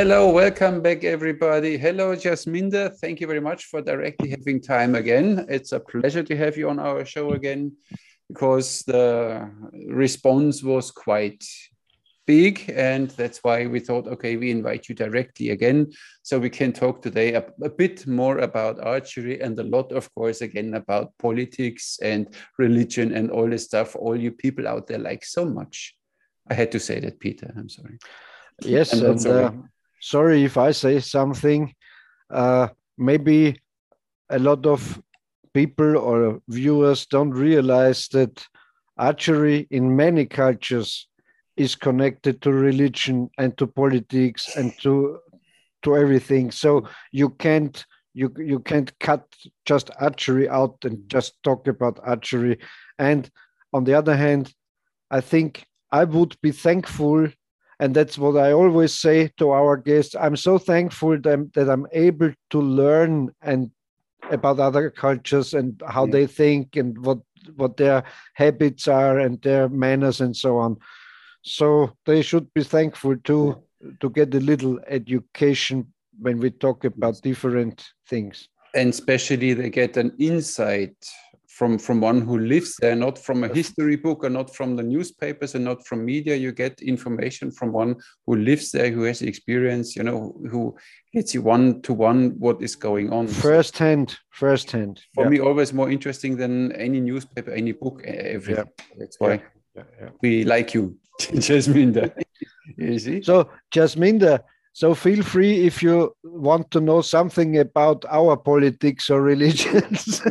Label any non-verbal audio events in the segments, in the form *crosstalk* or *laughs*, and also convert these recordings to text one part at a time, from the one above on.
Hello, welcome back, everybody. Hello, Jasminder. Thank you very much for directly having time again. It's a pleasure to have you on our show again because the response was quite big, and that's why we thought, okay, we invite you directly again so we can talk today a, a bit more about archery and a lot, of course, again about politics and religion and all this stuff. All you people out there like so much. I had to say that, Peter. I'm sorry. Yes, and. Uh, sorry if I say something. Uh, maybe a lot of people or viewers don't realize that archery in many cultures is connected to religion and to politics and to to everything so you can't you you can't cut just archery out and just talk about archery and on the other hand i think i would be thankful and that's what i always say to our guests. I'm so thankful that, that i'm able to learn and about other cultures and how yeah. they think and what what their habits are and their manners and so on. So they should be thankful to to get a little education when we talk about different things. And especially they get an insight from from one who lives there not from a history book or not from the newspapers and not from media. You get information from one who lives there who has experience you know who gets you one to one what is going on. First hand first hand. For yeah. me always more interesting than any newspaper any book everything. Yeah. that's why yeah. we like you *laughs* jasminder *laughs* you see? So jasminder so feel free if you want to know something about our politics or religions.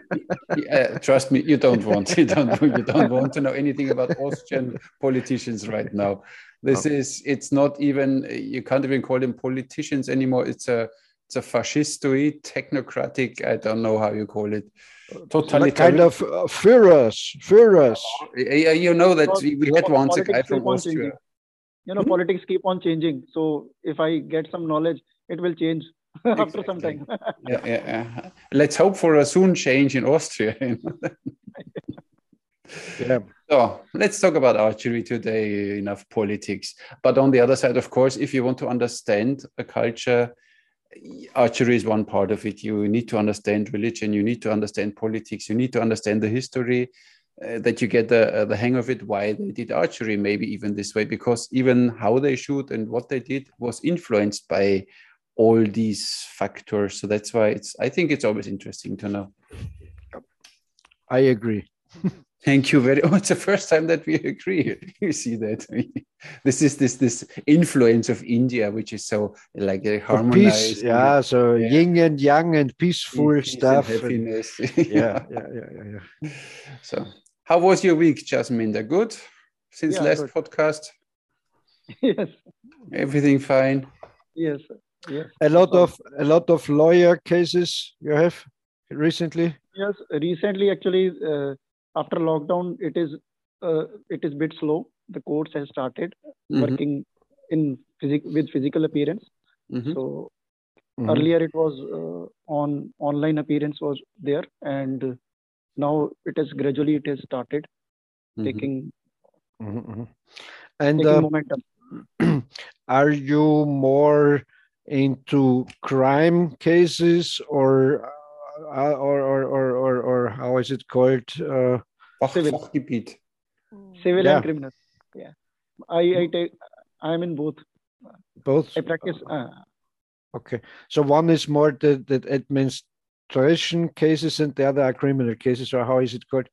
*laughs* yeah, trust me, you don't want you don't you don't want to know anything about Austrian politicians right now. This oh. is it's not even you can't even call them politicians anymore. It's a it's a fascistoid, technocratic. I don't know how you call it. Totalitarian kind of uh, Führers, Führers. Yeah, you know that we, we had once a guy from Austria you know, hmm? politics keep on changing. So if I get some knowledge, it will change *laughs* after some time. yeah, *laughs* yeah, yeah, Let's hope for a soon change in Austria. *laughs* yeah. So let's talk about archery today, enough politics. But on the other side, of course, if you want to understand a culture, archery is one part of it. You need to understand religion, you need to understand politics, you need to understand the history, uh, that you get the uh, the hang of it why they did archery maybe even this way because even how they shoot and what they did was influenced by all these factors. So that's why it's i think it's always interesting to know. I agree. *laughs* Thank you very much *laughs* oh, it's the first time that we agree. *laughs* You see that. This is this this influence of india which is so like a harmonized peace, yeah so yeah. yin and yang and peaceful peace stuff and happiness. And, yeah, yeah yeah yeah yeah. So how was your week, Jasminder? Good since yeah, last good. podcast. *laughs* Yes. Everything fine. Yes. Yes. A lot of a lot of lawyer cases you have recently. Yes, recently actually uh, after lockdown it is uh, it is bit slow. The courts have started mm-hmm. working in physic with physical appearance. Mm-hmm. So mm-hmm. earlier it was uh, on online appearance was there and now it has gradually it has started mm-hmm. taking mm-hmm, and taking uh, momentum. *clears throat* are you more into crime cases or uh, or, or, or, or, or how is it called uh, civil. civil yeah. and criminal. Yeah. I i take i am in both. Both? I practice uh, okay. So one is more the, the administration extradition cases and the other are criminal cases, or how is it called?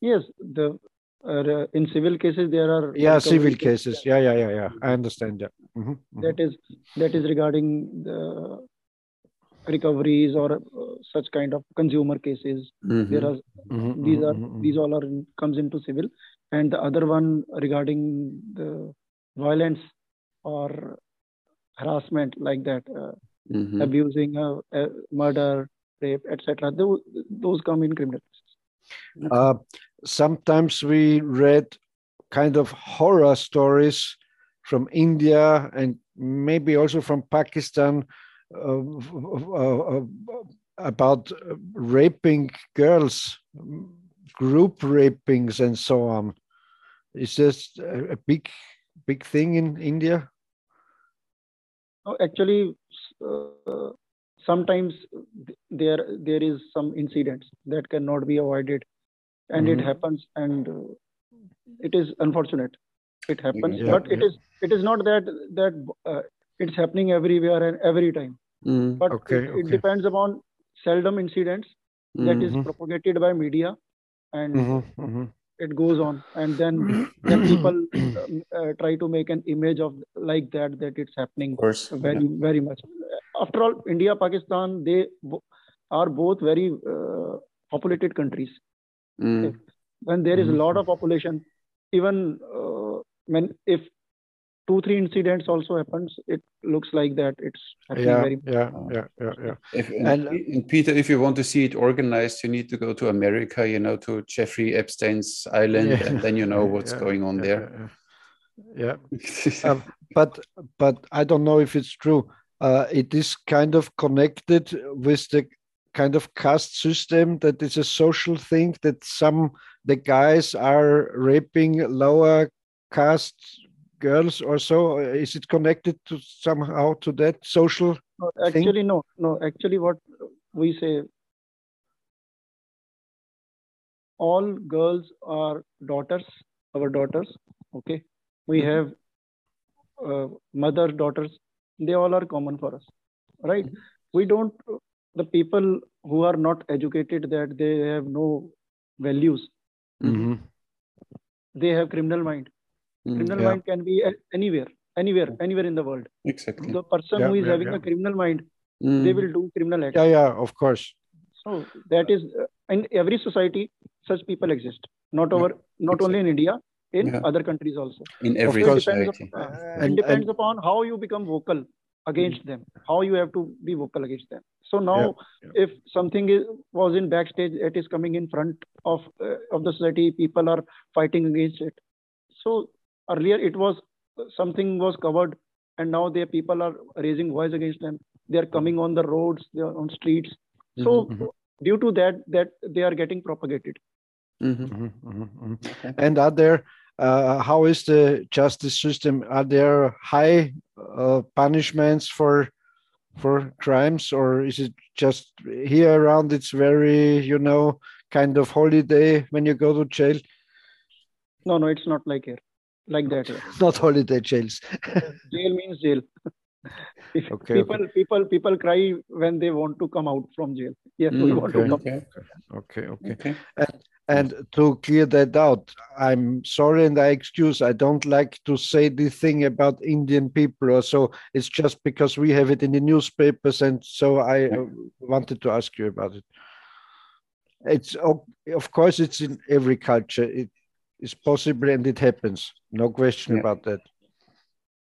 Yes, the uh, in civil cases there are yeah civil cases. Yeah, yeah, yeah, yeah. I understand. Yeah. Mm-hmm, mm-hmm. That is that is regarding the recoveries or uh, such kind of consumer cases. Mm-hmm. There are mm-hmm, these are mm-hmm, these all are in, comes into civil, and the other one regarding the violence or harassment like that. Uh, mm-hmm. abusing, uh, uh, murder, rape, etc. Those, those come in criminal justice. Uh, sometimes we read kind of horror stories from India and maybe also from Pakistan uh, uh, uh about raping girls, group rapings, and so on. Is this a big, big thing in India? actually, uh, sometimes there there is some incidents that cannot be avoided, and mm-hmm. it happens, and uh, it is unfortunate. It happens, yeah, but yeah. it is it is not that that uh, it's happening everywhere and every time. Mm, but okay, it, okay. it, depends upon seldom incidents mm-hmm. that is mm-hmm. propagated by media, and mm-hmm, mm-hmm it goes on. And then then people uh, try to make an image of like that that it's happening very yeah. very much. After all india pakistan they are both very uh, populated countries. Mm. when there is a lot of population even uh, when if two three incidents also happens. It looks like that. It's yeah, very yeah yeah yeah yeah. If, and, and, peter if you want to see it organized you need to go to america you know to jeffrey epstein's island yeah. and then you know *laughs* what's yeah, going on there. yeah, *laughs* um, but but i don't know if it's true. Uh, it is kind of connected with the kind of caste system that is a social thing that some the guys are raping lower caste girls or so? Is it connected to somehow to that social? No, actually, thing? no, no. Actually, what we say, all girls are daughters, our daughters. Okay, we mm-hmm. have uh, mother, daughters. They all are common for us, right? Mm-hmm. We don't. The people who are not educated, that they have no values. Mm-hmm. They have criminal mind Mm, criminal yeah. mind can be anywhere, anywhere, anywhere in the world. Exactly. The person yeah, who is yeah, having a criminal mind, mm. they will do criminal acts. Yeah, yeah, of course. So that is uh, in every society, such people exist. Not over, not exactly. only in India, in other countries also. In every society. Depends, uh, it depends and, upon how you become vocal against mm. them, how you have to be vocal against them. So now, if something is, was in backstage, it is coming in front of uh, of the society. People are fighting against it. So earlier it was something was covered and now the people are raising voice against them they are coming on the roads they are on streets so mm-hmm. mm-hmm. due to that that they are getting propagated mm-hmm. mm-hmm. mm-hmm. and are there uh, how is the justice system are there high uh, punishments for for crimes or is it just here around it's very you know kind of holiday when you go to jail no no it's not like here like that. Yeah. Not holiday jails. *laughs* jail means jail. *laughs* okay, people okay. people people cry when they want to come out from jail. Yes, mm, we want okay, to come. Okay, okay, okay. And, and to clear that out, I'm sorry and I excuse. I don't like to say the thing about Indian people or so. It's just because we have it in the newspapers, and so I uh, wanted to ask you about it. It's of course it's in every culture. It is possible and it happens. No question about that.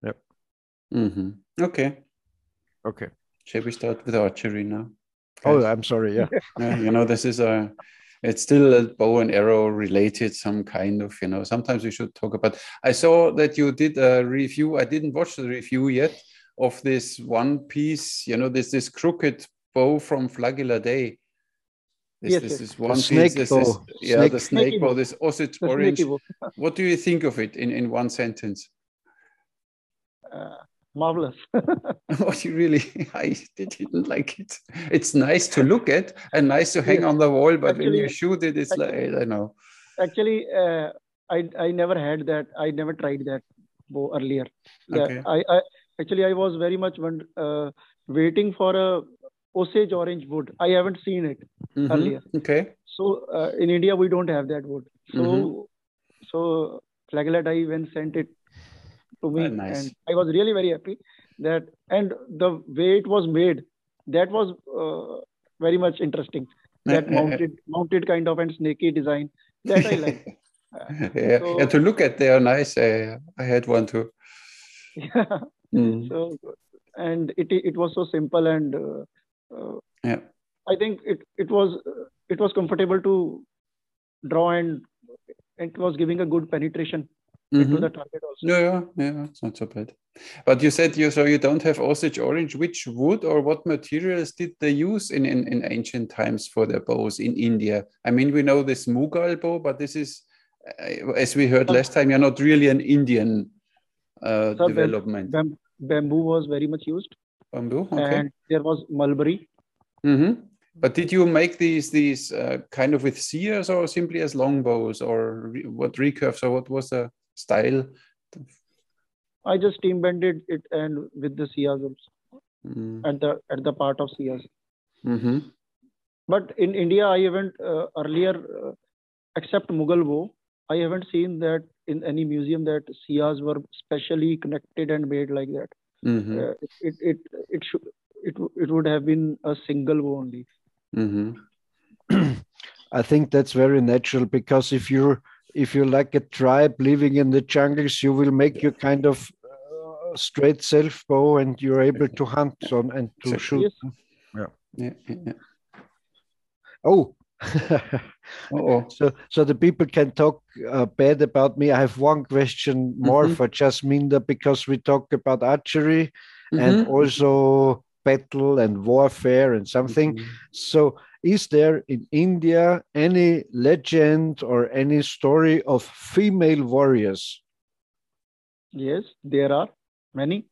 Yep. Mm-hmm. Okay. Okay. Shall we start with archery now? Oh, I'm sorry. Yeah. *laughs* yeah. You know, this is a. It's still a bow and arrow related, some kind of. You know, sometimes we should talk about. I saw that you did a review. I didn't watch the review yet of this one piece. You know, this this crooked bow from Flagella Day this, yes, this is one the piece. This is, yeah, snake, the snake bow, this Osage orange. what do you think of it in, in one sentence? Uh, marvelous. *laughs* *laughs* oh, you really? *laughs* I didn't like it. It's nice to look at and nice to hang yes. on the wall, but actually, when you shoot it, it's actually, like I don't know. Actually, uh, I I never had that. I never tried that bow earlier. Okay. I, I actually I was very much uh, waiting for a Osage orange wood. I haven't seen it mm-hmm. earlier. Okay. So uh, in India we don't have that wood. So mm-hmm. so Flagella Dye when sent it to me, nice. and I was really very happy that and the way it was made, that was uh, very much interesting. That *laughs* mounted mounted kind of and snaky design that I like. *laughs* Yeah, so, yeah, to look at they are nice. I, I had one too. *laughs* Yeah. Mm. So and it it was so simple and uh, uh, yeah. I think it it was it was comfortable to draw and it was giving a good penetration mm-hmm. into the target also. Yeah yeah it's not so bad. But you said you so you don't have osage orange. Which wood or what materials did they use in, in, in ancient times for their bows in india? I mean we know this mughal bow but this is uh, as we heard last time you're not really an indian uh, development. bamboo, bamboo was very much used. Bamboo, okay. And there was mulberry. Mm-hmm. But did you make these these uh, kind of with sears or simply as longbows or re- what recurves or what was the style? I just steam bended it and with the sears mm. at the at the part of sears. Mm-hmm. But in India, I haven't uh, earlier, uh, except Mughal bow, I haven't seen that in any museum that sears were specially connected and made like that. Mm-hmm. Uh, it, it it it should it it would have been a single bow only. Mm-hmm. *clears throat* I think that's very natural because if you're if you're like a tribe living in the jungles, you will make your kind of uh, straight self bow and you're able to hunt on and to shoot. Yes. Yeah. Yeah, yeah. Oh. *laughs* oh. So, so the people can talk uh, bad about me. I have one question more mm-hmm. for Jasminder because we talk about archery mm-hmm. and also battle and warfare and something. Mm-hmm. So, is there in India any legend or any story of female warriors? Yes, there are many.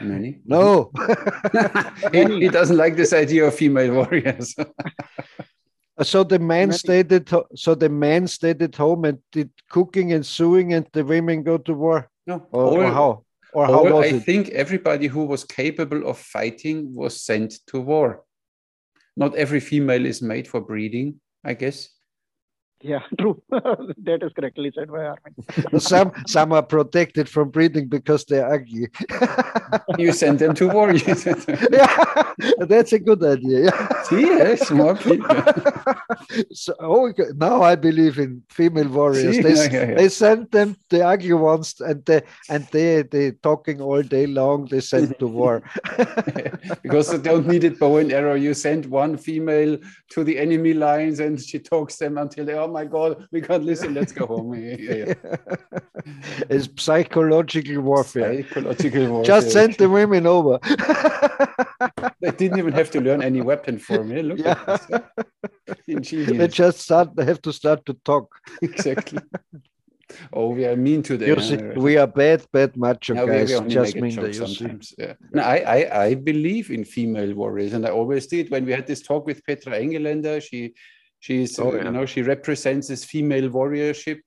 Many? No. *laughs* he, he, doesn't like this idea of female warriors. *laughs* Uh, so the men stayed at so the men stayed at home and did cooking and sewing, and the women go to war. No, or, or how? Or how was it? I it? think everybody who was capable of fighting was sent to war. Not every female is made for breeding, I guess. Yeah, *laughs* true. *laughs* that is correctly said by Armin. *laughs* some some are protected from breeding because they're ugly. you send them to war. yeah, that's a good idea. Yeah. See, eh, yes, more people. so, oh, now I believe in female warriors. See? They, yeah, yeah, they send them the ugly ones, and they and they they talking all day long. They send to war because they don't need it bow and arrow. You send one female to the enemy lines, and she talks them until they oh my god, we can't listen, let's go home. Yeah, yeah. *laughs* it's psychological warfare. Psychological *laughs* warfare. Just send the women over. *laughs* they didn't even have to learn any weapon for me. Look yeah. at this. Ingenious. They just start, they have to start to talk. exactly. Oh, we are mean today. You see, we are bad, bad macho no, guys. We, we just mean that sometimes. Yeah. No, I, I, I believe in female warriors, and I always did. When we had this talk with Petra Engeländer, she She's, oh, yeah. you know, she represents this female warriorship.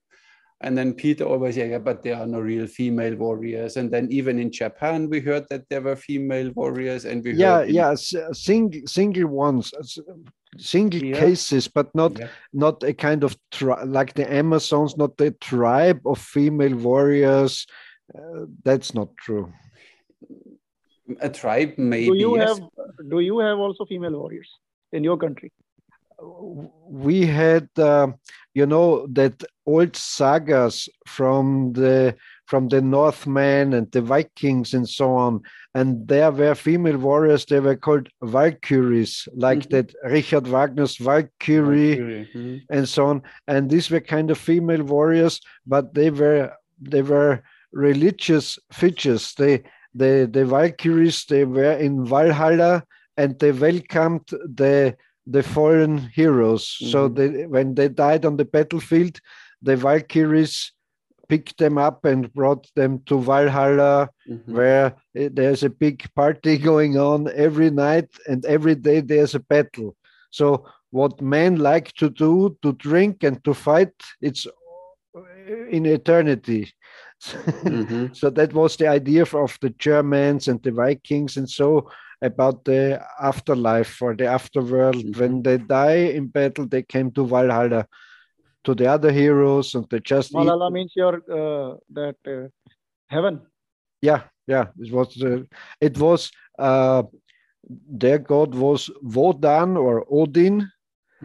And then Peter always, yeah, yeah, but there are no real female warriors. And then even in Japan, we heard that there were female warriors, and we yeah, in... yeah, single single ones, single yeah. cases, but not yeah. not a kind of tri- like the Amazons, not the tribe of female warriors. Uh, that's not true. A tribe, maybe. Do you yes. have Do you have also female warriors in your country? We had, uh, you know, that old sagas from the from the Northmen and the Vikings and so on, and there were female warriors. They were called Valkyries, like mm-hmm. that Richard Wagner's Valkyrie, Valkyrie. Mm-hmm. and so on. And these were kind of female warriors, but they were they were religious figures. They the the Valkyries they were in Valhalla and they welcomed the the foreign heroes. Mm-hmm. So they, when they died on the battlefield, the Valkyries picked them up and brought them to Valhalla, mm-hmm. where eh, there's a big party *laughs* going on every night, and every day there's a battle. So what men like to do, to drink and to fight, it's in eternity. *laughs* mm-hmm. so that was the idea of the Germans and the Vikings, and so about the afterlife or the afterworld. Mm-hmm. When they die in battle, they came to Valhalla to the other heroes and they just Valhalla eat. means your uh, that uh, heaven. Yeah, yeah. It was uh, it was uh, their god was Wodan or Odin,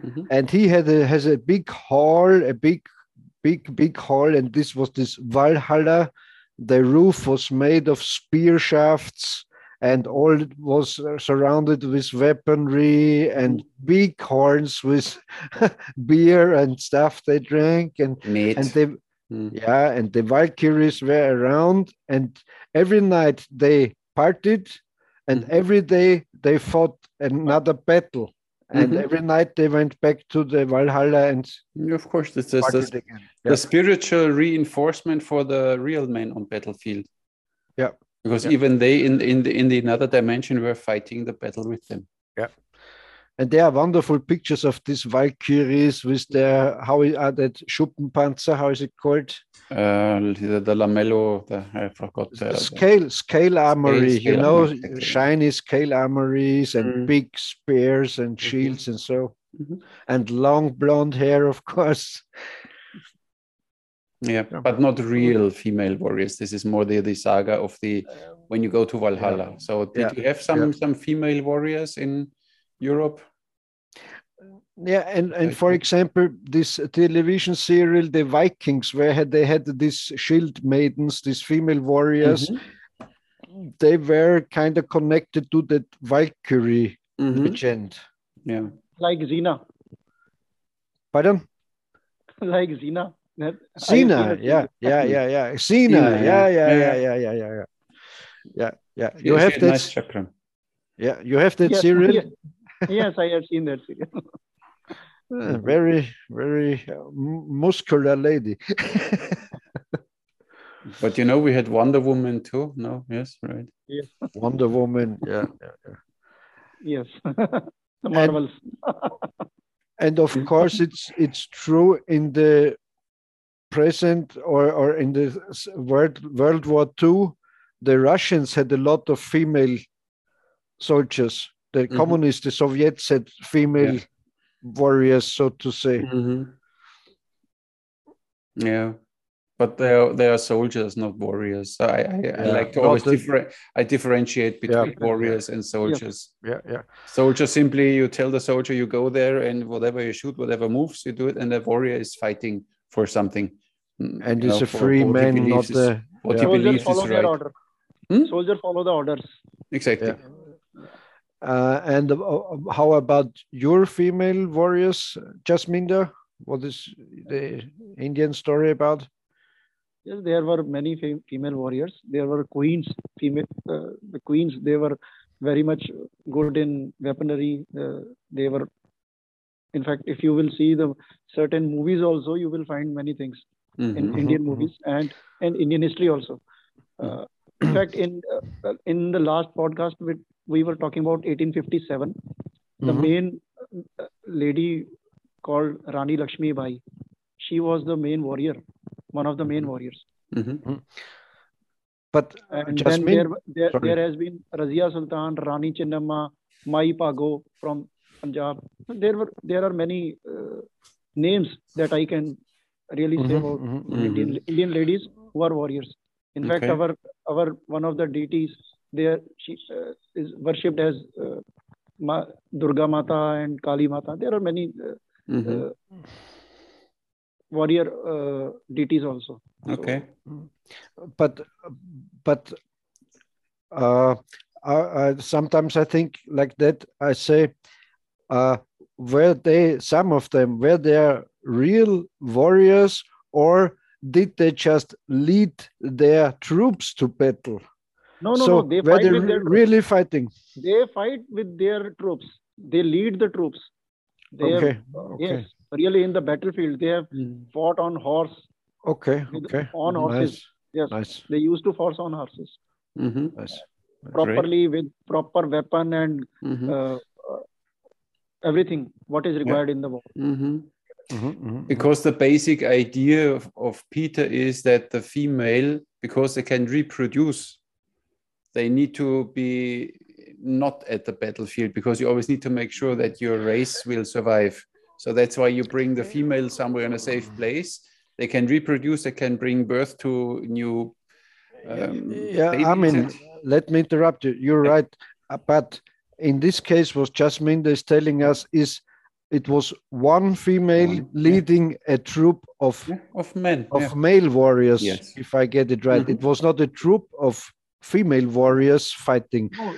mm-hmm. and he had a, has a big hall, a big big big hall, and this was this Valhalla. The roof was made of spear shafts and all was surrounded with weaponry and big horns with *laughs* beer and stuff they drank and Meat. and they mm. yeah and the valkyries were around and every night they partied and mm-hmm. every day they fought another battle and mm-hmm. every night they went back to the Valhalla and of course this is the, the spiritual reinforcement for the real men on battlefield yeah because yeah. even they in in the in the another dimension were fighting the battle with them yeah and there are wonderful pictures of these Valkyries with their how are that Schuppenpanzer? How is it called? Uh, the, the lamello. The, I forgot the, scale scale armory. Scale, you know, armory. shiny scale armories and mm. big spears and mm-hmm. shields mm-hmm. and so, mm-hmm. and long blonde hair, of course. Yeah, but not real female warriors. This is more the, the saga of the when you go to Valhalla. Yeah. So did yeah. you have some yeah. some female warriors in Europe? Yeah, and, and for example, this television serial, The Vikings, where had they had these shield maidens, these female warriors, mm-hmm. they were kind of connected to that Valkyrie mm-hmm. legend. Yeah. Like Xena. Pardon? *laughs* like Xena. Xena, yeah, yeah, yeah, yeah. Xena, yeah, yeah, yeah, yeah, yeah, yeah, yeah. Yeah, yeah. You have that. Nice yeah, you have that yes, serial. Yes. yes, I have seen that serial. Uh, *laughs* very, very uh, muscular lady. *laughs* but you know, we had Wonder Woman too. No, yes, right. Yes. Wonder Woman. *laughs* Yeah, yeah, yeah. Yes, the Marvels. and, and of course, it's it's true in the present or or in the world World War II. The Russians had a lot of female soldiers. The mm-hmm. communists, the Soviets had female yeah. warriors, so to say. Mm-hmm. Yeah, but they are they are soldiers, not warriors. I I, yeah. I like to always the... differ, I differentiate between yeah. warriors and soldiers. Yeah. yeah, Soldier simply you tell the soldier you go there and whatever you shoot, whatever moves you do it, and the warrior is fighting for something. Mm, and he's a free man, not the what he believes is right. Order. Hmm? Soldier follow the orders. Exactly. Uh, and uh, how about your female warriors, Jasminder? What is the Indian story about? Yes, there were many fem female warriors. There were queens, female, uh, the queens. They were very much good in weaponry. Uh, they were, in fact, if you will see the certain movies also, you will find many things mm -hmm. in mm-hmm. Indian movies and and Indian history also. Uh, in fact, in uh, in the last podcast with we were talking about 1857. Mm-hmm. The main uh, lady called Rani Lakshmi Bai, she was the main warrior, one of the main warriors. Mm-hmm. mm-hmm. But and then there, there, there, has been Razia Sultan, Rani Chennamma, Mai Bhago from Punjab. There were there are many uh, names that I can really mm-hmm, say about mm-hmm, Indian, mm-hmm. Indian ladies who are warriors. In okay. fact, our our one of the deities there she uh, is worshipped as uh, Ma, Durga Mata and Kali Mata. There are many uh, mm-hmm. warrior deities also. Okay, so, but but uh, I, sometimes I think like that. I say, uh, were they some of them were they real warriors or did they just lead their troops to battle? No, no, so no. They fight with their really troops. fighting. They fight with their troops. They lead the troops. They okay. Have, okay. Yes, really in the battlefield, they have mm. fought on horse. Okay. Okay. On horses. Yes. Nice. They used to force on horses. Mm-hmm. Nice. Properly Great. with proper weapon and mm-hmm. uh, uh, everything what is required yeah. in the war. Mm-hmm. Mm-hmm, mm-hmm. Because the basic idea of, of Peter is that the female, because they can reproduce they need to be not at the battlefield because you always need to make sure that your race will survive. So that's why you bring the female somewhere in a safe place. They can reproduce, they can bring birth to new. Um, yeah, I mean, let me interrupt you. You're yeah. right. Uh, but in this case, what Jasmine is telling us is it was one female one, leading yeah. a troop of yeah, of men of yeah. male warriors yes. if i get it right mm -hmm. it was not a troop of female warriors fighting. No,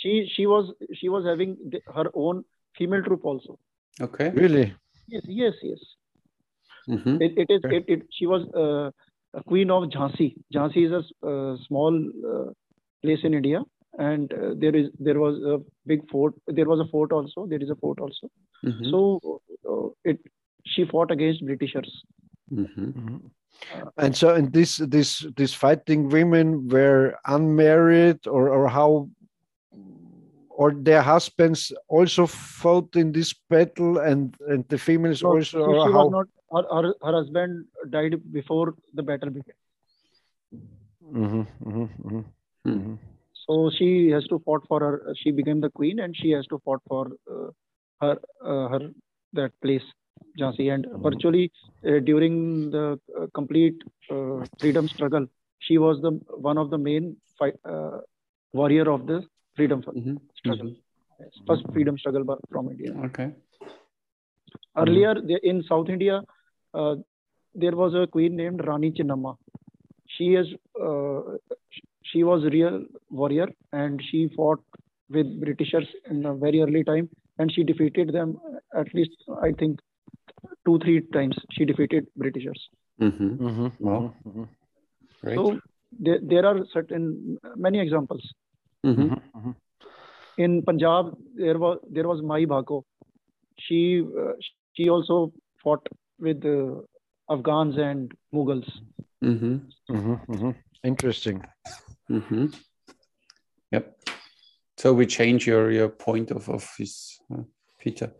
she she was she was having her own female troop also. Okay. Really? Yes, yes, yes. Mm-hmm. It, it is okay. it, it she was uh, a queen of Jhansi. Jhansi is a uh, small uh, place in India, and uh, there is there was a big fort. There was a fort also. There is a fort also. Mm-hmm. So uh, it she fought against Britishers. Mm-hmm. mm-hmm. Uh, and so, and this this these fighting women were unmarried, or or how, or their husbands also fought in this battle, and and the females no, also. She, she how? Not, her, her, her husband died before the battle began. Mm -hmm, -hmm, -hmm. So she has to fought for her. She became the queen, and she has to fought for uh, her uh, her that place Jhansi. And mm-hmm. virtually uh, during the uh, complete uh, freedom struggle, she was the one of the main fight, uh, warrior of the freedom mm-hmm. struggle. Mm-hmm. Yes, first freedom struggle from India. Okay. Earlier in South India, uh, there was a queen named Rani Chennamma. She is uh, she was a real warrior and she fought with Britishers in a very early time and she defeated them at least I think two three times she defeated Britishers. Mm-hmm. Mm-hmm. Wow. Mm-hmm. So there, there are certain many examples. Mm-hmm. Mm-hmm. In Punjab, there was there was Mai Bhago. She uh, she also fought with uh, Afghans and Mughals. Mm-hmm. Yep. So we change your your point of of his uh, Peter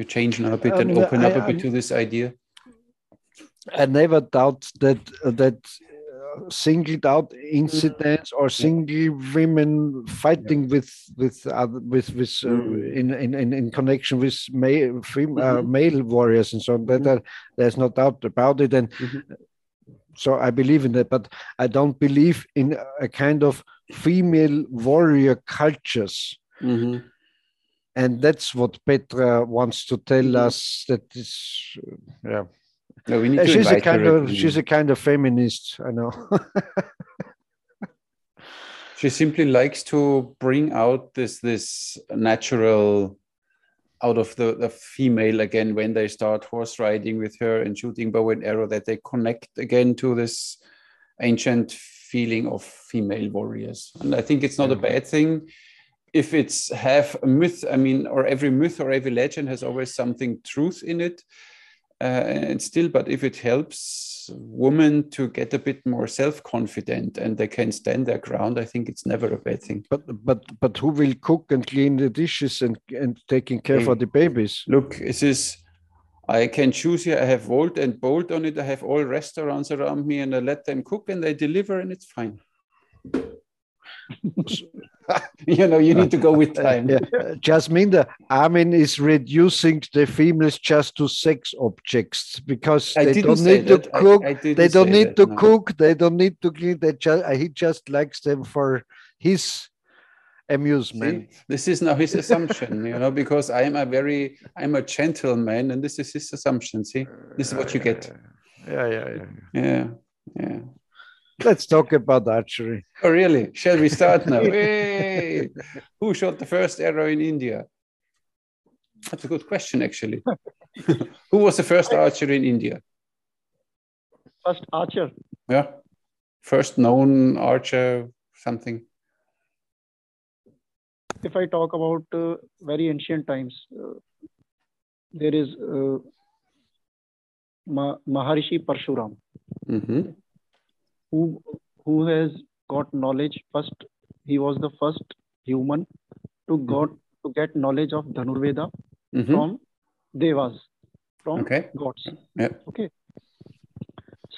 you change now a bit and open I, up a bit I, to this idea? I never doubt that that uh, singled out incidents or single women fighting yeah. with with other, with with uh, mm. in, in in in connection with male fem, uh, mm-hmm. male warriors and so on. That, mm-hmm. there's no doubt about it, and mm-hmm. So I believe in that. But I don't believe in a kind of female warrior cultures. Mm-hmm and that's what Petra wants to tell mm-hmm. us. That is, yeah. No, we need to she's a kind of she's a kind of feminist. I know. *laughs* she simply likes to bring out this this natural out of the, the female again when they start horse riding with her and shooting bow and arrow that they connect again to this ancient feeling of female warriors. And i think it's not a bad thing. If it's half a myth, I mean, or every myth or every legend has always something truth in it, Uh, and still, but if it helps women to get a bit more self-confident and they can stand their ground, I think it's never a bad thing. But but but who will cook and clean the dishes and and taking care hey, for mm. the babies? Look, this is. I can choose here. I have Wolt and Bolt on it. I have all restaurants around me, and I let them cook and they deliver, and it's fine. *laughs* you know, you need to go with time. *laughs* yeah. Jasmine, the Armin is reducing the females just to sex objects because they don't need to that. cook. I, I they don't need that, to no. cook. They don't need to clean. They just he just likes them for his amusement. See, this is now his assumption, you know, because I'm a very I'm a gentleman, and this is his assumption. See, this is what you get. Yeah, yeah, yeah. Yeah, yeah. Let's talk about archery. Oh, really? Shall we start now? *laughs* hey! Who shot the first arrow in India? That's a good question, actually. *laughs* Who was the first archer in India? First archer. Yeah. First known archer, something. If I talk about uh, very ancient times, uh, there is uh, Ma Maharishi Parshuram. Mm -hmm who who has got knowledge first he was the first human to mm-hmm. got to get knowledge of dhanurveda mm-hmm. from devas from okay. gods yeah. okay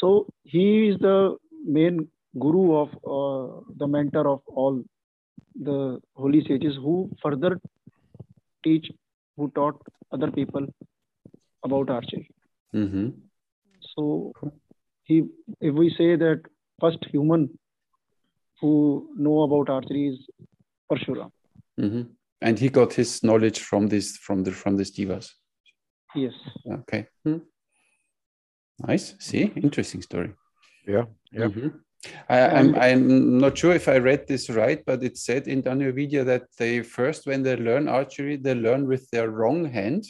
so he is the main guru of uh, the mentor of all the holy sages who further teach who taught other people about archery mm-hmm. so he if we say that first human who know about archery is Parshuram. Mm-hmm. And he got his knowledge from this from the from these devas. Yes. Okay. Hmm. Nice. See, interesting story. Yeah. Yeah. Mm-hmm. I, am I'm, I'm not sure if I read this right, but it said in Dhanurveda that they first, when they learn archery, they learn with their wrong hand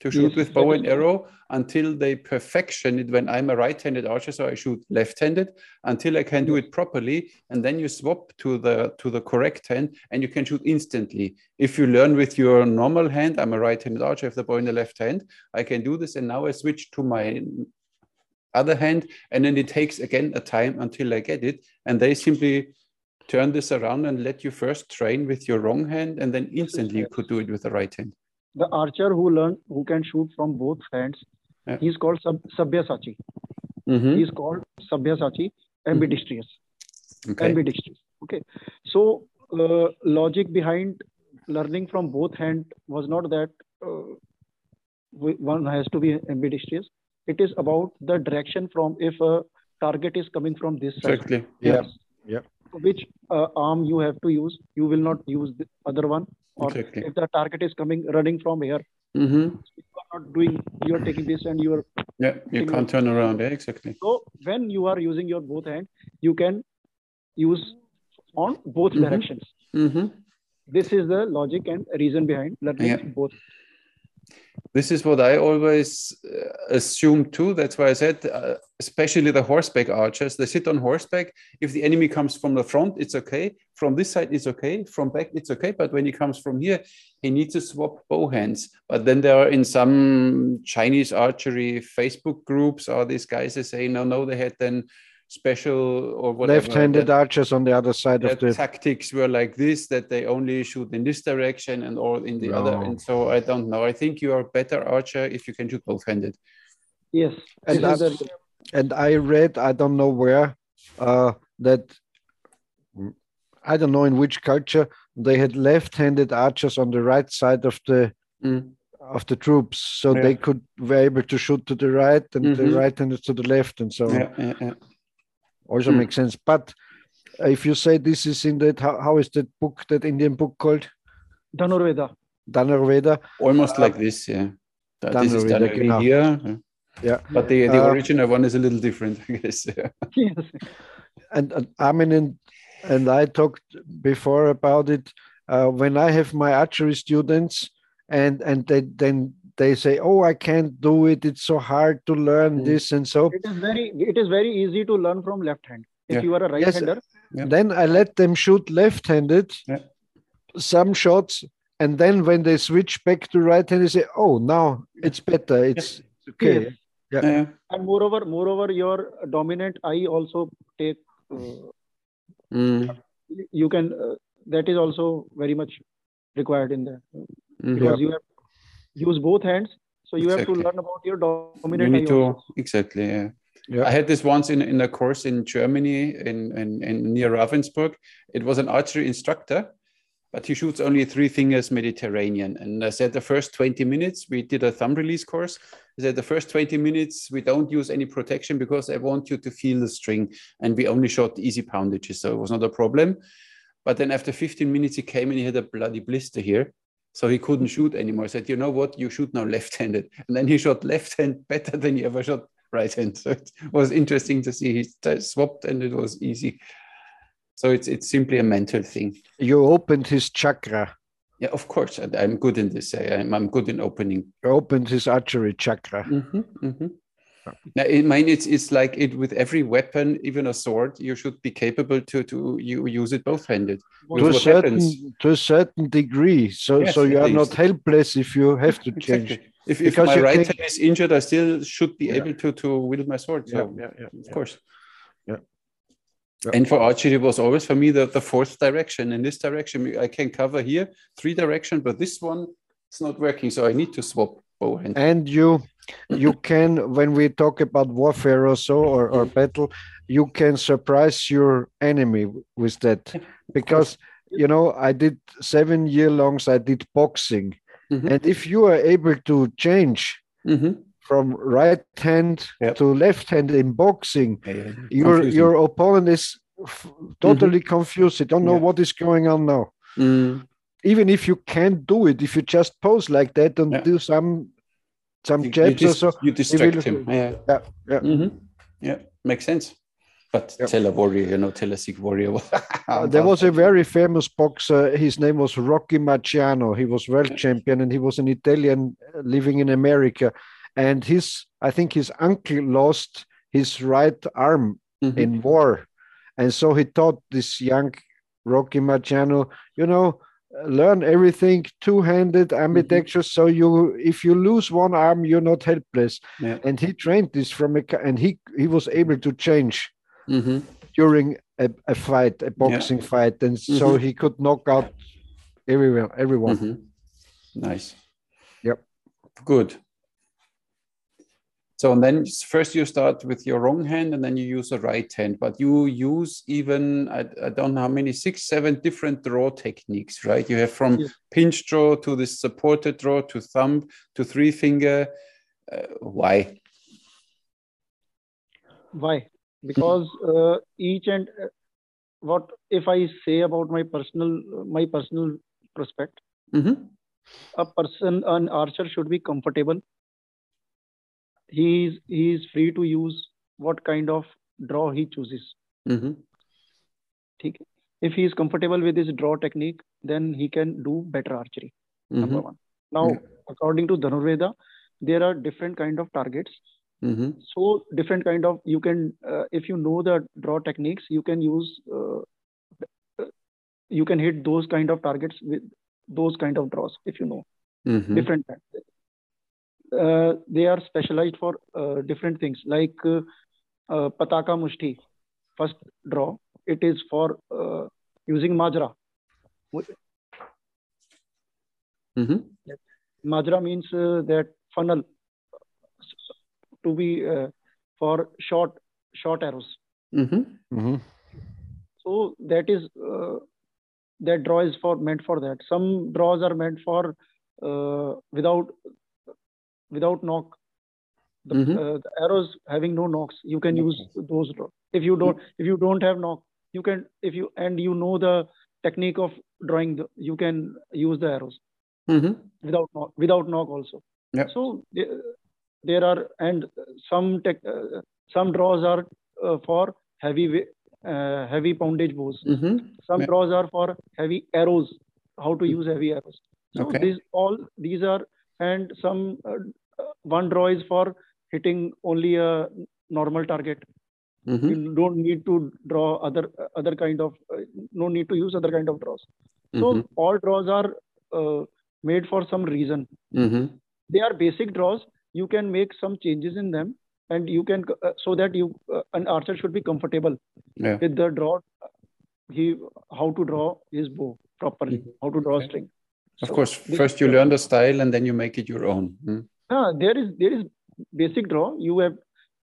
to shoot with bow and arrow until they perfection it when i'm a right-handed archer so i shoot left-handed until i can do it properly and then you swap to the to the correct hand and you can shoot instantly if you learn with your normal hand i'm a right-handed archer I have the bow in the left hand i can do this and now i switch to my other hand, and then it takes again a time until I get it. And they simply turn this around and let you first train with your wrong hand, and then instantly you could do it with the right hand. The archer who learned who can shoot from both hands, yeah. he's called Sab- Sabyasachi. Mm-hmm. He's called Sabyasachi, ambidextrous. Okay. Ambidextrous. Okay. So uh, logic behind learning from both hand was not that uh, one has to be ambidextrous. It is about the direction from if a target is coming from this side. Exactly. Yeah. Yeah. Which uh, arm you have to use? You will not use the other one. Or exactly. if the target is coming running from here, mm-hmm. you are not doing. You are taking this and you are. Yeah, you can't turn around. Yeah, exactly. So when you are using your both hand, you can use on both mm-hmm. directions. Mm-hmm. This is the logic and reason behind learning yeah. both this is what I always uh, assume too. That's why I said, uh, especially the horseback archers, they sit on horseback. If the enemy comes from the front, it's okay. From this side, it's okay. From back, it's okay. But when he comes from here, he needs to swap bow hands. But then there are in some Chinese archery Facebook groups, or these guys they say, no, no, they had then special or whatever. Left-handed that, archers on the other side of the tactics were like this that they only shoot in this direction and or in the no. other. And so I don't know. I think you are a better archer if you can shoot both-handed. Yes, and I, and I read I don't know where uh, that I don't know in which culture they had left-handed archers on the right side of the. Mm of the troops, so yeah. they could were able to shoot to the right and mm -hmm. the mm-hmm. right handed to the left, and so yeah, yeah, also mm. makes sense. But if you say this is in that, how, how is that book, that Indian book called? Dhanurveda. Dhanurveda. Almost uh, like this, yeah. That this is Dhanurveda here. Yeah. But the, the uh, original one is a little different, *laughs* I guess. yes. And, and I mean, and, and I talked before about it. Uh, when I have my archery students, and and they then they say oh i can't do it it's so hard to learn mm. this and so it is very it is very easy to learn from left hand if yeah. you are a right hander yes. then i let them shoot left handed yeah. some shots and then when they switch back to right hand they say oh now it's better it's okay yes. yeah. yeah. and moreover moreover your dominant eye also take uh, mm. you can uh, that is also very much required in there mm-hmm. because you have use both hands. So you exactly. have to learn about your dominant. You need to exactly. Yeah. Yeah. I had this once in, in a course in Germany, in, in, in near Ravensburg. It was an archery instructor, but he shoots only three fingers Mediterranean. And I said the first 20 minutes, we did a thumb release course. I said the first 20 minutes, we don't use any protection because I want you to feel the string. And we only shot easy poundages, so it was not a problem. But then after 15 minutes, he came and he had a bloody blister here. So he couldn't shoot anymore. I said, you know what, you shoot now left-handed. And then he shot left hand better than he ever shot right hand. *laughs* So it was interesting to see he swapped and it was easy. So it's it's simply a mental thing. You opened his chakra. Yeah, of course. I'm good in this. I'm, I'm good in opening. You opened his archery chakra. Mm-hmm, mm-hmm. Now, I mean, it's it's like it with every weapon, even a sword. You should be capable to to you use it both handed. To a certain happens. to a certain degree. So yes, so you are not helpless if you have to change. Exactly. If, if my right hand is injured, I still should be yeah. able to to wield my sword. So yeah, yeah, yeah of course. Yeah. And for archery, it was always for me the, the fourth direction. In this direction, I can cover here three direction, but this one it's not working. So I need to swap bow hand. And you you can when we talk about warfare or so or, or battle you can surprise your enemy with that because you know i did seven year longs i did boxing mm-hmm. and if you are able to change mm-hmm. from right hand yep. to left hand in boxing yeah, yeah. your Confusing. your opponent is f- totally mm-hmm. confused they don't know yeah. what is going on now mm. even if you can't do it if you just pose like that and do some some you, jabs you dis- so. You distract him. Yeah, yeah, yeah. Mm-hmm. yeah. Makes sense. But yeah. tell a warrior, you know, tell a Sikh warrior. uh, *laughs* there was a very famous boxer. His name was Rocky Marciano. He was world champion, and he was an Italian uh, living in America. And his, I think, his uncle lost his right arm mm-hmm. in war, and so he taught this young Rocky Marciano, you know, learn everything two-handed mm-hmm. ambidextrous mm -hmm. so you if you lose one arm you're not helpless yeah. and he trained this from a and he he was able to change mm -hmm. during a, a, fight a boxing yeah. fight and mm -hmm. so mm-hmm. he could knock out everyone everyone mm-hmm. nice yep good so and then first you start with your wrong hand and then you use a right hand, but you use even, I, I don't know how many, six, seven different draw techniques, right? You have from yes. pinch draw to this supported draw to thumb to three finger. Uh, why? Why? Because uh, each and uh, what if I say about my personal my personal prospect, mm -hmm. a person, an archer should be comfortable he's is free to use what kind of draw he chooses. Mm-hmm. If he is comfortable with his draw technique, then he can do better archery. Mm-hmm. Number one. Now, yeah. according to Dhanurveda, there are different kind of targets. Mm-hmm. So different kind of you can uh, if you know the draw techniques, you can use uh, you can hit those kind of targets with those kind of draws if you know mm-hmm. different uh, they are specialized for uh, different things like uh, uh pataka mushti first draw it is for uh, using majra mm-hmm. majra means uh, that funnel to be for short short arrows mm-hmm. Mm-hmm. so that is that draw is for meant for that some draws are meant for without without knock. The, mm-hmm. uh, the, arrows having no nocks, you can use those. If you don't, if you don't have knock, you can. If you and you know the technique of drawing, the, you can use the arrows mm-hmm. without nock, without knock also. Yeah. So there are and some tech, uh, some draws are uh, for heavy uh, heavy poundage bows. Mm-hmm. Some yeah. draws are for heavy arrows. How to use heavy arrows. So okay. these all these are and some uh, one draw is for hitting only a normal target. Mm-hmm. You don't need to draw other other kind of uh, no need to use other kind of draws. So mm-hmm. all draws are uh, made for some reason. Mm-hmm. They are basic draws. You can make some changes in them, and you can uh, so that you uh, an archer should be comfortable yeah. with the draw. He how to draw his bow properly, mm-hmm. how to draw okay. string. Of so course, first you learn the style and then you make it your own. Hmm? Uh, there is there is basic draw. You have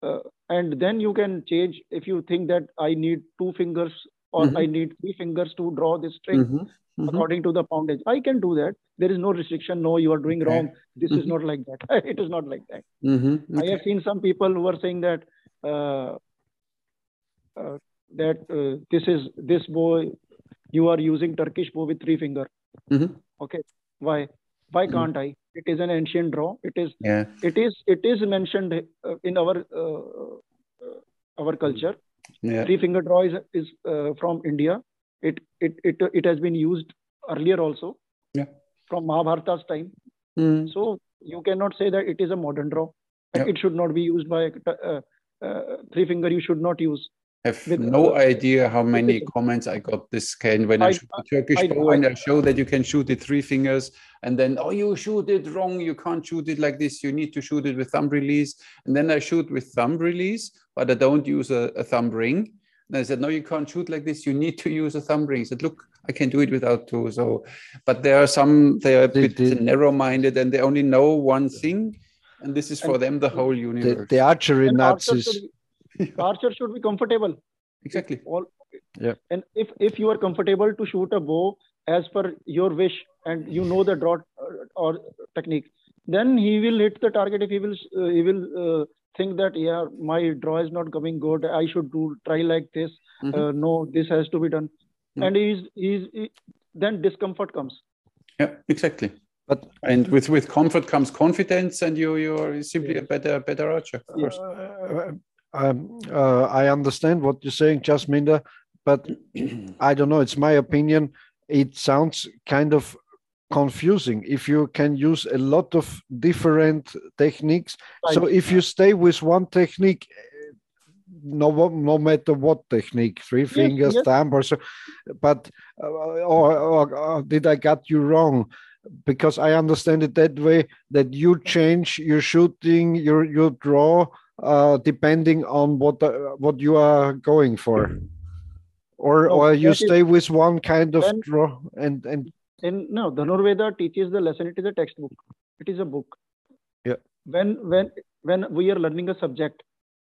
uh, and then you can change if you think that I need two fingers or mm-hmm. I need three fingers to draw this string mm-hmm. Mm-hmm. according to the poundage. I can do that. There is no restriction. No, you are doing okay. wrong. This is mm-hmm. not like that. *laughs* it is not like that. Mm-hmm. Okay. I have seen some people who are saying that uh, uh, that uh, this is this bow you are using Turkish bow with three finger. Mm-hmm. Okay, why? Why can't I? it is an ancient draw it is yeah. it is it is mentioned uh, in our uh, uh, our culture yeah. three finger draw is, is uh, from india it, it it it has been used earlier also yeah. from mahabharata's time mm. so you cannot say that it is a modern draw yeah. it should not be used by uh, uh, three finger you should not use have with, no uh, idea how many comments I got this can when I, I shoot the Turkish I, bow I, and I show that you can shoot it three fingers and then oh you shoot it wrong. You can't shoot it like this. You need to shoot it with thumb release. And then I shoot with thumb release but I don't use a, a thumb ring. And I said no you can't shoot like this. You need to use a thumb ring. I said look I can do it without two. So but there are some they are a bit narrow-minded and they only know one thing and this is for them the whole universe. The, the archery Nazis archer should be comfortable. Exactly. All yeah. And if if you are comfortable to shoot a bow as per your wish and you know the draw uh, or technique then he will hit the target if he will uh, he will uh, think that yeah my draw is not coming good. I should do try like this. Mm-hmm. uh, no this has to be done. Mm-hmm. and he's he's he, then discomfort comes. Yeah exactly. But and with with comfort comes confidence and you you're simply yes. a better better archer of course. Uh, um, uh, I understand what you're saying, Jasminder, but *clears throat* I don't know. It's my opinion. It sounds kind of confusing if you can use a lot of different techniques. Right. So if you stay with one technique, no no matter what technique, three yes, fingers, yes. thumb, or so. But uh, or, or, or, did I get you wrong? Because I understand it that way that you change your shooting, your your draw, uh, depending on what uh, what you are going for, or no, or you stay is, with one kind of when, draw and and. In no, the Dhanurveda teaches the lesson. It is a textbook. It is a book. Yeah. When when when we are learning a subject,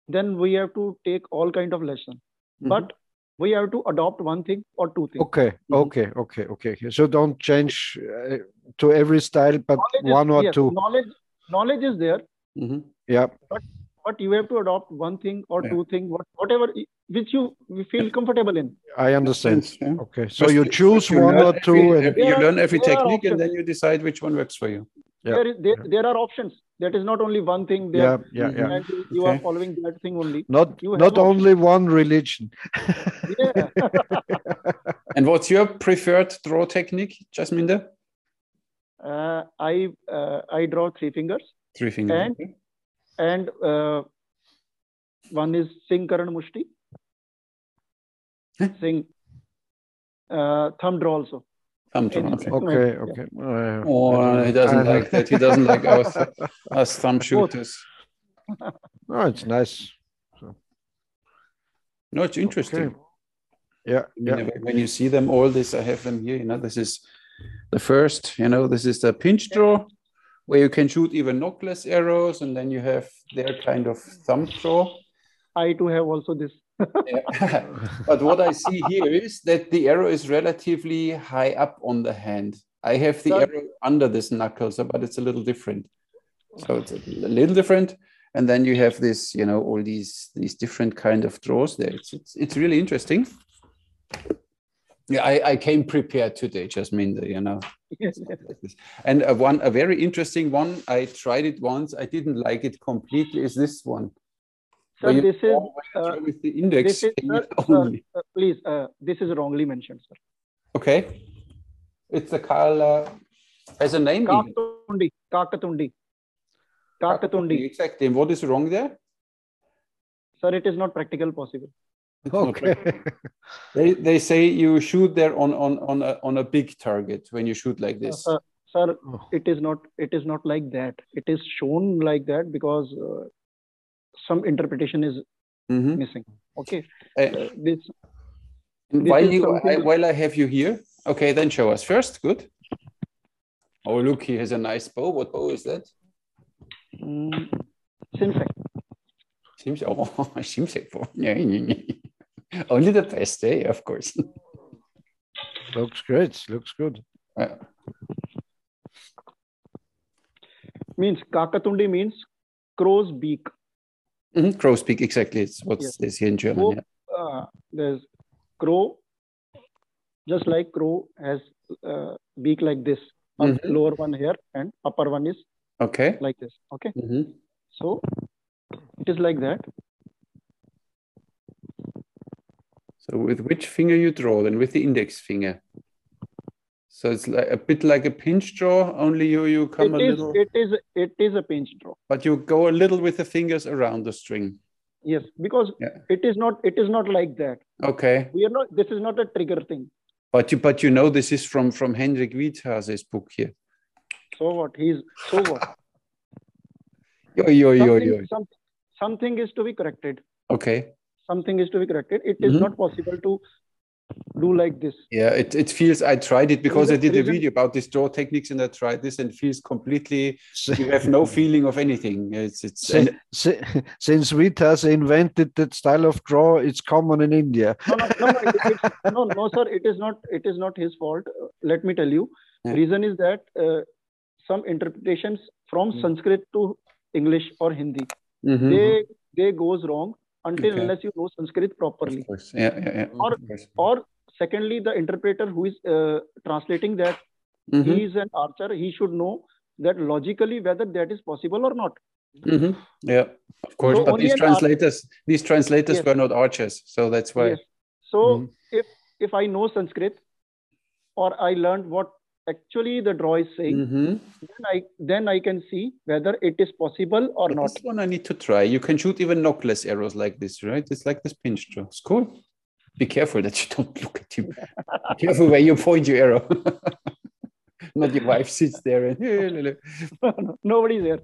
then we have to take all kind of lesson. Mm-hmm. But we have to adopt one thing or two things. Okay, mm-hmm. okay, okay, okay. So don't change uh, to every style, but knowledge one is, or yes, two. Knowledge, knowledge is there. Mm-hmm. Yeah. But but you have to adopt one thing or yeah. two things, what, whatever which you feel comfortable in. I understand. Yeah. Okay, so you choose you one or two, every, and you learn every technique, and then you decide which one works for you. Yeah. There, is, there, there are options. That is not only one thing. There, yeah, yeah, yeah. You, you okay. are following that thing only. Not not only options. one religion. yeah. *laughs* and what's your preferred draw technique, Jasminder? Uh, I uh, I draw three fingers. Three fingers. And okay and uh, one is Singh Karan Mushti. Singh uh, thumb draw also. Thumb draw. Okay, okay. okay. Yeah. oh, he doesn't like that. He doesn't like us, *laughs* us thumb shooters. *laughs* no, it's nice. So. No, it's interesting. Okay. Yeah, yeah. When you see them all, this I have them here. You know, this is the first. You know, this is the pinch draw where you can shoot even knockless arrows, and then you have their kind of thumb draw. I too have also this. *laughs* *laughs* but what I see here is that the arrow is relatively high up on the hand. I have the arrow under this knuckle, so but it's a little different. So it's a little different. And then you have this, you know, all these these different kind of draws there. It's it's, it's really interesting. Yeah, I, I came prepared today, Jasmine, you know. and a one a very interesting one, I tried it once, I didn't like it completely, is this one. So this is uh, with the index is, *laughs* only. Uh, uh, please, uh, this is wrongly mentioned, sir. Okay. It's a Karl uh, as a name. Kakatundi. Kakatundi. Kakatundi. Exactly. And what is wrong there? Sir, it is not practical possible. Okay. *laughs* they they say you shoot there on on on a, on a big target when you shoot like this. Uh, sir, oh. it is not it is not like that. It is shown like that because uh, some interpretation is mm-hmm. missing. Okay. Uh, this, this while you I, while I have you here, okay, then show us first. Good. Oh, look, he has a nice bow. What bow is that? Mm, Simsek. Simsek. Oh, *laughs* Simsek. *laughs* *laughs* Only the best, eh? Of course. *laughs* Looks great. Looks good. Yeah. Means kakatundi means crow's beak. Mm-hmm. Crow's beak, exactly. It's what yes. is here in German. So, yeah. uh, there's crow, just like crow has uh, beak like this. Mm-hmm. Lower one here and upper one is okay like this. Okay. Mm-hmm. So it is like that. So with which finger you draw? Then with the index finger. So it's like a bit like a pinch draw, only you you come it a is, little. It is it is a pinch draw. But you go a little with the fingers around the string. Yes, because yeah. it is not it is not like that. Okay. We are not. This is not a trigger thing. But you but you know this is from from Henrik Wiethase's book here. So what? He's so what? *laughs* yo yo yo something, yo. Something, something is to be corrected. Okay something is to be corrected it is mm-hmm. not possible to do like this yeah it, it feels i tried it because i did reason, a video about this draw techniques and i tried this and feels completely you have no feeling of anything it's it's since, and, since Wiethase invented that style of draw it's common in india no no no, it, it, no, no sir it is not it is not his fault uh, let me tell you yeah. reason is that uh, some interpretations from mm-hmm. sanskrit to english or hindi mm-hmm. they they goes wrong until okay. unless you know Sanskrit properly. Yeah, yeah, yeah. Or, or secondly, the interpreter who is uh, translating that mm-hmm. he is an archer, he should know that logically whether that is possible or not. Mm-hmm. Yeah, of course. So but these translators, archer, these translators yes. were not archers, so that's why. Yes. So mm-hmm. if if I know Sanskrit, or I learned what actually the draw is saying, Mm-hmm. then I then I can see whether it is possible or But not. This one I need to try. You can shoot even knockless arrows like this, right? It's like this pinch draw. It's cool. Be careful that you *laughs* don't look at you. Be careful where you point your arrow. *laughs* Not your wife sits there and *laughs* Nobody's there.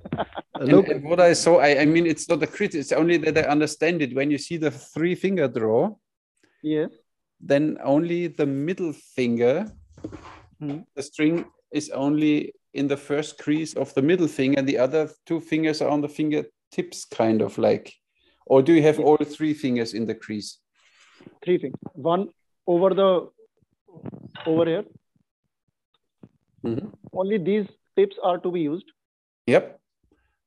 And- Look, and what I saw, I, I mean, it's not a crit, it's only that I understand it. When you see the three finger draw, yes. then only the middle finger, Hmm. the string is only in the first crease of the middle finger, and the other two fingers are on the fingertips, kind of like. Or do you have all three fingers in the crease? Three things. One over the over here. Mhm. Only these tips are to be used. Yep.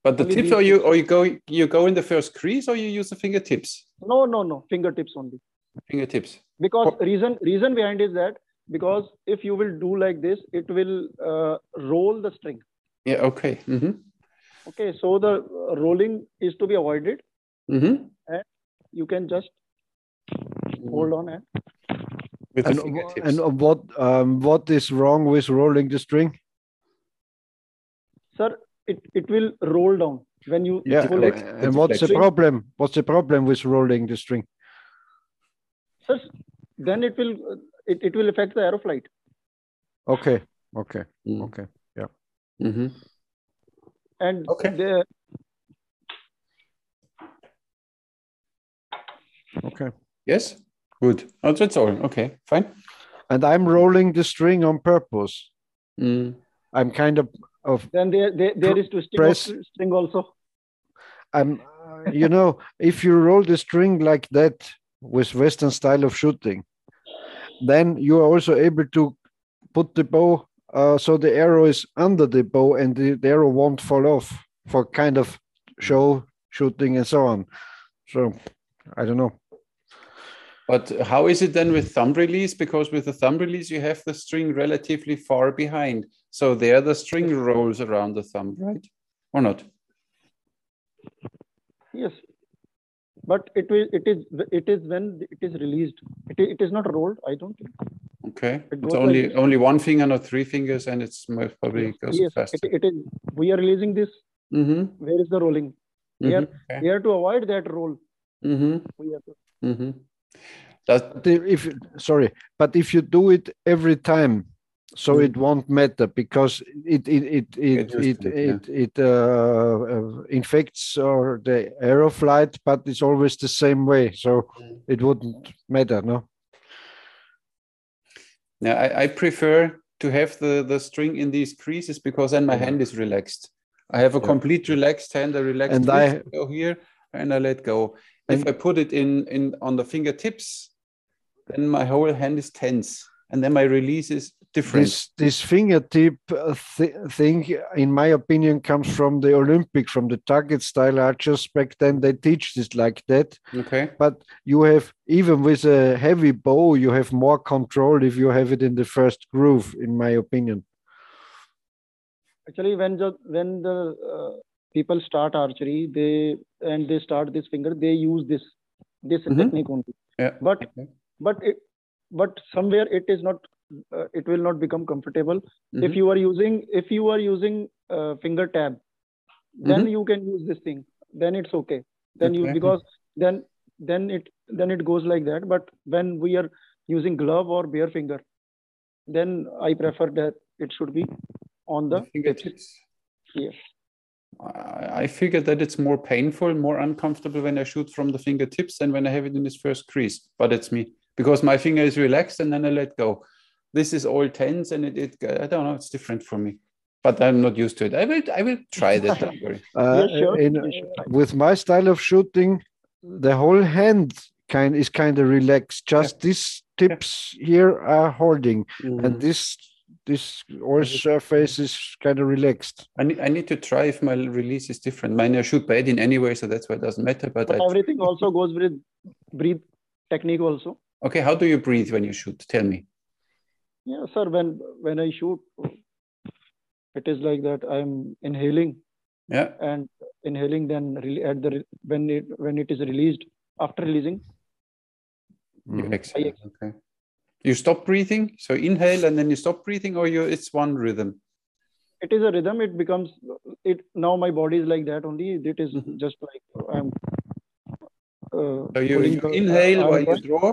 But the Only tips, or you, or you go, you go in the first crease, or you use the fingertips? No, no, no. Fingertips only. Fingertips. Because reason reason behind is that because if you will do like this, it will uh, roll the string. Yeah. Okay. hmm Okay, so the uh, rolling is to be avoided. hmm And You can just hold on and With the and, fingertips. and what um, what is wrong with rolling the string? sir, it, it will roll down when you Yeah, pull it. and what's the problem? What's the problem with rolling the string? Sir, then it will it, it will affect the arrow flight. Okay, okay, Mm. okay. Mhm. And Okay. the, Okay. Yes. Good. Oh, that's all. Okay. Fine. And I'm rolling the string on purpose. Mm. I'm kind of of then there, there, there is twisting of Press. string also. I'm uh, you know if you roll the string like that with Western style of shooting, then you are also able to put the bow uh, so the arrow is under the bow and the, the arrow won't fall off for kind of show shooting and so on. So I don't know. But how is it then with thumb release? Because with the thumb release, you have the string relatively far behind. So there the string rolls around the thumb, right? Or not? Yes. But it will it is it is when it is released. It, is- it is not rolled, I don't think. Okay. It It's goes like only only one finger, not three fingers, and it's most probably goes yes, faster. it, it is we are releasing this. Mm-hmm. Where is the rolling? Here, Okay. we are to avoid that roll. Mm-hmm. We have to, Mm-hmm. That, if if- sorry, but if you do it every time, so Mm. it won't matter because it it it it it it, yeah. it, uh, uh, infects or the arrow flight, but it's always the same way, so Mm. it wouldn't matter, no. now I, I prefer to have the, the string in these creases because then my Yeah. hand is relaxed. I have a Yeah. complete relaxed hand, a relaxed And I- go here and I let go. If I put it in, in on the fingertips, then my whole hand is tense and then my release is different. This this fingertip uh, th- thing, in my opinion, comes from the Olympic, from the target style archers. Back then, they teach this like that. Okay. but you have even with a heavy bow you have more control if you have it in the first groove in my opinion actually when the when the uh, people start archery, they and they start this finger, they use this this Mhm. technique only. Yeah. But Okay. but it but somewhere it is not uh, it will not become comfortable if Mhm. you are using if you are using uh, finger tab then Mhm. you can use this thing then it's okay then you because then then it then it goes like that but when we are using glove or bare finger then i prefer that it should be on the tips. fingertips. yes I I figure that it's more painful, more uncomfortable when I shoot from the fingertips than when I have it in this first crease. But it's me because my finger is relaxed and then I let go. This is all tense and it, it I don't know, it's different for me. But I'm not used to it. I will I will try that. Don't worry. *laughs* uh, sure. in, You with my style of shooting the whole hand kind is kind of relaxed just these tips here are holding and Mhm. this this whole surface is kind of relaxed I need, I need to try if my release is different. Mine I shoot bad in anyway, so that's why it doesn't matter. But but I, everything also goes with breathe technique also okay, how do you breathe when you shoot? Tell me. Yeah sir when when i shoot it is like that i'm inhaling Yeah. and inhaling then re- at the when it when it is released after releasing You Mhm. exhale. Okay. You stop breathing, so inhale and then you stop breathing, or you it's one rhythm. It is a rhythm. It becomes it now. My body is like that only. It is mm-hmm. just like I'm. Uh, so you, you inhale while you draw,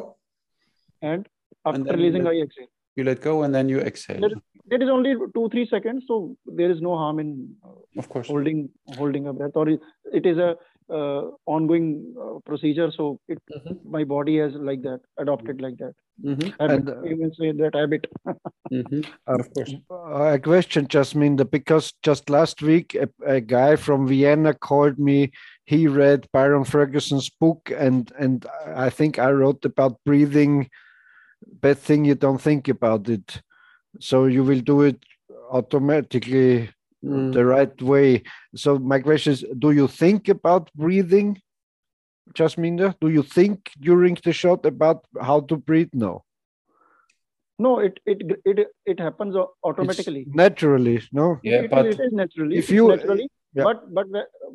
and after and releasing, I exhale. You let go and then you exhale. There is, there is only two three seconds, so there is no harm in uh, of course holding holding a breath. Or it is a uh, ongoing uh, procedure. So it, mm-hmm. my body has like that adopted like that. Mm-hmm. And uh, even say that habit. *laughs* mm-hmm. Of course. a question, Jasminder, because just last week a, a, guy from Vienna called me. He read Byron Ferguson's book, and and I think I wrote about breathing. Bad thing you don't think about it, so you will do it automatically mm. the right way. So my question is, do you think about breathing, Jasminder? Do you think during the shot about how to breathe? No. No, it it it it happens automatically. It's naturally, no. Yeah, it, but it is naturally. If you naturally, yeah. but but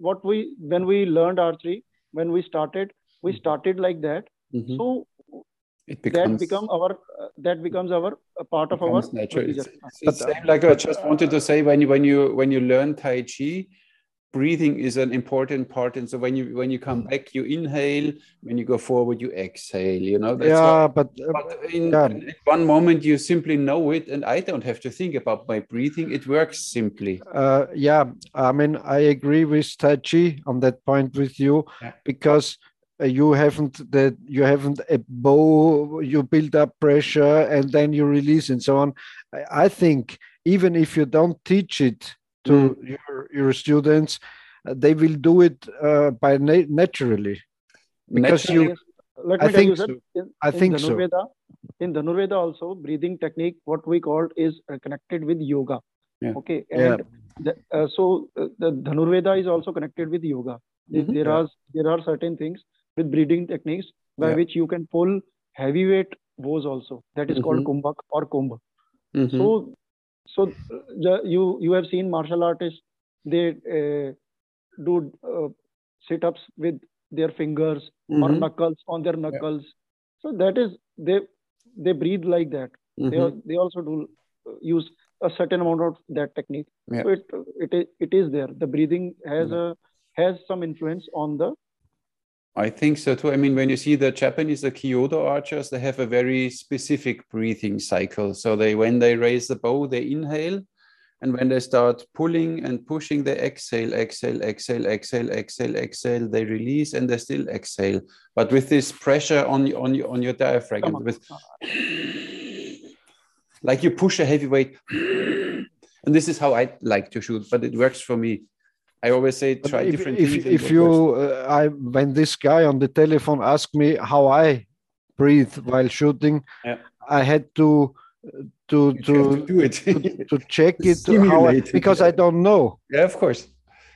what we when we learned archery, when we started, we mm-hmm. started like that. Mm -hmm. So it becomes that become our uh, that becomes our part of our nature. It's, it's, same like I just wanted to say when you when you when you learn Tai Chi, breathing is an important part and so when you when you come back you inhale when you go forward you exhale you know yeah but, uh, but in, yeah. in, one moment you simply know it and i don't have to think about my breathing it works simply uh, yeah i mean i agree with tai chi on that point with you yeah. because uh, you haven't that you haven't a bow you build up pressure and then you release and so on i, think even if you don't teach it to mm. your your students uh, they will do it uh, by na naturally because naturally, you let me I tell you that so. in, I in think Dhanurveda, so. in Dhanurveda also breathing technique what we call is uh, connected with yoga yeah. okay and yeah. the, uh, so uh, the Dhanurveda is also connected with yoga mm -hmm. there yeah. are there are certain things with breathing techniques by yeah. which you can pull heavyweight bows also. That is mm-hmm. called kumbhak or kumbh. Mm-hmm. So, so the, you you have seen martial artists they uh, do uh, sit ups with their fingers mm-hmm. or knuckles on their knuckles. Yeah. So that is they they breathe like that. They mm-hmm. they also do uh, use a certain amount of that technique. Yeah. So it it it is there. The breathing has a has some influence on the I think so too. I mean, when you see the Japanese, the Kyudo archers, they have a very specific breathing cycle. So they, when they raise the bow, they inhale, and when they start pulling and pushing, they exhale, exhale, exhale, exhale, exhale, exhale. They release and they still exhale, but with this pressure on on on your diaphragm, with like you push a heavy weight. And this is how I like to shoot, but it works for me. I always say try if, different if, things. If you, uh, I when this guy on the telephone asked me how I breathe while shooting, yeah. I had to to to, to do it to, to check it how I, because yeah. I don't know. Yeah, of course.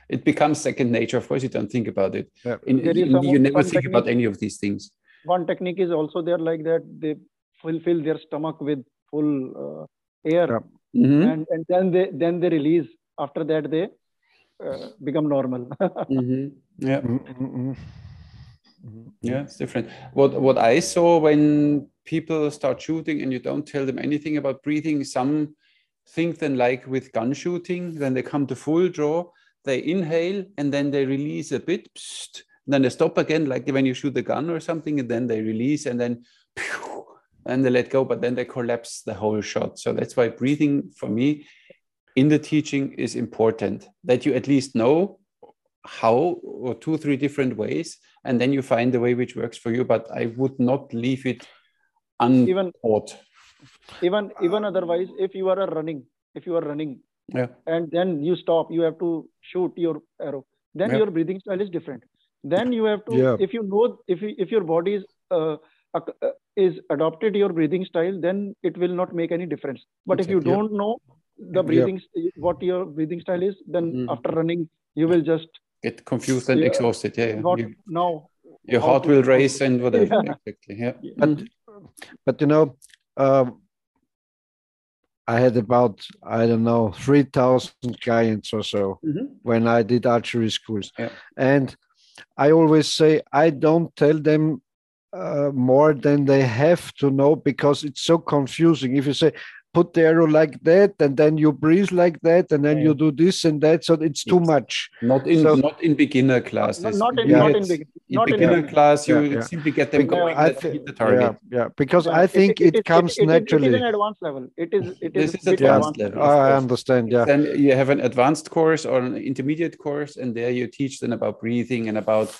It becomes second nature. Of course, you don't think about it. Yeah. In, in, you never think about any of these things. One technique is also there like that. They fulfill their stomach with full uh, air, mm -hmm. and and then they then they release. After that, they uh, become normal. *laughs* mm-hmm. Yeah. Mm-hmm. Yeah, it's different. What what I saw when people start shooting and you don't tell them anything about breathing, some think then like with gun shooting, then they come to full draw, they inhale and then they release a bit, psst, then they stop again, like when you shoot the gun or something, and then they release and then pew, and they let go, but then they collapse the whole shot. So that's why breathing for me in the teaching is important that you at least know how or two three different ways and then you find the way which works for you but i would not leave it untaught even even even otherwise if you are running if you are running yeah. and then you stop you have to shoot your arrow then yeah. your breathing style is different then you have to yeah. if you know if you, if your body is uh, uh, is adopted your breathing style then it will not make any difference but exactly. if you don't know the breathing what your breathing style is then mm. after running you will just get confused and exhausted yeah, Not you, now your heart will race and whatever yeah. exactly yeah but but you know um, I had about I don't know three thousand clients or so mm-hmm. when I did archery schools, yeah. and I always say I don't tell them uh, more than they have to know because it's so confusing. If you say put the arrow like that and then you breathe like that and then yeah. you do this and that so it's too much. Not in so, not in beginner classes. Not, not in, yeah. not in, in not beginner in, class you yeah, simply get them going I th- the target. Yeah, because i think it, it, it comes it, naturally it is an advanced level. It is it is, this is advanced level. I understand yeah. Then you have an advanced course or an intermediate course and there you teach them about breathing and about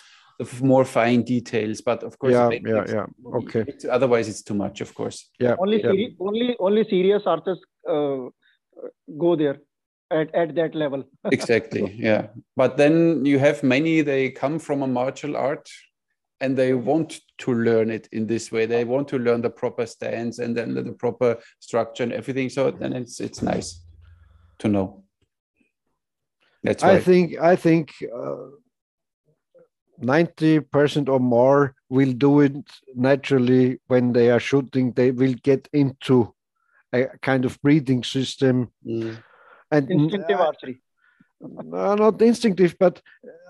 more fine details but of course yeah yeah yeah. okay. It's, otherwise it's too much of course. Yeah only yeah. Seri- only only serious artists uh, go there at, at that level. *laughs* Exactly yeah. But then you have many they come from a martial art and they want to learn it in this way. They want to learn the proper stance and then the, the proper structure and everything. So then it's it's nice to know. That's why. i think i think uh, 90% or more will do it naturally when they are shooting. They will get into a kind of breathing system. Mm. and instinctive uh, archery. no, not instinctive but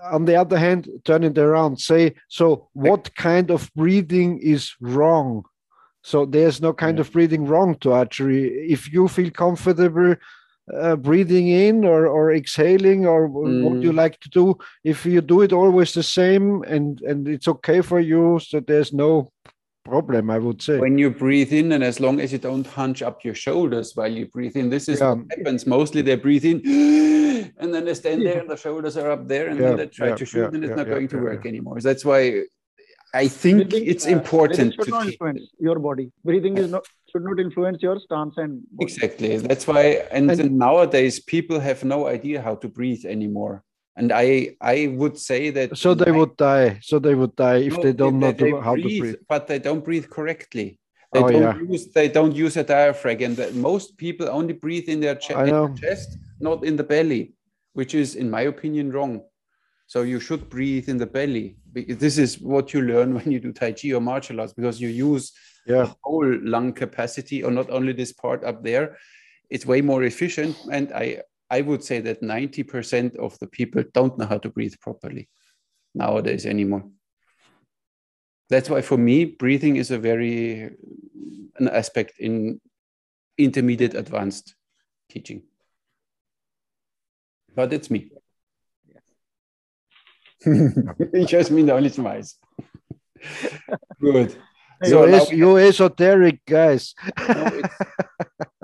on the other hand turn it around. Say so what kind of breathing is wrong? So there's no kind yeah. of breathing wrong to archery. If you feel comfortable uh, breathing in or, or exhaling or mm. what you like to do if you do it always the same and and it's okay for you so there's no problem i would say when you breathe in and as long as you don't hunch up your shoulders while you breathe in this is yeah. what happens mostly they breathe in *gasps* and then they stand there and the shoulders are up there and yeah. then they try yeah. to shoot and it's not going to work anymore so that's why I think breathing, it's uh, important should not influence your body. Breathing is not should not influence your stance and body. exactly. That's why. And, and nowadays, people have no idea how to breathe anymore. And I I would say that so they would die. So they would die if no, they don't know they how breathe, to breathe. But they don't breathe correctly. They oh, don't yeah. use they don't use a diaphragm. And most people only breathe in their, ch- in their chest, not in the belly, which is, in my opinion, wrong. So you should breathe in the belly. Because this is what you learn *laughs* when you do Tai Chi or martial arts because you use yeah. whole lung capacity or not only this part up there. It's way more efficient. And I, I would say that 90% of the people don't know how to breathe properly nowadays anymore. That's why for me, breathing is a very an aspect in intermediate advanced teaching. But it's me. ich höre es mir noch nicht weiß. Good. So you, you esoteric guys. no, *laughs* it's,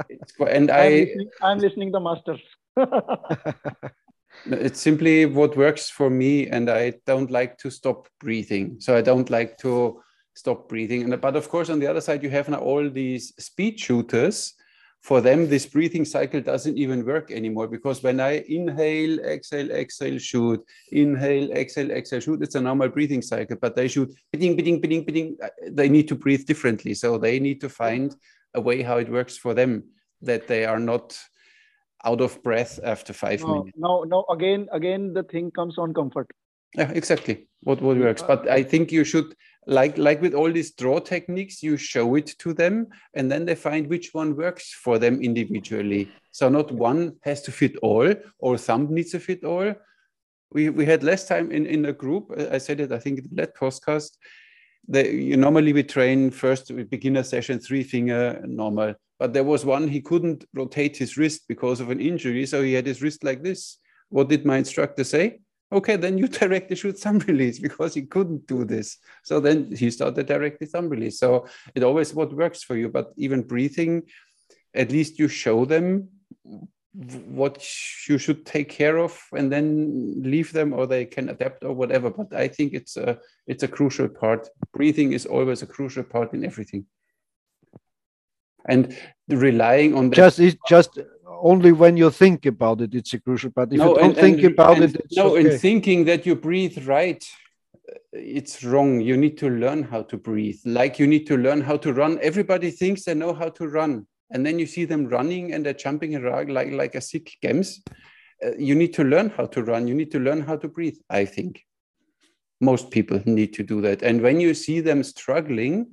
it's, and I, I'm listening, I'm listening the masters. *laughs* it's simply what works for me, and I don't like to stop breathing. So I don't like to stop breathing. And but of course, on the other side, you have now all these speed shooters for them, this breathing cycle doesn't even work anymore because when I inhale, exhale, exhale, shoot, inhale, exhale, exhale, shoot, it's a normal breathing cycle, but they shoot, bidding, bidding, bidding, bidding. Uh, they need to breathe differently. So they need to find a way how it works for them that they are not out of breath after five no, minutes. No, no, again, again, the thing comes on comfort. Yeah, exactly. What what works. Uh, but I think you should like like with all these draw techniques you show it to them and then they find which one works for them individually. So not one has to fit all or some needs to fit all. We we had last time in in a group. I said it i think in that podcast. That you normally we train first with beginner session three finger normal. But there was one he couldn't rotate his wrist because of an injury so he had his wrist like this. What did my instructor say okay, then you *laughs* directly shoot thumb release because he couldn't do this. So then he started directly thumb release. So it always what works for you. But even breathing, at least you show them what you should take care of and then leave them or they can adapt or whatever but i think it's a it's a crucial part breathing is always a crucial part in everything and relying on just it just only when you think about it, it's a crucial part. If no, you don't and, think and, about and, it, no, okay. in thinking that you breathe right, it's wrong. You need to learn how to breathe. Like you need to learn how to run. Everybody thinks they know how to run, and then you see them running and they're jumping around like like a sick gems. Uh, you need to learn how to run. You need to learn how to breathe. I think most people need to do that. And when you see them struggling,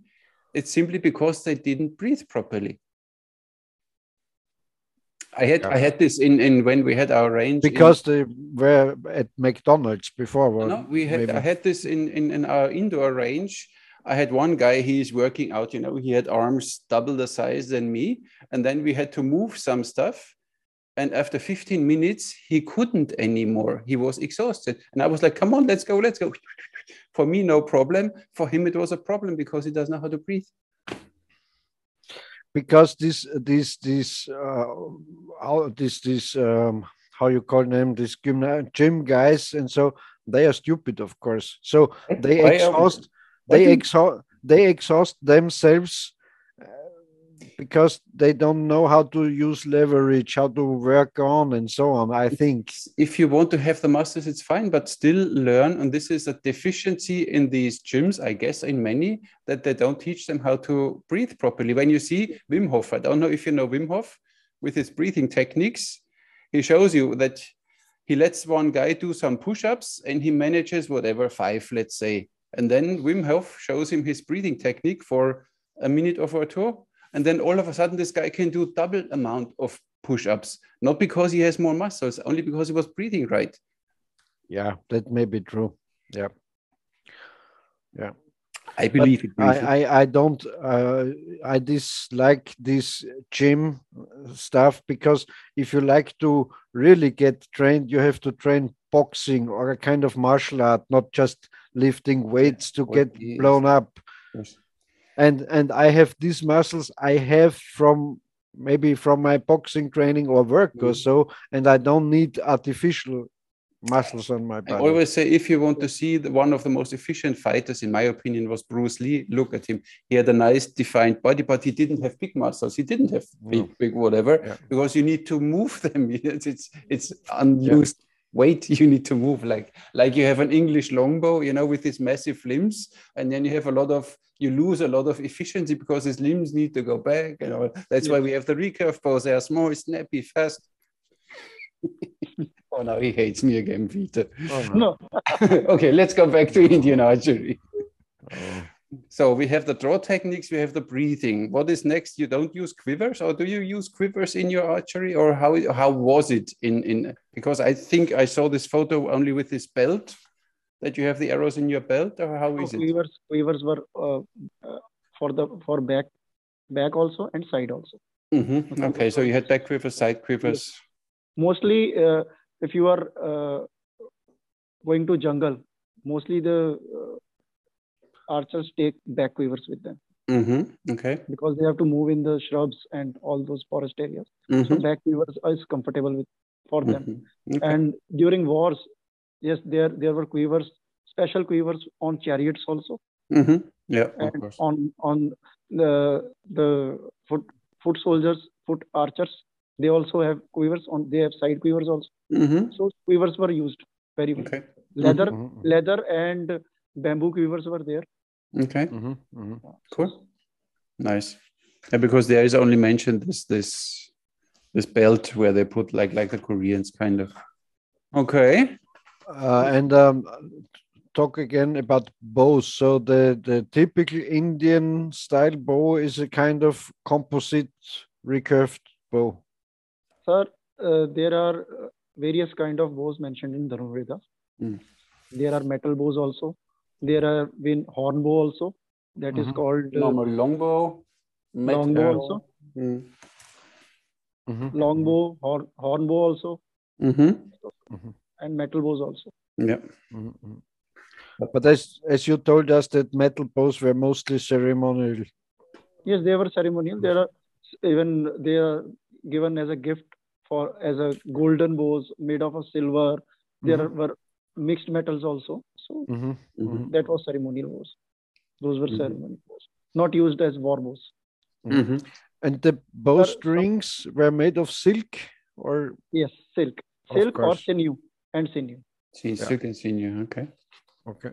it's simply because they didn't breathe properly I had yeah. I had this in in when we had our range because in, they were at McDonald's before. No, we had maybe. I had this in, in in our indoor range I had one guy, he's working out, you know, he had arms double the size than me. And then we had to move some stuff. And after 15 minutes, he couldn't anymore. He was exhausted. And I was like, come on, let's go, let's go. *laughs* For me, no problem. For him, it was a problem because he doesn't know how to breathe. Because this, this, this, uh, this, this, um, how you call them, these gym, gym guys, and so they are stupid, of course. So they exhaust, they exhaust, they exhaust themselves because they don't know how to use leverage, how to work on, and so on. I think if you want to have the masters, it's fine, but still learn. And this is a deficiency in these gyms, I guess, in many that they don't teach them how to breathe properly. When you see Wim Hof, I don't know if you know Wim Hof with his breathing techniques, he shows you that he lets one guy do some push-ups and he manages whatever five, let's say. And then Wim Hof shows him his breathing technique for a minute or two and then all of a sudden, this guy can do double amount of push-ups, not because he has more muscles, only because he was breathing right. Yeah, that may be true. Yeah. Yeah. I believe it. I, I, I don't uh, I dislike this gym stuff because if you like to really get trained, you have to train boxing or a kind of martial art, not just lifting weights to get blown up. Yes and and i have these muscles i have from maybe from my boxing training or work mm. or so and i don't need artificial muscles on my body i always say if you want to see the, one of the most efficient fighters in my opinion was bruce lee look at him he had a nice defined body but he didn't have big muscles he didn't have big, no. big whatever yeah. because you need to move *laughs* them it's it's, it's unused yeah weight *laughs* you need to move like like you have an english longbow you know with these massive limbs and then you have a lot of you lose a lot of efficiency because these limbs need to go back you know. That's why we have the recurve bows they are small snappy fast. *laughs* Oh no he hates me again peter. Oh, *laughs* no, okay let's go back to indian archery. Oh so we have the draw techniques, we have the breathing. What is next? You don't use quivers, or do you use quivers in your archery, or how how was it in in? Because I think I saw this photo only with this belt, that you have the arrows in your belt, or how is it? Quivers quivers were uh, uh, for the for back back also and side also. Mm-hmm. Okay, so you had back quivers, side quivers. Mostly, uh, if you are uh, going to jungle, mostly the uh, archers take back quivers with them. Mm-hmm. Okay. Because they have to move in the shrubs and all those forest areas. Mm-hmm. So back quivers is comfortable with for them. Mm-hmm. Okay. And during wars, yes, there there were quivers, special quivers on chariots also. Mm-hmm. Yeah, and on on the the foot foot soldiers, foot archers, they also have quivers on. They have side quivers also. Mm-hmm. So quivers were used very well. Okay. Leather, mm-hmm. leather, and bamboo quivers were there. Okay. Mm-hmm, mm-hmm. Cool. Nice. Yeah, because there is only mentioned this this this belt where they put like like the Koreans kind of. Okay. Uh, and um, talk again about bows. So the the typical Indian style bow is a kind of composite recurved bow. Sir, uh, there are uh, various kind of bows mentioned in Dhanurveda. Mm. There are metal bows also there have been hornbow also that mm-hmm. is called uh, normal longbow longbow also mm. mm-hmm. longbow horn, hornbow also mm-hmm. mm-hmm. and metal bows also yeah mm-hmm. but as as you told us that metal bows were mostly ceremonial yes they were ceremonial there are even they are given as a gift for as a golden bows made of a silver there mm-hmm. were mixed metals also so mm-hmm. Mm-hmm. that was ceremonial bows. Those were mm-hmm. ceremonial bows, not used as war bows. Mm-hmm. And the bowstrings were made of silk or yes, silk, silk or sinew and sinew. See, silk and sinew. Okay. Okay.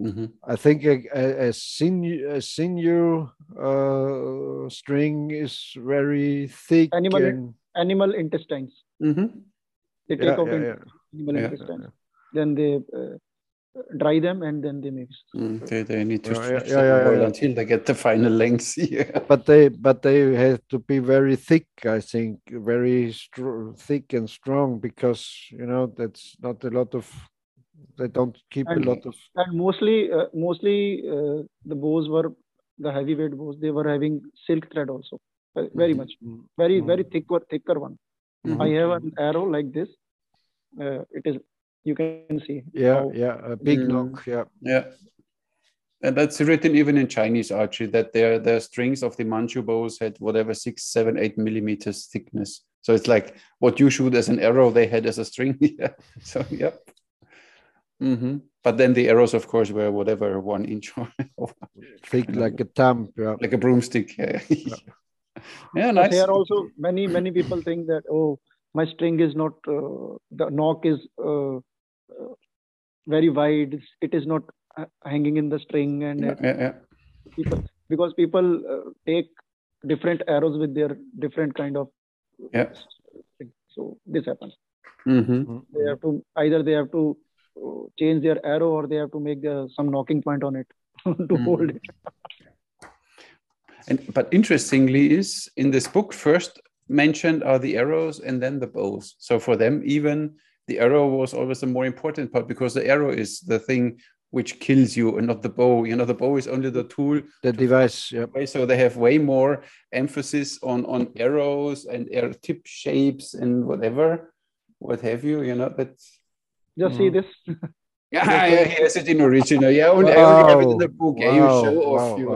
Mm-hmm. I think a, a, a sinew, a sinew uh, string is very thick. Animal, and... animal intestines. Mm-hmm. They take yeah, yeah, yeah. animal intestines. Then they uh, dry them and then they mix. Mm, they, they need to stretch yeah, yeah, yeah, until they get the final length. *laughs* yeah. But they but they have to be very thick, I think, very thick and strong because you know that's not a lot of they don't keep and, a lot of and mostly uh, mostly uh, the bows were the heavyweight bows they were having silk thread also uh, very mm-hmm. much very mm-hmm. very thicker thicker one mm-hmm. i have an arrow like this uh, it is you can see yeah how, yeah a big mm. nock yeah yeah and that's written even in Chinese archery that their their strings of the Manchu bows had whatever six, seven, eight millimeters thickness. So it's like what you shoot as an arrow, they had as a string. *laughs* yeah. So yep. Mm-hmm. But then the arrows, of course, were whatever one inch or *laughs* thick, like a thumb, yeah. like a broomstick. Yeah, yeah *laughs* nice. There also many many people think that oh, my string is not uh, the nock is uh, uh, very wide. It is not uh, hanging in the string, and yeah, yeah, yeah. People, because people uh, take different arrows with their different kind of yeah. So this happens. Mm-hmm. They have to either they have to change their arrow or they have to make the, some knocking point on it *laughs* to mm. hold it. and but interestingly is in this book first mentioned are the arrows and then the bows. So for them even the arrow was always the more important part because the arrow is the thing which kills you and not the bow. You know, the bow is only the tool. The device, yeah. So they have way more emphasis on on arrows and arrow tip shapes and whatever, what have you. You know, that. just mm. see this. *laughs* yeah, yeah, here's it in original. Yeah, only, wow. I only have it in the book. Wow. Yeah, you show off. you.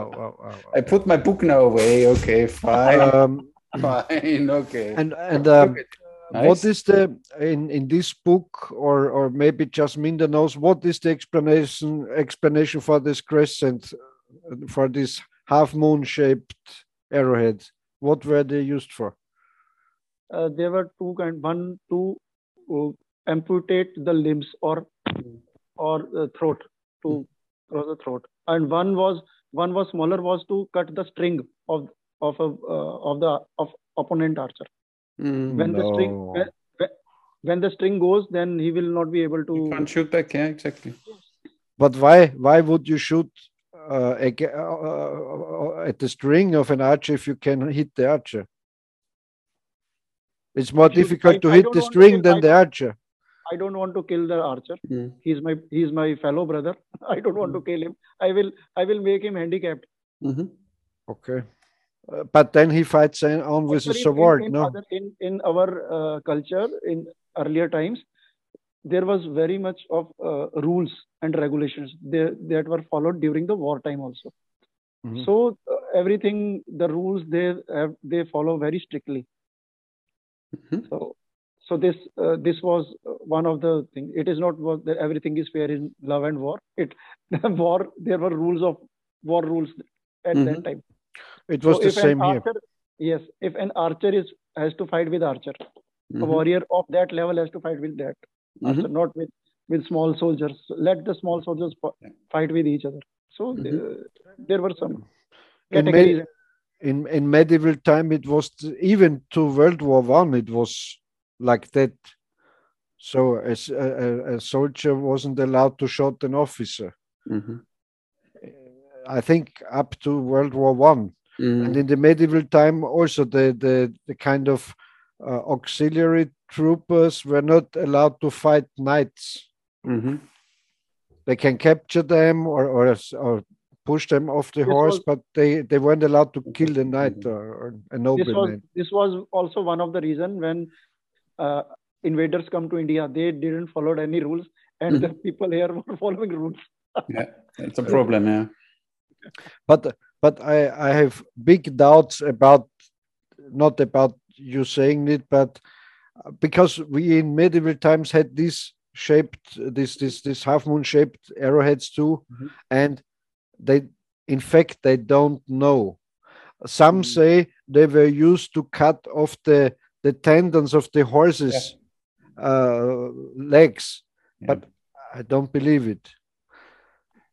I put my book now away. Okay, fine. Um, *laughs* fine. Okay. And and um, nice. what is the in in this book or or maybe Jasminder knows what is the explanation explanation for this crescent for this half moon shaped arrowheads? What were they used for? Uh, there were two kind. One, two uh, amputate the limbs or or the throat to cross the throat and one was one was smaller was to cut the string of of a uh, of the of opponent archer mm, when no. the string when, when, the string goes then he will not be able to you can't shoot back yeah exactly but why why would you shoot uh, uh, uh, at the string of an archer if you can hit the archer it's more difficult I, to hit the string than the archer I don't want to kill the archer. Mm. He's my he's my fellow brother. *laughs* I don't want mm. to kill him. I will I will make him handicapped. Mm-hmm. Okay. Uh, but then he fights on with a sword, in, no? In in our uh, culture in earlier times, there was very much of uh, rules and regulations there, that were followed during the wartime also. Mm-hmm. So uh, everything, the rules they have, they follow very strictly. Mm-hmm. So so this uh, this was one of the things it is not that everything is fair in love and war it *laughs* war there were rules of war rules at mm-hmm. that time it was so the same archer, here yes if an archer is has to fight with archer mm-hmm. a warrior of that level has to fight with that mm-hmm. not with with small soldiers let the small soldiers fight with each other so mm-hmm. there were some categories in, in in medieval time it was even to world war one it was like that. So a, a, a soldier wasn't allowed to shoot an officer. Mm-hmm. I think up to World War One, mm-hmm. and in the medieval time also the the, the kind of uh, auxiliary troopers were not allowed to fight knights. Mm-hmm. They can capture them or, or, or push them off the this horse, was, but they, they weren't allowed to kill the knight mm-hmm. or, or a nobleman. This was, this was also one of the reason when uh, invaders come to India, they didn't follow any rules, and mm-hmm. the people here were *laughs* following rules. yeah, it's a problem. Yeah, but but I I have big doubts about not about you saying it, but because we in medieval times had this shaped this this this half moon shaped arrowheads too, mm-hmm. and they in fact they don't know. Some mm-hmm. say they were used to cut off the the tendons of the horse's yeah. uh, legs, yeah. but I don't believe it.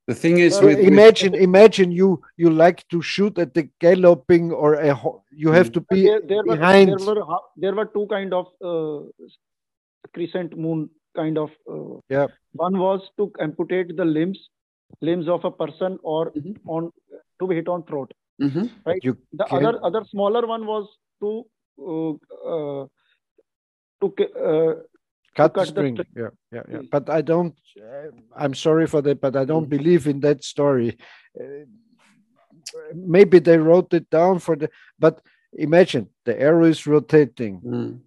The thing is, well, with, imagine, with... imagine you you like to shoot at the galloping or a you have to be there, there behind. Were, there were there were two kind of uh, crescent moon kind of. Uh, yeah. One was to amputate the limbs limbs of a person or mm-hmm. on to be hit on throat. Mm-hmm. Right. You the can... other other smaller one was to uh, uh, to uh, cut, cut the, string. the. Yeah, yeah, yeah. But I don't. Uh, I'm sorry for that, but I don't mm. believe in that story. Uh, maybe they wrote it down for the. But imagine the arrow is rotating. Mm.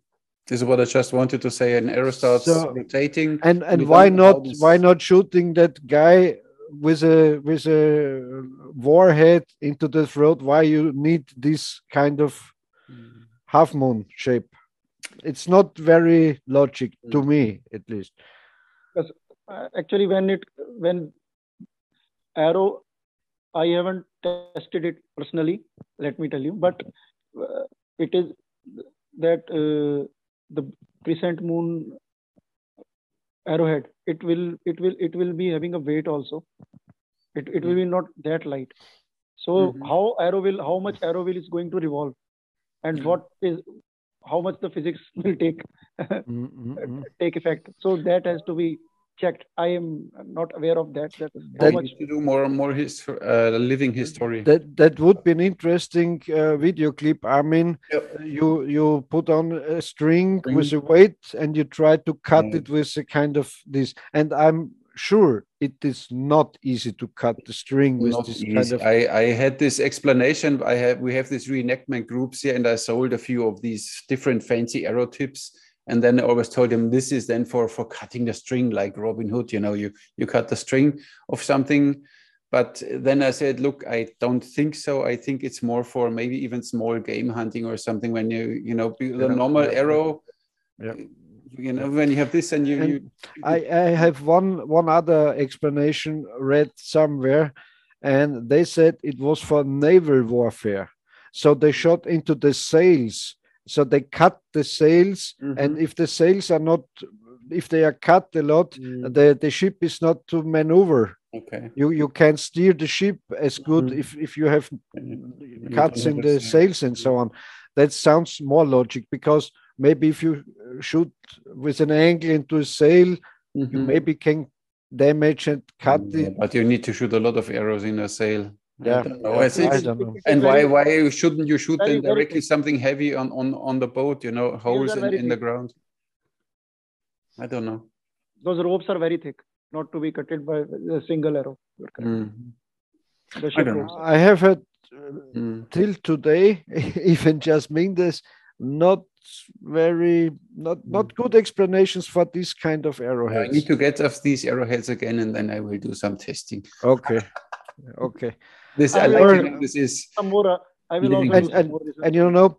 This is what I just wanted to say. An arrow starts so, rotating. And and why not? Why not shooting that guy with a with a warhead into the throat? Why you need this kind of mm. half moon shape? It's not very logic to me at least. Because uh, actually when it when arrow i haven't tested it personally let me tell you but uh, it is that uh, the crescent moon arrowhead it will it will it will be having a weight also. It, it will be not that light. So mm-hmm. how arrow will how much arrow will is going to revolve? And mm-hmm. what is how much the physics *laughs* will take mm-hmm. take effect. So that has to be checked. I am not aware of that. That, that much to do more and more his uh, living history. That that would be an interesting uh, video clip. I mean, yep. you you put on a string, string, with a weight and you try to cut it with a kind of this. And I'm sure it is not easy to cut the string with not this easy. kind of I, I had this explanation. I have we have these reenactment groups here and i sold a few of these different fancy arrow tips. And then i always told them this is then for for cutting the string like robin hood you know you you cut the string of something. But then i said look i don't think so. I think it's more for maybe even small game hunting or something when you you know the normal arrow yeah you know when you have this and you, and you I, I have one one other explanation read somewhere and they said it was for naval warfare so they shot into the sails so they cut the sails mm-hmm. and if the sails are not if they are cut a lot mm. the the ship is not to maneuver okay you you can steer the ship as good mm. if if you have cuts in the sails and so on that sounds more logic because maybe if you shoot with an angle into a sail, mm-hmm. you maybe can damage and cut yeah, it. But you need to shoot a lot of arrows in a sail. Yeah, I don't know. I, I don't know. And why why shouldn't you shoot very, directly something heavy on, on, on the boat? You know, holes in, in the ground. I don't know. Those ropes are very thick, not to be cutted by a single arrow. Mm. I, don't know. I have had uh, mm. till today, *laughs* even just mean this, not very not not hmm. good explanations for this kind of arrowheads. I need to get off these arrowheads again, and then I will do some testing. Okay, okay. This I, I like. This is some more. I will also and, and, and, you know,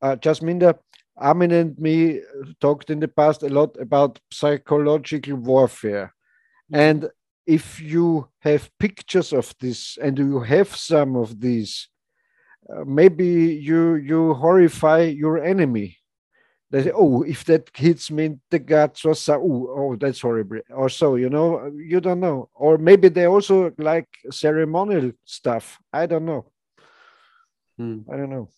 uh, Jasminder, Armin and me talked in the past a lot about psychological warfare, mm. and if you have pictures of this and you have some of these uh, maybe you you horrify your enemy they say, oh, if that hits me the guts or so, oh, oh, that's horrible, or so, you know, you don't know. Or maybe they also like ceremonial stuff. I don't know. Hmm. I don't know.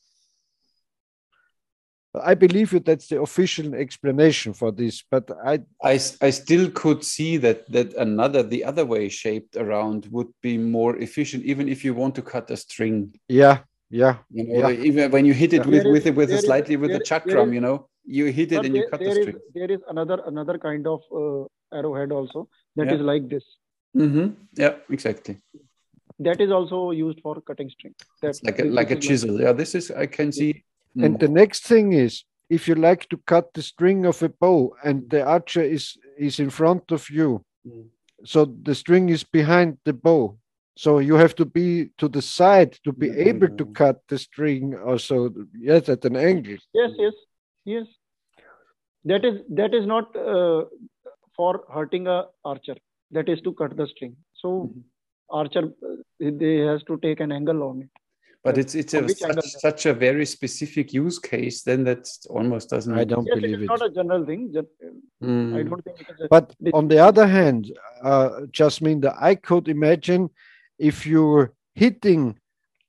I believe you that's the official explanation for this, but I, I I still could see that that another the other way shaped around would be more efficient, even if you want to cut a string. Yeah, yeah, you know, yeah. even when you hit it with, with it with a slightly with a chakram, you know, you hit it and there, you cut the string. Is, there is another another kind of uh, arrowhead also that yeah. is like this. Mm-hmm. Yeah, exactly. That is also used for cutting string. That's like a, like a chisel. Like, yeah, this is I can see. And mm. the next thing is if you like to cut the string of a bow and the archer is is in front of you, mm. so the string is behind the bow so you have to be to the side to be mm-hmm. able to cut the string also yes at an angle. Yes yes yes. That is that is not uh, for hurting a archer. That is to cut the string. So mm-hmm. archer uh, they has to take an angle on it. But it's it's a, such, such, a very specific use case then that almost doesn't i don't yes, believe it. it's not a general thing just, mm. i don't think it is a, but on the other hand uh, just mean that i could imagine if you're hitting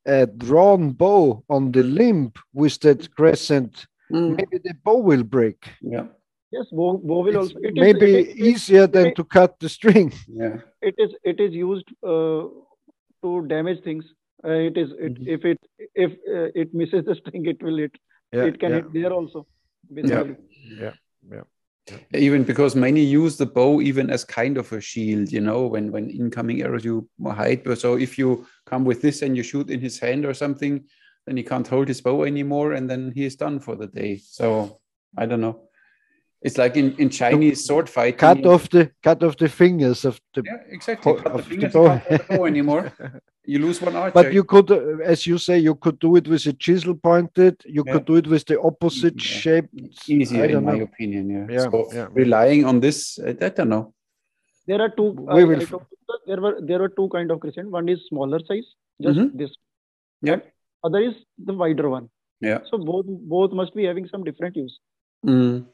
a drawn bow on the limb with that crescent, mm. maybe the bow will break. Yeah. Yes, bow, bow will it's also. It maybe is, it, easier it, than it, to cut the string. Yeah. It is. It is used uh, to damage things. Uh, it is. It, mm-hmm. If it if uh, it misses the string, it will hit. Yeah, it can yeah. hit there also. Yeah. Yeah. Yeah. Even because many use the bow even as kind of a shield you know when when incoming arrows you hide so if you come with this and you shoot in his hand or something then he can't hold his bow anymore and then he is done for the day so i don't know it's like in, in Chinese sword fighting. Cut off the cut off the fingers of the yeah exactly. Cut the fingers the bow. anymore. *laughs* You lose one archer. But you could, uh, as you say, you could do it with a chisel pointed. You yeah. could do it with the opposite yeah. shape. Easier, in my opinion. Yeah. yeah. So yeah. relying on this, I, I, don't know. There are two. We uh, will... there were there were two kind of crescent. One is smaller size, just mm-hmm. this. Yeah. Other is the wider one. Yeah. So both both must be having some different use. Mm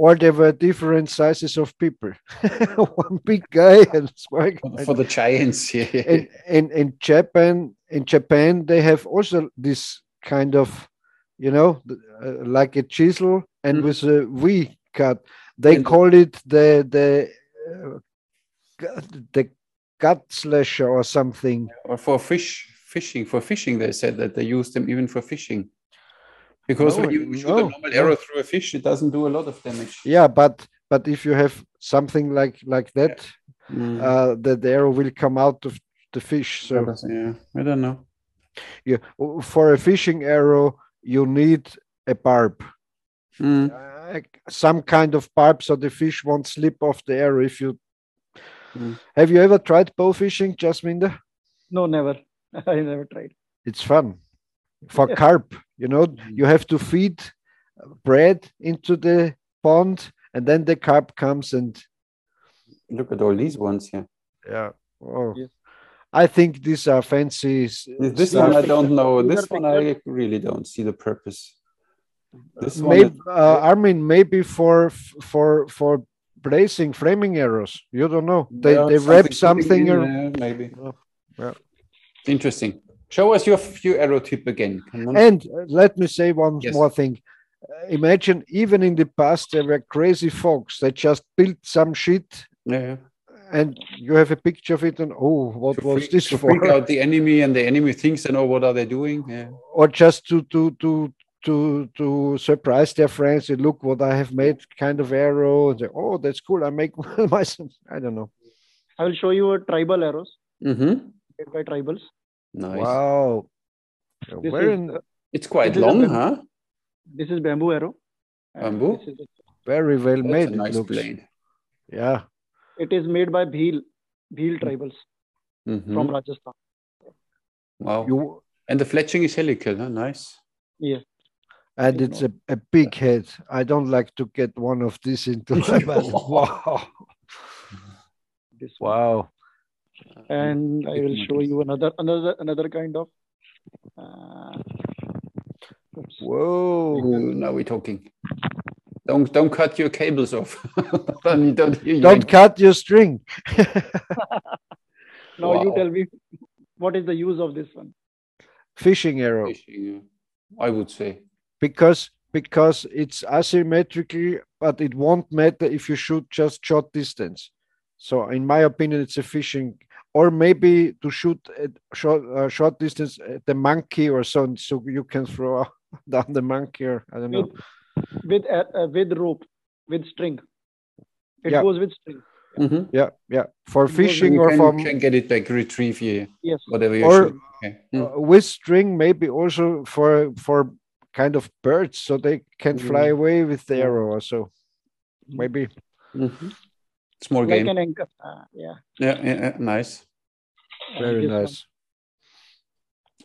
or there were different sizes of people. *laughs* One big guy and small guy. For the giants, yeah. In, in, in Japan, in Japan, they have also this kind of, you know, uh, like a chisel and mm. with a V cut. They and call it the the uh, the gut slasher or something. Or for fish fishing, for fishing, they said that they use them even for fishing. Because no, when you shoot no, a normal arrow through a fish, it doesn't do a lot of damage. Yeah, but but if you have something like like that, yeah. mm. uh, the, the arrow will come out of the fish. So yeah, I don't know. Yeah, for a fishing arrow, you need a barb. Mm. Uh, some kind of barb so the fish won't slip off the arrow if you mm. have you ever tried bow fishing jasminder no never *laughs* i never tried it's fun for carp you know? Mm-hmm. you have to feed bread into the pond and then the carp comes and look at all these ones here yeah. Oh. Yes. i think these are fancy this one i don't know. This one i really don't see the purpose. This maybe, one uh, armin maybe for for for blazing flaming arrows. You don't know. They, yeah, they wrap something, something maybe. Yeah. interesting Show us your few arrow tip again. And uh, let me say one yes. more thing. Uh, imagine even in the past there were crazy folks that just built some shit. Yeah. And you have a picture of it, and oh, what to was freak, this to for? Freak out the enemy, and the enemy thinks they know what are they doing. Yeah. Or just to to to to to surprise their friends. Say, look what I have made, kind of arrow. Say, oh, that's cool. I make *laughs* myself. I don't know. I will show you a tribal arrows. Mm-hmm. Made by tribals. Nice. Wow. Where in, it's quite long, huh? This is bamboo arrow. Bamboo? Very well That's made. A nice looks. blade. Yeah. It is made by Bhil, Bhil tribals mm-hmm. from Rajasthan. Wow. You, and the fletching is helical, huh? Nice. Yeah. And it's a, a big head. I don't like to get one of these into *laughs* my *laughs* Wow. This wow and I will show you another another another kind of. Uh, Whoa! Now we're talking. Don't don't cut your cables off. *laughs* don't don't cut your string. *laughs* now wow. you tell me, what is the use of this one? Fishing arrow. Fishing, I would say. Because because it's asymmetrically, but it won't matter if you shoot just short distance. So, in my opinion, it's a fishing or maybe to shoot at short uh, short distance at the monkey or so, so you can throw *laughs* down the monkey or I don't know. With uh, uh, with rope, with string. It yeah. goes with string. Mm-hmm. Yeah, yeah. For fishing or for can get it back, retrieve you. Yes. Whatever you or okay. mm. with string, maybe also for for kind of birds, so they can mm. fly away with the arrow. Or so maybe. Small like game. An anchor. Uh, yeah. yeah. Yeah, nice. Very nice.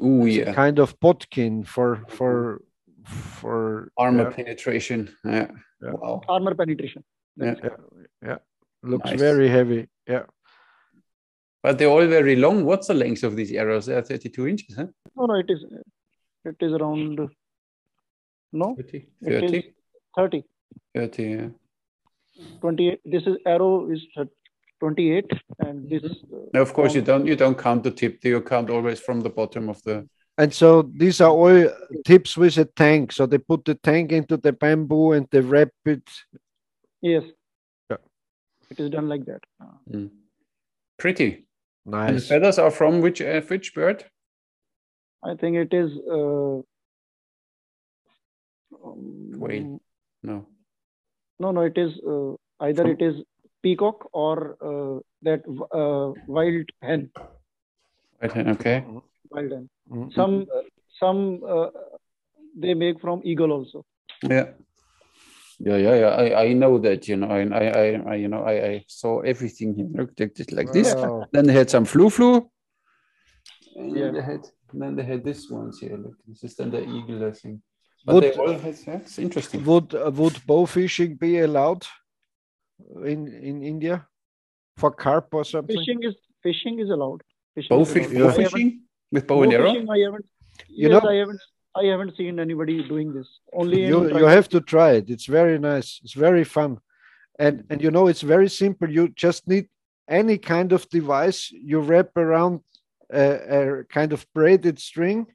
Oh yeah. kind of bodkin for for for armor yeah. penetration. Yeah. yeah. Wow. Armor penetration. Yeah. yeah. yeah. Looks nice. very heavy. Yeah. But they're all very long. What's the length of these arrows? They're 32 inches, huh? No, no, it is it is around no 30. 30. 30. 30, yeah. 28 this is arrow is 28 and this mm-hmm. uh, of course you don't you don't count the tip. You count always from the bottom of the and so these are all tips with a tang. So they put the tang into the bamboo and they wrap it. Yes. Yeah. it is done like that. Mm. pretty. Nice and the feathers are from which uh, which bird? I think it is uh, um, no no, no. It is uh, either it is peacock or uh, that uh, wild hen. Wild hen, okay. Wild hen. Mm-hmm. Some some they make from eagle also. Yeah. Yeah, yeah, yeah. I, I know that, you know, I, I, I you know, I, I saw everything here. Look, like this. Wow. Then they had some flu flu. And yeah. they had, then they had this ones here. Look, this is then the eagle, I think. But would, they all had, yeah, it's interesting. Would uh, would bow fishing be allowed in in India for carp or something? Fishing is fishing is allowed. Fishing bow, is allowed. bow fishing with bow, bow and arrow. Fishing, I haven't. You yes, know, I haven't I haven't seen anybody doing this. Only you, you have to try it. It's very nice. It's very fun. And and you know it's very simple. You just need any kind of device you wrap around a, a kind of braided string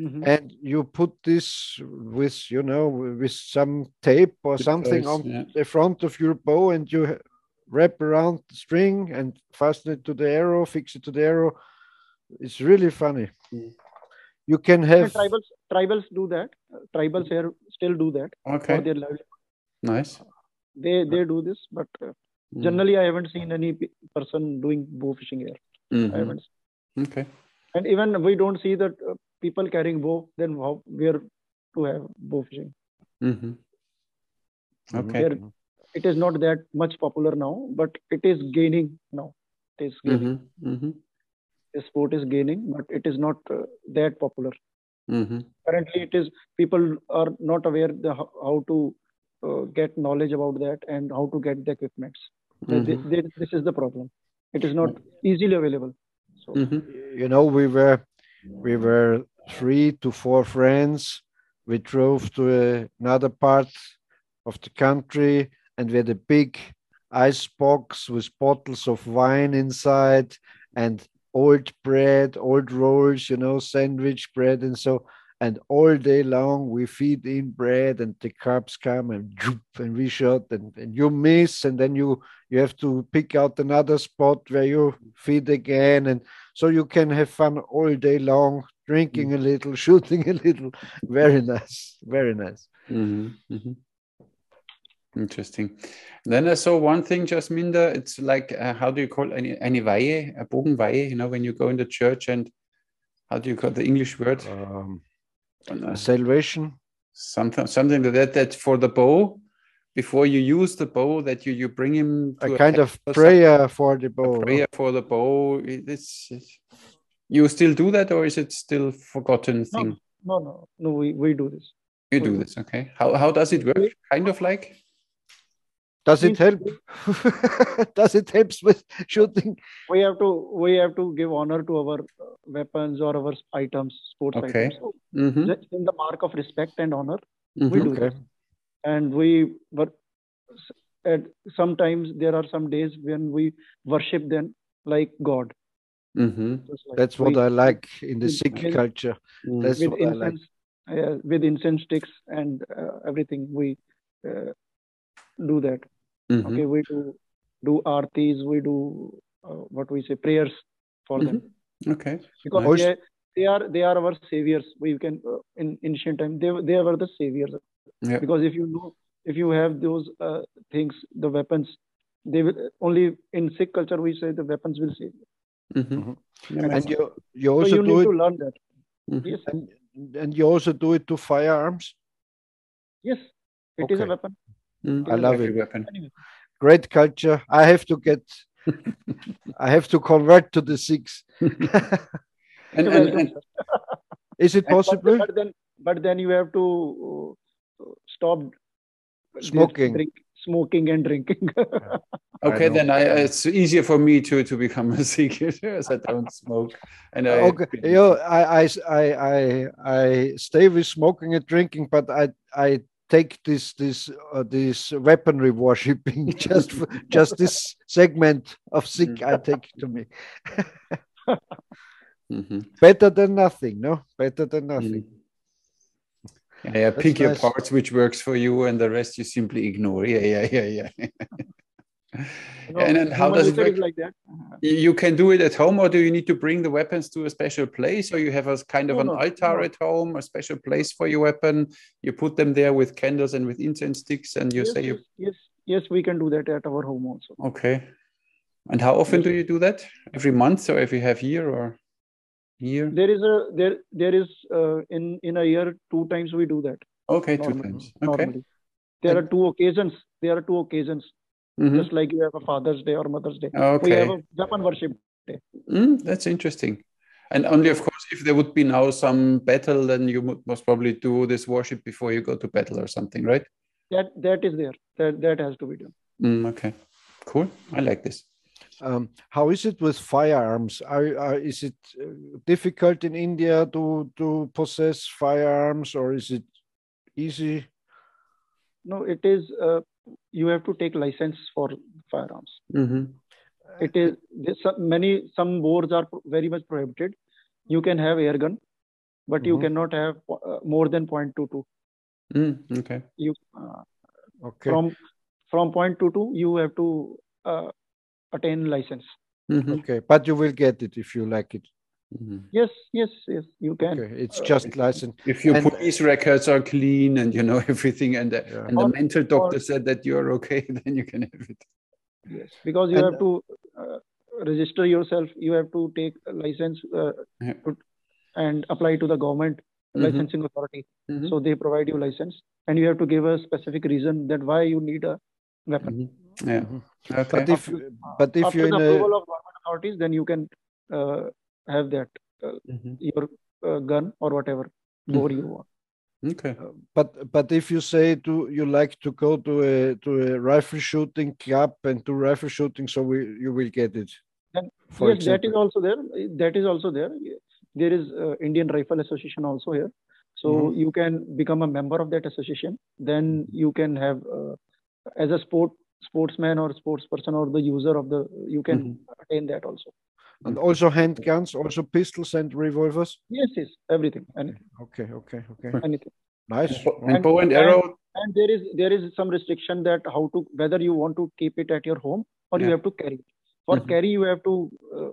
mm-hmm. and you put this with you know with some tape or something on yeah. the front of your bow and you wrap around the string and fasten it to the arrow fix it to the arrow it's really funny mm you can have and tribals tribals do that tribals here still do that okay for their nice they they do this but uh, mm. generally i haven't seen any person doing bow fishing here mm-hmm. i haven't seen. okay and even we don't see that uh, people carrying bow then how where to have bow fishing mm-hmm. okay here, it is not that much popular now but it is gaining now it is gaining. Mm-hmm. mm-hmm the sport is gaining, but it is not uh, that popular. Mm-hmm. Currently, it is people are not aware the, how to uh, get knowledge about that and how to get the equipments. Mm-hmm. They, they, this is the problem. It is not easily available. So, mm-hmm. you know, we were we were three to four friends. We drove to another part of the country, and we had a big ice box with bottles of wine inside and old bread, old rolls, you know, sandwich bread and so. And all day long we feed in bread and the carps come and and we shot and, and you miss and then you you have to pick out another spot where you feed again and so you can have fun all day long drinking a little *laughs* shooting a little very nice very nice mm-hmm. Mm-hmm. Interesting. then I saw one thing, Jasminder. It's like uh, how do you call any any Weihe, a Bogenweihe? You know, when you go in the church and how do you call the English word? Um, uh, salvation. Something something like that. That for the bow, before you use the bow, that you you bring him a kind a of prayer for the bow. prayer for the bow. It's, it's, you still do that, or is it still forgotten thing? No, no, no. no we we do this. You we do this, okay? How how does it work? Kind of like. Does it help? *laughs* Does it help with shooting? We have to we have to give honor to our weapons or our items, sports okay. items. So mm-hmm. in the mark of respect and honor, mm-hmm. we do okay. And we were at sometimes there are some days when we worship them like God. Mm-hmm. Like That's what we, I like in the Sikh with, culture. That's with what incense, I like. Uh, with incense sticks and uh, everything, we uh, do that. Mm-hmm. Okay, we do do artis, we do uh, what we say prayers for mm-hmm. them. Okay, because nice. they, they are they are our saviors. We can uh, in ancient time they they were the saviors. Yeah. Because if you know if you have those uh, things, the weapons, they will only in Sikh culture we say the weapons will save you. Mm-hmm. mm-hmm. And, and you you also so you do need it, to learn that. Mm-hmm. Yes. And, and you also do it to firearms. Yes, it okay. is a weapon. Mm, I love it. Weapon. Great culture. I have to get. *laughs* I have to convert to the Sikhs. *laughs* *laughs* and, and, and, is it possible? But, then, but then you have to uh, stop smoking, drink, smoking and drinking. okay, I then I, it's easier for me to to become a Sikh as I don't smoke. And I, okay, you know, I, I I I stay with smoking and drinking, but I I take this this uh, this weaponry worshipping *laughs* just for, just this segment of mm. I take to me. *laughs* mm-hmm. Better than nothing, no? Better than nothing. Mm. Yeah, yeah pick nice. your parts which works for you, and the rest you simply ignore. Yeah, yeah, yeah, yeah. *laughs* No, and then how does it work? Like that. You can do it at home, or do you need to bring the weapons to a special place, or you have a kind of no, an no, altar at home, a special place for your weapon? You put them there with candles and with incense sticks, and you yes, say you. Yes, yes, we can do that at our home also. Okay. And how often do you do that? Every month, or every half year, or year? There is a there there is uh, in in a year two times we do that. Okay, normally, two times. Okay. Normally. There and... are two occasions. There are two occasions mm-hmm. just like you have a Father's Day or Mother's Day. Okay. We have a weapon worship day. Mm, that's interesting. And only, of course, if there would be now some battle, then you would most probably do this worship before you go to battle or something, right? That that is there. That that has to be done. Mm, okay, cool. I like this. Um, how is it with firearms? Are, are, is it uh, difficult in India to to possess firearms, or is it easy? No, it is. Uh, you have to take license for firearms. Mm-hmm. It is many some boards are very much prohibited. You can have air gun, but mm-hmm. you cannot have uh, more than 0.22. Mm, okay. You uh, okay from from 0.22 you have to uh, attain license. Mm-hmm. Okay, but you will get it if you like it. Mm-hmm. Yes, yes, yes, you can. Okay. It's just license. If your and, police records are clean and you know *laughs* everything, and the, yeah. and the or, mental doctor or, said that you're okay, *laughs* then you can have it. Yes, because you and, have to uh, register yourself. You have to take a license uh, yeah. and apply to the government mm-hmm. licensing authority. Mm-hmm. So they provide you license, and you have to give a specific reason that why you need a weapon. Mm-hmm. Yeah. Mm-hmm. Okay. But if but if you're in the approval a... of government authorities, then you can uh, have that uh, mm-hmm. your uh, gun or whatever mm-hmm. bore you want. Okay. Uh, but but if you say to you like to go to a to a rifle shooting club and do rifle shooting, so we you will get it. yes, that is also there. That is also there. There is uh, Indian Rifle Association also here, so mm-hmm. you can become a member of that association. Then you can have uh, as a sport sportsman or sports person or the user of the you can mm-hmm. attain that also. And also handguns, also pistols and revolvers? Yes, yes, everything. Anything. Okay, okay, okay. Anything. Nice. And, and bow and arrow. And, and, there is there is some restriction that how to whether you want to keep it at your home or yeah. you have to carry it. For mm-hmm. carry, you have to uh,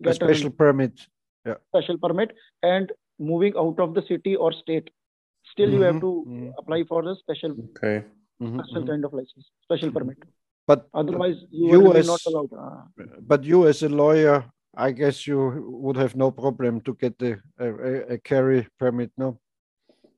get a special a permit. Yeah. Special permit and moving out of the city or state. Still, mm-hmm. you have to mm-hmm. apply for the special okay. special mm-hmm. kind of license, special permit. But otherwise, you, you as, not allowed. Uh, but you, as a lawyer, I guess you would have no problem to get the a, a carry permit, no?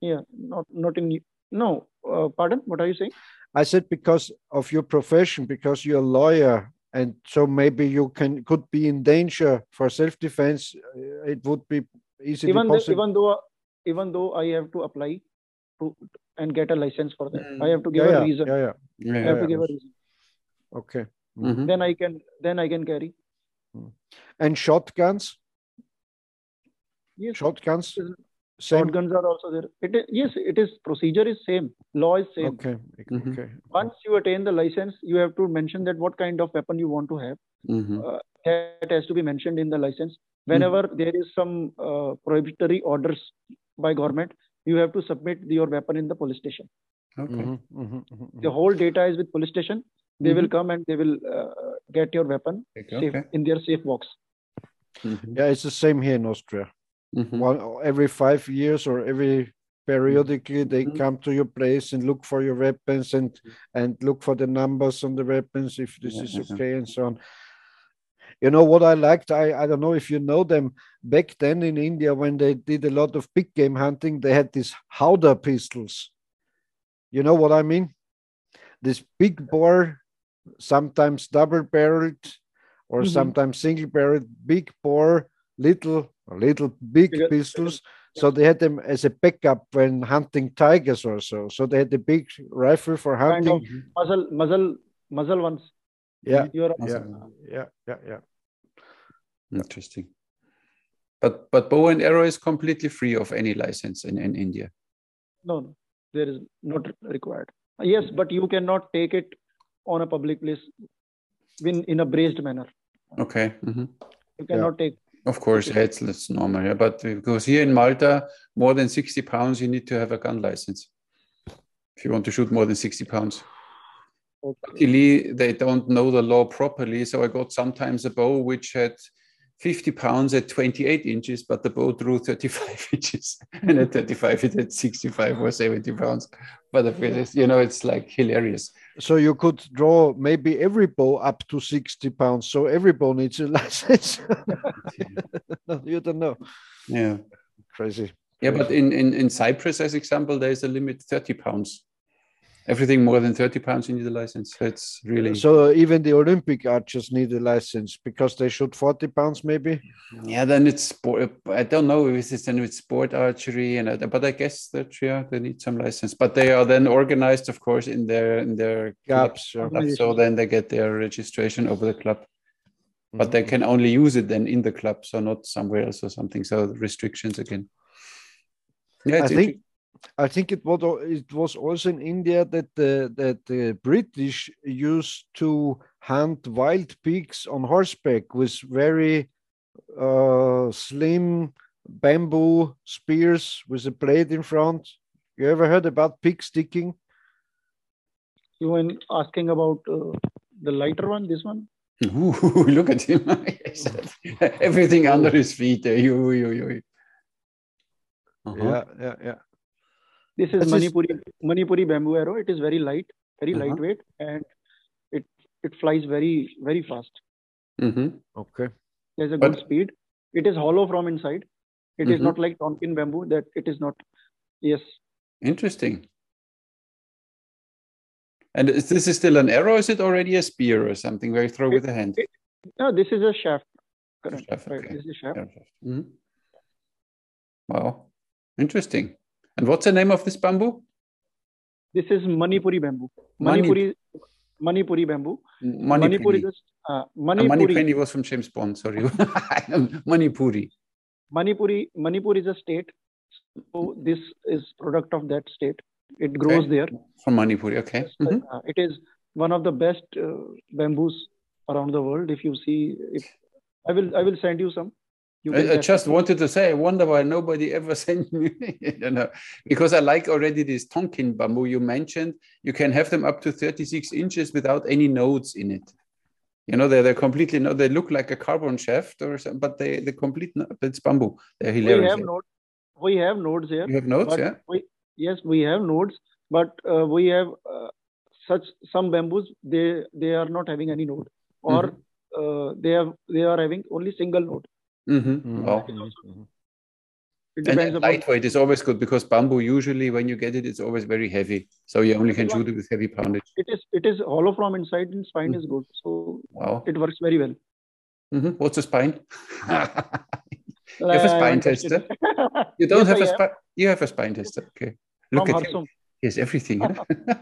Yeah, not not in no. Uh, pardon, what are you saying? I said because of your profession, because you're a lawyer, and so maybe you can could be in danger for self-defense. Uh, it would be easily even possible. even though even though I have to apply to and get a license for that, mm. I have to give yeah, a reason. Yeah, yeah. yeah I have to give a reason. Okay. Mm-hmm. Then I can then I can carry. And shotguns? Yes. Shotguns? Same. Shotguns are also there. It is, yes, it is procedure is same. Law is same. Okay. Mm-hmm. Okay. Once you attain the license, you have to mention that what kind of weapon you want to have. Mm-hmm. Uh, that has to be mentioned in the license. Whenever mm-hmm. there is some uh, prohibitory orders by government, you have to submit your weapon in the police station. Okay. Mm-hmm. Mm-hmm. Mm-hmm. The whole data is with police station they will mm-hmm. come and they will uh, get your weapon okay. safe, in their safe box mm-hmm. yeah it's the same here in austria mm-hmm. One, every five years or every periodically they mm-hmm. come to your place and look for your weapons and and look for the numbers on the weapons if this yeah, is okay and so on you know what i liked i i don't know if you know them back then in india when they did a lot of big game hunting they had these howdah pistols you know what i mean this big bore sometimes double barreled or mm-hmm. sometimes single barreled, big bore, little, little big pistols. So they had them as a backup when hunting tigers or so. So they had the big rifle for hunting. Kind of muzzle, muzzle, muzzle ones. Yeah, yeah, yeah, yeah, yeah. Interesting. But but bow and arrow is completely free of any license in, in India. No, no, there is not required. Yes, but you cannot take it on a public place in, in a braced manner. Okay. Mm-hmm. You cannot yeah. take. Of course, yeah, it's, it's normal. Yeah. But because here in Malta, more than 60 pounds, you need to have a gun license if you want to shoot more than 60 pounds. Okay. Luckily, they don't know the law properly. So I got sometimes a bow which had 50 pounds at 28 inches, but the bow drew 35 *laughs* inches. and at 35, it had 65 or 70 pounds. But of course, you know, it's like hilarious. So you could draw maybe every bow up to 60 pounds. So every bow needs a *laughs* license. *laughs* you don't know. Yeah. Crazy. Yeah, but in, in, in Cyprus, as example, there is a limit 30 pounds everything more than 30 pounds you need a license. It's really so even the olympic archers need a license because they shoot 40 pounds maybe? Yeah then it's sport i don't know if it's then with sport archery and but i guess that yeah they need some license. But they are then organized of course in their in their clubs, clubs so then they get their registration over the club. But mm-hmm. they can only use it then in the club so not somewhere else or something so restrictions again. Yeah i think I think it was it was also in India that the that the British used to hunt wild pigs on horseback with very uh, slim bamboo spears with a blade in front. You ever heard about pig sticking? You were asking about uh, the lighter one, this one? Ooh, *laughs* look at him. *laughs* Everything under his feet. Uh, uh -huh. Yeah, yeah, yeah. This is Manipuri Manipuri bamboo arrow. It is very light, very uh-huh. lightweight, and it it flies very very fast. Mm-hmm. Okay. There's a but, good speed. It is hollow from inside. It mm-hmm. is not like Tonkin bamboo that it is not. Yes. Interesting. And is this is still an arrow? Is it already a spear or something where you throw it, with the hand? It, no, this is a shaft. Correct. Shaft, okay. This is a shaft. Mm-hmm. Wow, interesting. And what's the name of this bamboo? This is Manipuri bamboo. Manipuri, Manipuri bamboo. Manipuri, is, uh, Manipuri. Moneypenny was from James Bond. Sorry, *laughs* Manipuri. Manipuri, Manipur is a state. So this is product of that state. It grows okay. there. From Manipuri, okay. Mm-hmm. Uh, it is one of the best uh, bamboos around the world. If you see, if I will, I will send you some. I, I, just wanted to say, I wonder why nobody *laughs* ever sent me, *laughs* you know, because I like already this Tonkin bamboo you mentioned. You can have them up to 36 inches without any nodes in it. You know, they're, they're completely, no, they look like a carbon shaft or something, but they, the complete, it's bamboo. They're hilarious. We have, nodes, we have nodes here. You have nodes, yeah? We, yes, we have nodes, but uh, we have uh, such some bamboos, they, they are not having any node or mm-hmm. uh, they, have, they are having only single node. Mm-hmm. Mm-hmm. Wow. Mm-hmm. and lightweight is always good because bamboo usually when you get it it's always very heavy so you only can shoot it with heavy poundage it is it is hollow from inside and spine is good so wow it works very well mm-hmm. what's a spine *laughs* you have a spine tester *laughs* you don't yes, have I a spine you have a spine tester okay look from at Harsum. yes everything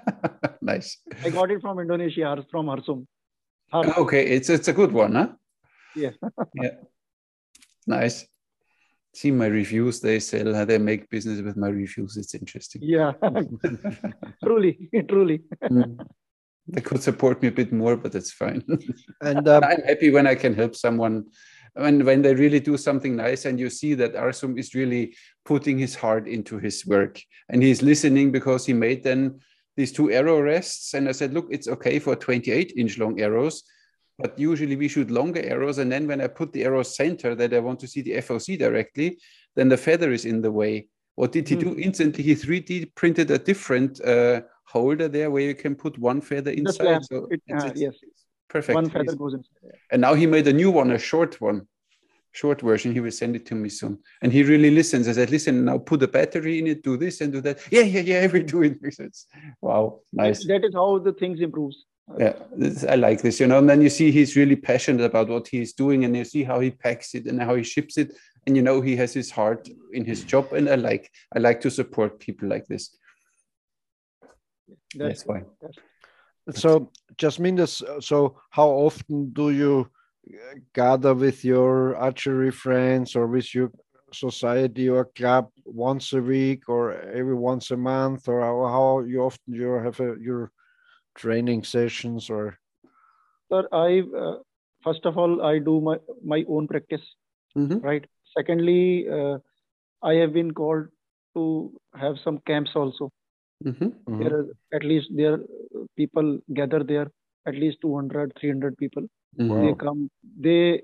*laughs* nice i got it from indonesia from Harsum. Harsum. okay it's it's a good one huh yeah yeah nice. See my reviews, they sell how they make business with my reviews. It's interesting. Yeah, *laughs* truly, truly. Mm. They could support me a bit more, but that's fine. *laughs* And um, I'm happy when I can help someone when when they really do something nice and you see that Arsum is really putting his heart into his work and he's listening because he made then these two arrow rests and I said look it's okay for 28 inch long arrows but usually we shoot longer arrows. And then when I put the arrow center that I want to see the FOC directly, then the feather is in the way. What did he mm. do? Instantly, he 3D printed a different uh, holder there where you can put one feather inside. So it, uh, yes, perfect. One feather goes inside. And now he made a new one, a short one, short version. He will send it to me soon. And he really listens. I said, listen, now put a battery in it, do this and do that. Yeah, yeah, yeah, *laughs* we do it. Wow, nice. That is how the things improves yeah this, i like this you know and then you see he's really passionate about what he's doing and you see how he packs it and how he ships it and you know he has his heart in his job and i like i like to support people like this. That's, that's why. So jasminder so how often do you uh, gather with your archery friends or with your society or club once a week or every once a month or how, how you often you have a, your training sessions or? Sir, I uh, first of all I do my my own practice, mm-hmm. right? Secondly, uh, I have been called to have some camps also. Mm-hmm. There are at least there people gather there, at least 200, 300 people. Mm-hmm. They come, they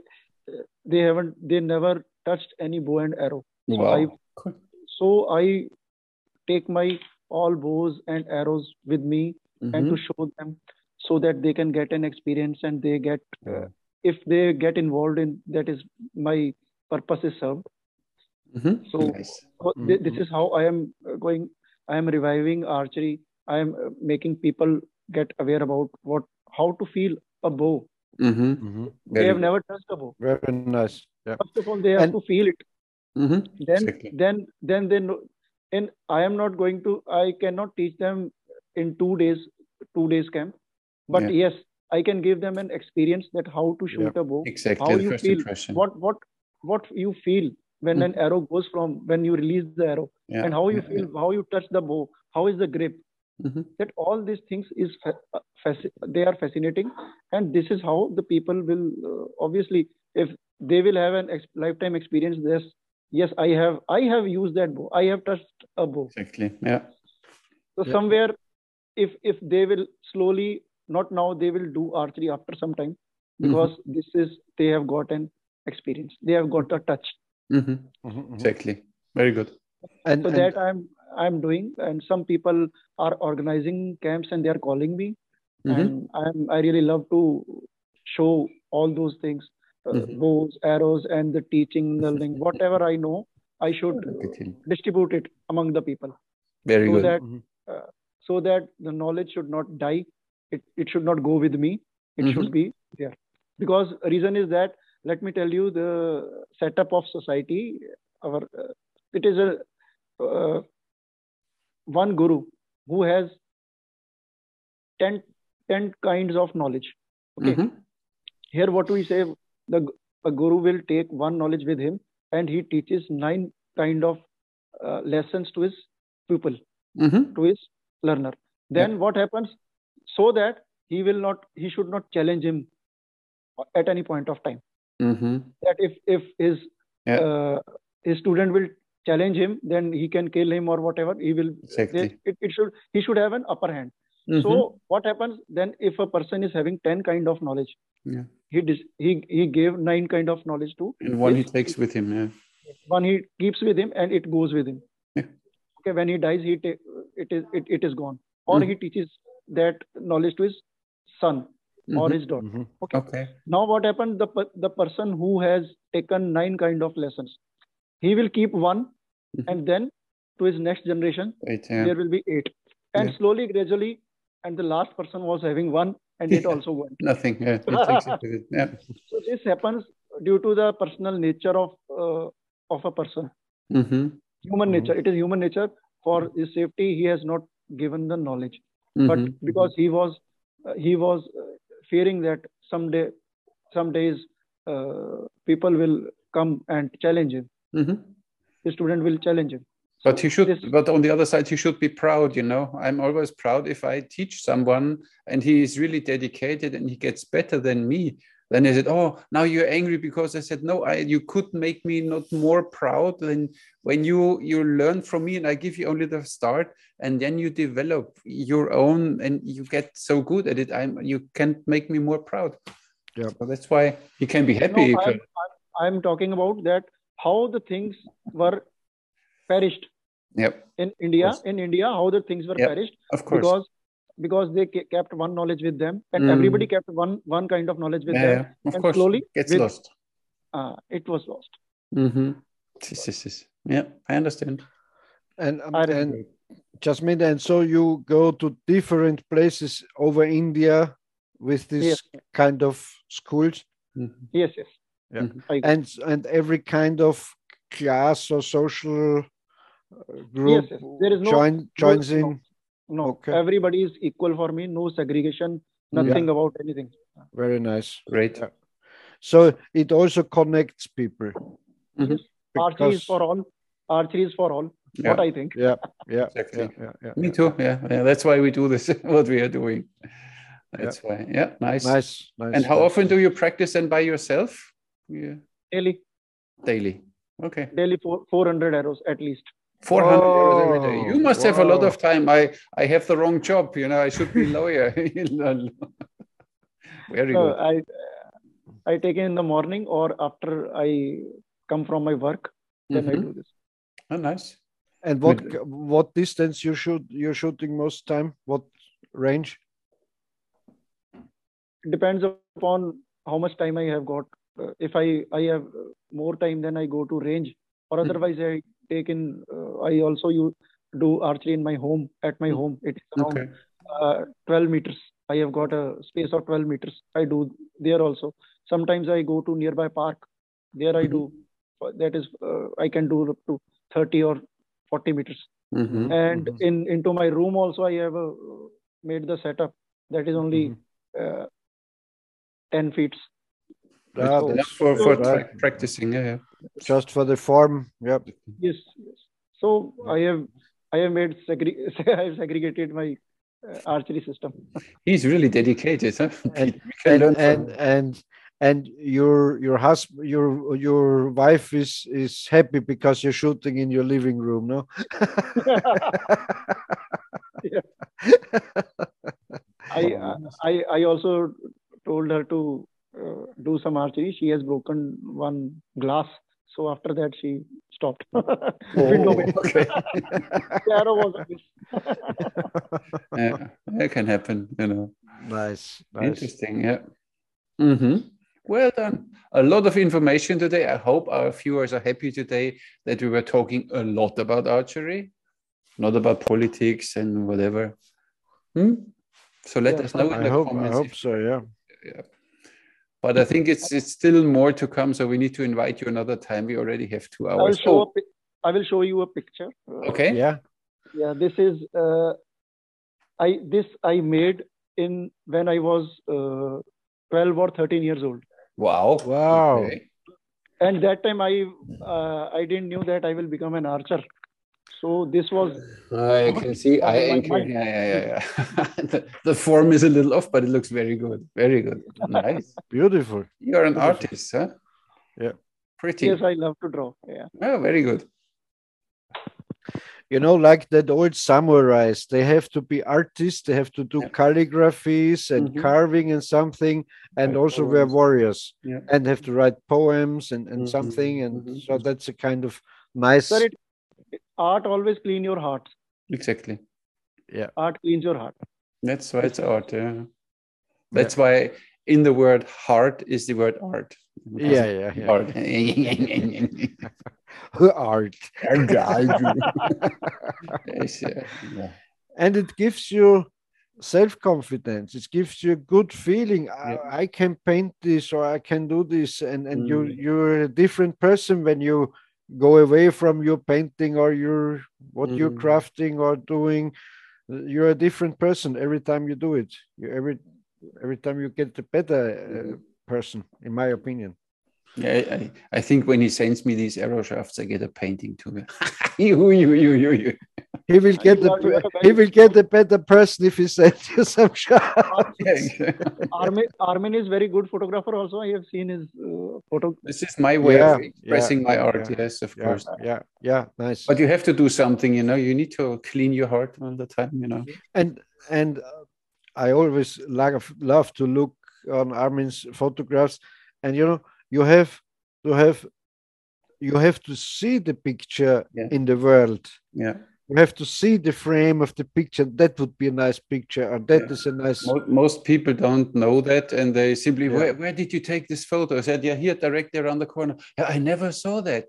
they haven't, they never touched any bow and arrow. So wow. I, so I take my all bows and arrows with me mm-hmm. and to show them so that they can get an experience and they get yeah. if they get involved in that is my purpose is served mm-hmm. so, nice. so th- this is how i am going i am reviving archery i am uh, making people get aware about what how to feel a bow mm-hmm. Mm-hmm. they have never touched a bow very nice yeah. first of all they have and, to feel it mm-hmm. then exactly. then then they know and i am not going to i cannot teach them in two days two days camp but yeah. yes i can give them an experience that how to shoot yeah. a bow exactly how you feel impression. what what what you feel when mm. an arrow goes from when you release the arrow yeah. and how you feel how you touch the bow how is the grip mm-hmm. that all these things is they are fascinating and this is how the people will uh, obviously if they will have an ex- lifetime experience this yes i have i have used that bow i have touched a bow exactly yeah so somewhere if if they will slowly not now they will do archery after some time because mm-hmm. this is they have got an experience they have got a touch mm-hmm. mm-hmm. Mm-hmm. exactly very good and so and, that i'm i'm doing and some people are organizing camps and they are calling me mm-hmm. and i'm i really love to show all those things uh, mm-hmm. bows arrows and the teaching learning *laughs* whatever i know i should distribute it among the people very so good that, uh, so that the knowledge should not die it, it should not go with me it mm-hmm. should be there because reason is that let me tell you the setup of society our uh, it is a uh, one guru who has 10, 10 kinds of knowledge okay mm-hmm. here what we say the a guru will take one knowledge with him and he teaches nine kind of uh, lessons to his pupil mm-hmm. to his learner then yeah. what happens so that he will not he should not challenge him at any point of time mm-hmm. that if if his yeah. uh, his student will challenge him then he can kill him or whatever he will exactly. it, it should he should have an upper hand mm-hmm. so what happens then if a person is having 10 kind of knowledge yeah. he dis- he he gave nine kind of knowledge to and one his, he takes with him yeah one he keeps with him and it goes with him. Okay when he dies he ta- it is it, it is gone or mm-hmm. he teaches that knowledge to his son mm-hmm. or his daughter. Mm-hmm. Okay. okay. Now what happened? The the person who has taken nine kind of lessons, he will keep one, mm-hmm. and then to his next generation eight, yeah. there will be eight, and yeah. slowly, gradually, and the last person was having one, and it also went. *laughs* Nothing. Yeah. yeah. *laughs* So this happens due to the personal nature of uh, of a person. Mm-hmm. Human nature. It is human nature. For his safety, he has not given the knowledge mm-hmm. but because he was uh, he was uh, fearing that someday some days uh, people will come and challenge him mm-hmm. the student will challenge him but he should but on the other side he should be proud you know i'm always proud if i teach someone and he is really dedicated and he gets better than me then I said, "Oh, now you're angry because I said no. I you could make me not more proud than when you you learn from me and I give you only the start, and then you develop your own and you get so good at it. I'm you can't make me more proud. Yeah, so that's why you can be happy. No, I'm, I'm, talking about that how the things were perished. Yep. In India, in India, how the things were yep. perished. Of course. Because because they kept one knowledge with them and mm. everybody kept one one kind of knowledge with yeah, them of and course slowly gets with, lost uh, it was lost mm-hmm. this, this, this. yeah i understand and um, and jasmine and so you go to different places over india with this yes. kind of schools mm-hmm. yes yes yeah mm-hmm. and and every kind of class or social uh, group yes, yes. There is no, join, joins no, in no no okay. everybody is equal for me. No segregation nothing yeah. about anything. Very nice. Great. Yeah. so it also connects people. Mm-hmm. yes. archery is for all. archery is for all yeah. what i think. Yeah. Yeah. Exactly. Yeah, yeah, me too. Yeah. yeah. That's why we do this *laughs* what we are doing. That's why. Yeah. Nice. Nice. Nice and how nice. often do you practice then by yourself? Yeah. Daily. Daily. Okay. Daily four, 400 arrows at least 400 oh, euros every day. You must have a lot of time. I, I have the wrong job. You know, I should be lawyer. *laughs* very good. I, I take it in the morning or after I come from my work, then mm-hmm. I do this. Oh, nice. And what what distance you shoot you're shooting most time? What range? Depends upon how much time I have got. Uh, if I I have more time, then I go to range, or hmm. otherwise I take in. Uh, I also you do archery in my home at my hmm. home. It's around okay. uh, 12 meters. I have got a space of 12 meters. I do there also. Sometimes I go to nearby park. There I do. Mm-hmm. That is, uh, I can do up to 30 or 40 meters. Mm-hmm. And mm-hmm. in into my room also, I have a, made the setup that is only mm-hmm. uh, 10 feet. Ah, so, that's for, for tra- practicing, yeah, yeah. Just for the form, yep. Yes, yes. So I have I have made segre- *laughs* I have segregated my uh, archery system. *laughs* He's really dedicated, huh? And *laughs* and, and, and and your your husband your your wife is is happy because you're shooting in your living room no I, I i also told her to uh, do some archery she has broken one glass so after that she stopped oh, *laughs* okay. *laughs* *laughs* yeah that can happen you know nice, nice. interesting yeah mm-hmm. Well done. A lot of information today. I hope our viewers are happy today that we were talking a lot about archery, not about politics and whatever. Hmm? So let yeah, us know in I the hope, comments. I hope so, yeah. yeah. But I think it's it's still more to come. So we need to invite you another time. We already have two hours. I will show, oh. I will show you a picture. Okay. Yeah. Yeah. This is uh, I this I made in when I was uh, 12 or 13 years old. Wow. Wow. Okay. And that time I uh, I didn't knew that I will become an archer. So this was. I *laughs* can see. I anchor. Yeah, yeah, yeah. yeah. *laughs* the, the, form is a little off, but it looks very good. Very good. Nice. *laughs* Beautiful. You're an Beautiful. artist, huh? Yeah. Pretty. Yes, I love to draw. Yeah. Oh, very good you know, like that old samurais, they have to be artists, they have to do yeah. calligraphies and mm-hmm. carving and something, and also poems. we're warriors yeah. and have to write poems and, and mm-hmm. something. And mm-hmm. so that's a kind of nice. Sir, it, art always clean your heart. Exactly. Yeah. Art cleans your heart. That's why it's art. Yeah. That's yeah. why in the word heart is the word art. Yeah, yeah, yeah. Art. art. *laughs* yes, yeah, yeah. And it gives you self confidence. It gives you a good feeling. Yeah. I, I, can paint this or I can do this, and and mm. you you're a different person when you go away from your painting or your what mm. you're crafting or doing. You're a different person every time you do it. You, every every time you get a better uh, person, in my opinion. Yeah, I, I, think when he sends me these arrow shafts, I get a painting to me. *laughs* you, you, you, you, you. He will get the he will get a better person if he sends you some shafts. Armin, Armin is very good photographer. Also, I have seen his uh, photo. This is my way yeah, of expressing yeah, my art. Yeah, yes, of course. Yeah, yeah, nice. But you have to do something. You know, you need to clean your heart all the time. You know. And and I always love love to look on Armin's photographs, and you know you have to have you have to see the picture yeah. in the world yeah you have to see the frame of the picture that would be a nice picture or that yeah. is a nice most, people don't know that and they simply yeah. where, where did you take this photo i said yeah here directly around the corner yeah i never saw that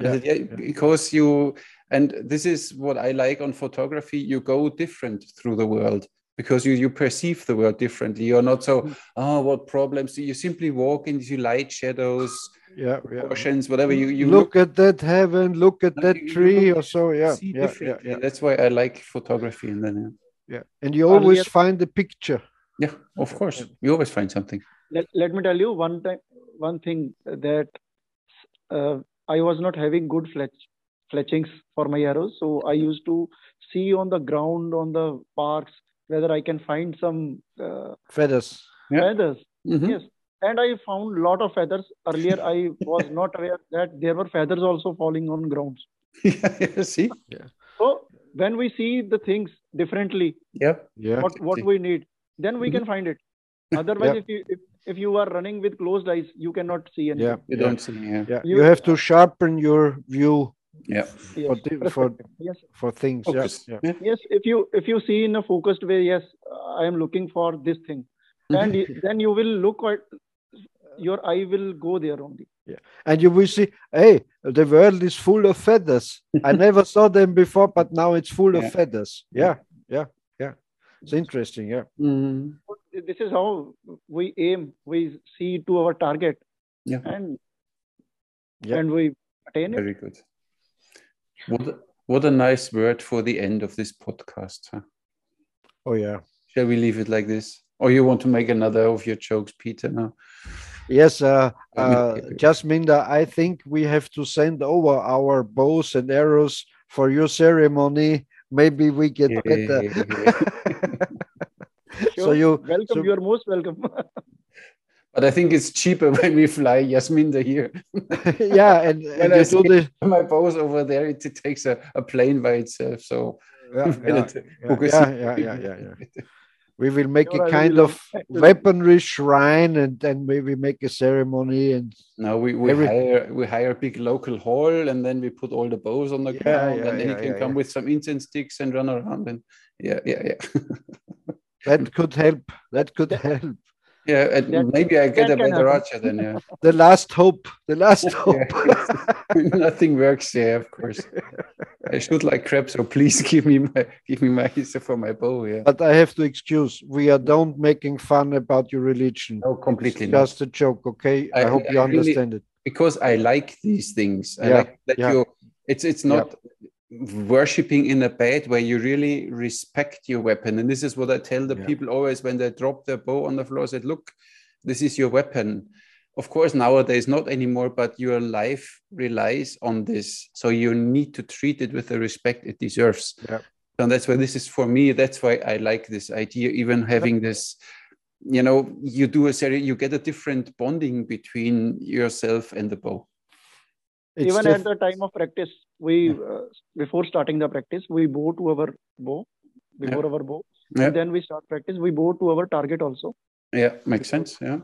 yeah. Said, because you and this is what i like on photography you go different through the world because you, you perceive the world differently. You're not so, mm. oh, what problems? You simply walk into light, shadows, yeah, yeah. portions, whatever. You, you look, look at that heaven, look at that you, tree, or so. Yeah, yeah, yeah, yeah, That's why I like photography. And then, yeah, yeah. and you always find the picture. Yeah, of course. You always find something. Let, let me tell you one time, one thing that uh, I was not having good fletch, fletchings for my arrows. So I used to see on the ground, on the parks, whether I can find some uh, feathers. Yeah. Feathers. Mm-hmm. Yes. And I found a lot of feathers. Earlier, I was *laughs* not aware that there were feathers also falling on grounds. yeah, see? Yeah. So when we see the things differently, yeah, yeah. what, what we need, then we mm-hmm. can find it. Otherwise, if you if, if you are running with closed eyes, you cannot see anything. Yeah, you don't see. Yeah. yeah. You, you have to sharpen your view yeah. For for, yes. for things yes. Yeah. yes if you if you see in a focused way yes i am looking for this thing. And then you will look at your eye will go there only. Yeah. And you will see hey the world is full of feathers. I *laughs* never saw them before but now it's full yeah. of feathers. Yeah yeah yeah. It's interesting yeah. Mm. this is how we aim. We see to our target. Yeah. And yeah. and we attain it. Very good what what a nice word for the end of this podcast huh? oh yeah shall we leave it like this or you want to make another of your jokes peter now Yes, uh, uh, Jasminder, I think we have to send over our bows and arrows for your ceremony. Maybe we get better. *laughs* *laughs* sure. So you welcome. So, you're most welcome. *laughs* but I think it's cheaper *laughs* when we fly Jasminder here. *laughs* yeah, and, *laughs* when and I do the... my bows over there, it, it takes a, a plane by itself. So yeah, yeah, yeah, yeah, yeah, yeah, yeah we will make a kind of weaponry shrine and then maybe make a ceremony and no we, we hire we hire a big local hall and then we put all the bows on the yeah, ground yeah, and then yeah, you can come with some incense sticks and run around and yeah yeah yeah. That could help. That could help yeah, and maybe I get a better archer than *laughs* you. The last hope. The last hope. *laughs* Nothing works there, of course. I shoot like crap, so please *laughs* give me my give me my for my bow. Yeah. But I have to excuse. We are don't making fun about your religion. No, completely. It's just a joke, okay? I, I hope you I understand it. Because I like these things. I yeah, like that yeah. you. It's it's not. Yeah worshipping in a bed where you really respect your weapon. And this is what I tell the yeah. people always when they drop their bow on the floor. I said, look, this is your weapon. Of course, nowadays not anymore, but your life relies on this. So you need to treat it with the respect it deserves. Yeah. And that's why this is for me. That's why I like this idea, even having this, you know, you do a series, you get a different bonding between yourself and the bow. It's even at the time of practice we uh, before starting the practice we bow to our bow before yeah. our bow yeah. and then we start practice we bow to our target also yeah makes sense yeah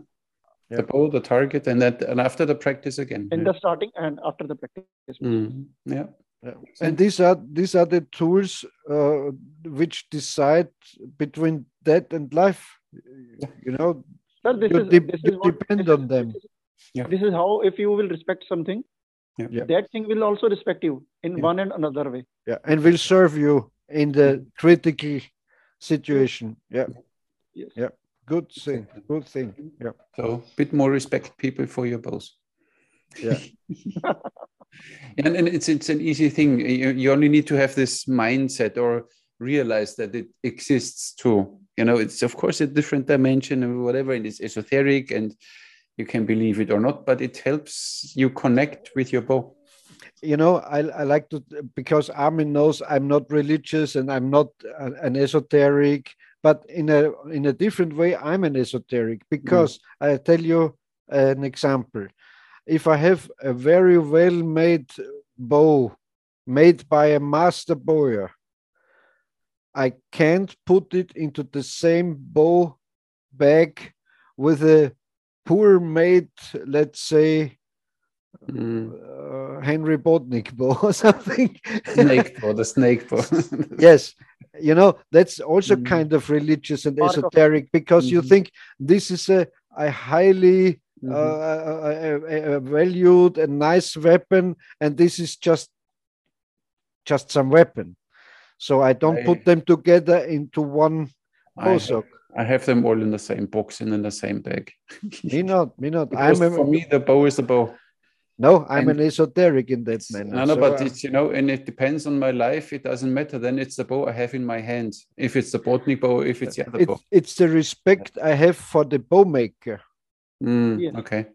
the bow the target and that and after the practice again in the starting and after the practice mm. yeah yeah. And these are these are the tools uh, which decide between death and life. You know, Sir, this you, is, de- this you depend on them. This is, yeah. this is how if you will respect something, yeah. that thing will also respect you in yeah. one and another way. Yeah and will serve you in the critical situation. Yeah. Yes. yeah. Good thing. Good thing. Yeah. So a bit more respect people for your bows yeah. *laughs* And, and it's it's an easy thing. You, you only need to have this mindset or realize that it exists too. You know it's of course a different dimension and whatever and it's esoteric and you can believe it or not, but it helps you connect with your bow. You know, I, I like to because Armin knows I'm not religious and I'm not an esoteric, but in a in a different way, I'm an esoteric because mm. I tell you an example. If I have a very well made bow made by a master bower, I can't put it into the same bow bag with a poor mate, let's say, mm. uh, Henry Bodnik *laughs* bow or something. snake bow, the snake bow. *laughs* yes, you know that's also mm. kind of religious and Part esoteric because mm-hmm. you think this is a, a highly mm-hmm. uh, a, a, valued and nice weapon, and this is just just some weapon. So I don't I, put them together into one bow sock. I have them all in the same box and in the same bag. me not, me not. *laughs* I'm a, for me, the bow is the bow. No, I'm and, an esoteric in that manner. No, no, so but I, it's you know, and it depends on my life. It doesn't matter. Then it's the bow I have in my hand. If it's the Bodnik bow, if it's the other it's, bow. It's the respect I have for the bow maker. Mm, yes. Okay.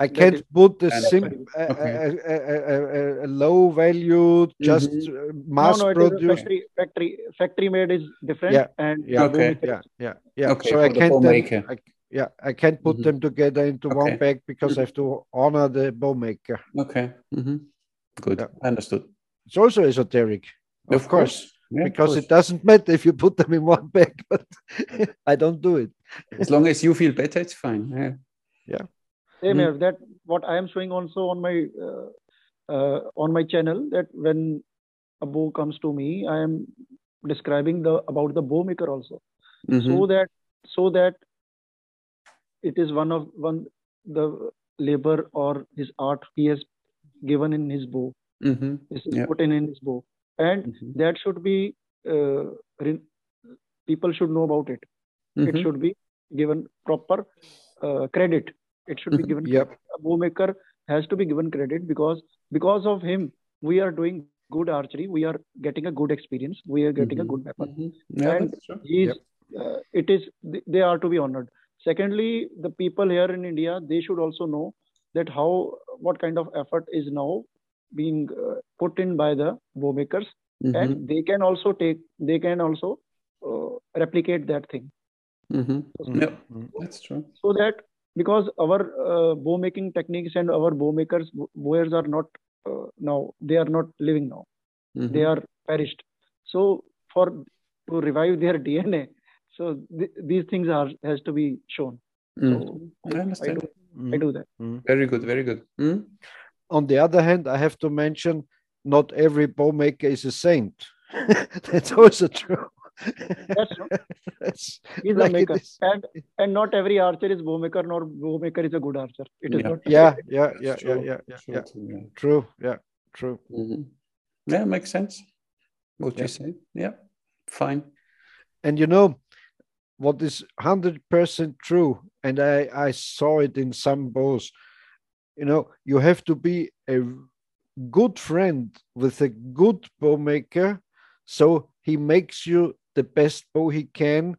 I can't put the sim a, okay. a, a, a, low value just mm-hmm. mass no, no, produced factory, factory factory made is different yeah and yeah okay yeah yeah yeah okay, so I can't then, I, yeah I can't put mm-hmm. them together into okay. one bag because I have to honor the bow maker okay mm-hmm. good yeah. understood it's also esoteric, of, of course, course. Yeah, because it doesn't matter if you put them in one bag, *laughs* but I don't do it. as long as you feel better, it's fine. Yeah. Yeah. Same mm. That what I am showing also on my uh, uh, on my channel that when a bow comes to me, I am describing the about the bow maker also, mm-hmm. so that so that it is one of one the labor or his art he has given in his bow. Mm-hmm. This is yeah. put in in his bow, and mm-hmm. that should be uh, re- people should know about it. It mm-hmm. should be given proper uh, credit. It should be mm-hmm. given. Yep. A bow maker has to be given credit because because of him we are doing good archery. We are getting a good experience. We are getting a good weapon, yeah, and he's, yep. uh, it is they are to be honored secondly the people here in india they should also know that how what kind of effort is now being uh, put in by the bow makers mm-hmm. and they can also take they can also uh, replicate that thing mm-hmm. yeah mm-hmm. that's true so that because our uh, bow making techniques and our bow makers bowers are not uh, now they are not living now mm-hmm. they are perished so for to revive their *laughs* dna so th- these things are has to be shown mm. so I, understand. I do, mm. I do that mm. very good very good mm. on the other hand i have to mention not every bow maker is a saint *laughs* that's also true that's true. He's like a maker, and and not every archer is bow maker, nor bow maker is a good archer. It is yeah. not. Yeah, yeah, yeah, yeah, yeah, yeah, yeah. yeah. True. Yeah, true. Mm-hmm. Yeah, makes sense. What yeah. you say. Yeah, fine. And you know, what is 100% true and I, I saw it in some bows you know you have to be a good friend with a good bow maker so he makes you the best bow he can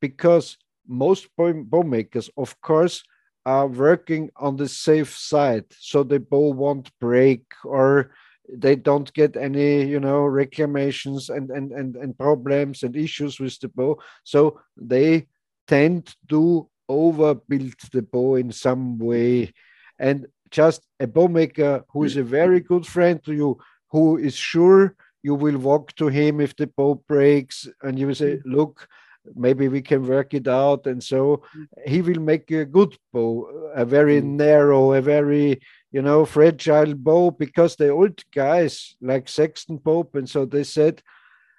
because most bow, makers of course are working on the safe side. So the bow won't break or they don't get any you know reclamations and and and, and problems and issues with the bow. So they tend to overbuild the bow in some way. And just a bow maker who is a very good friend to you who is sure you will walk to him if the bow breaks and you will say look maybe we can work it out and so he will make a good bow a very mm. narrow a very you know, fragile bow because the old guys like Saxton Pope and so they said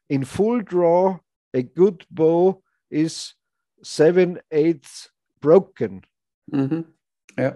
in full draw, a good bow is seven eighths broken. Mm-hmm. Yeah,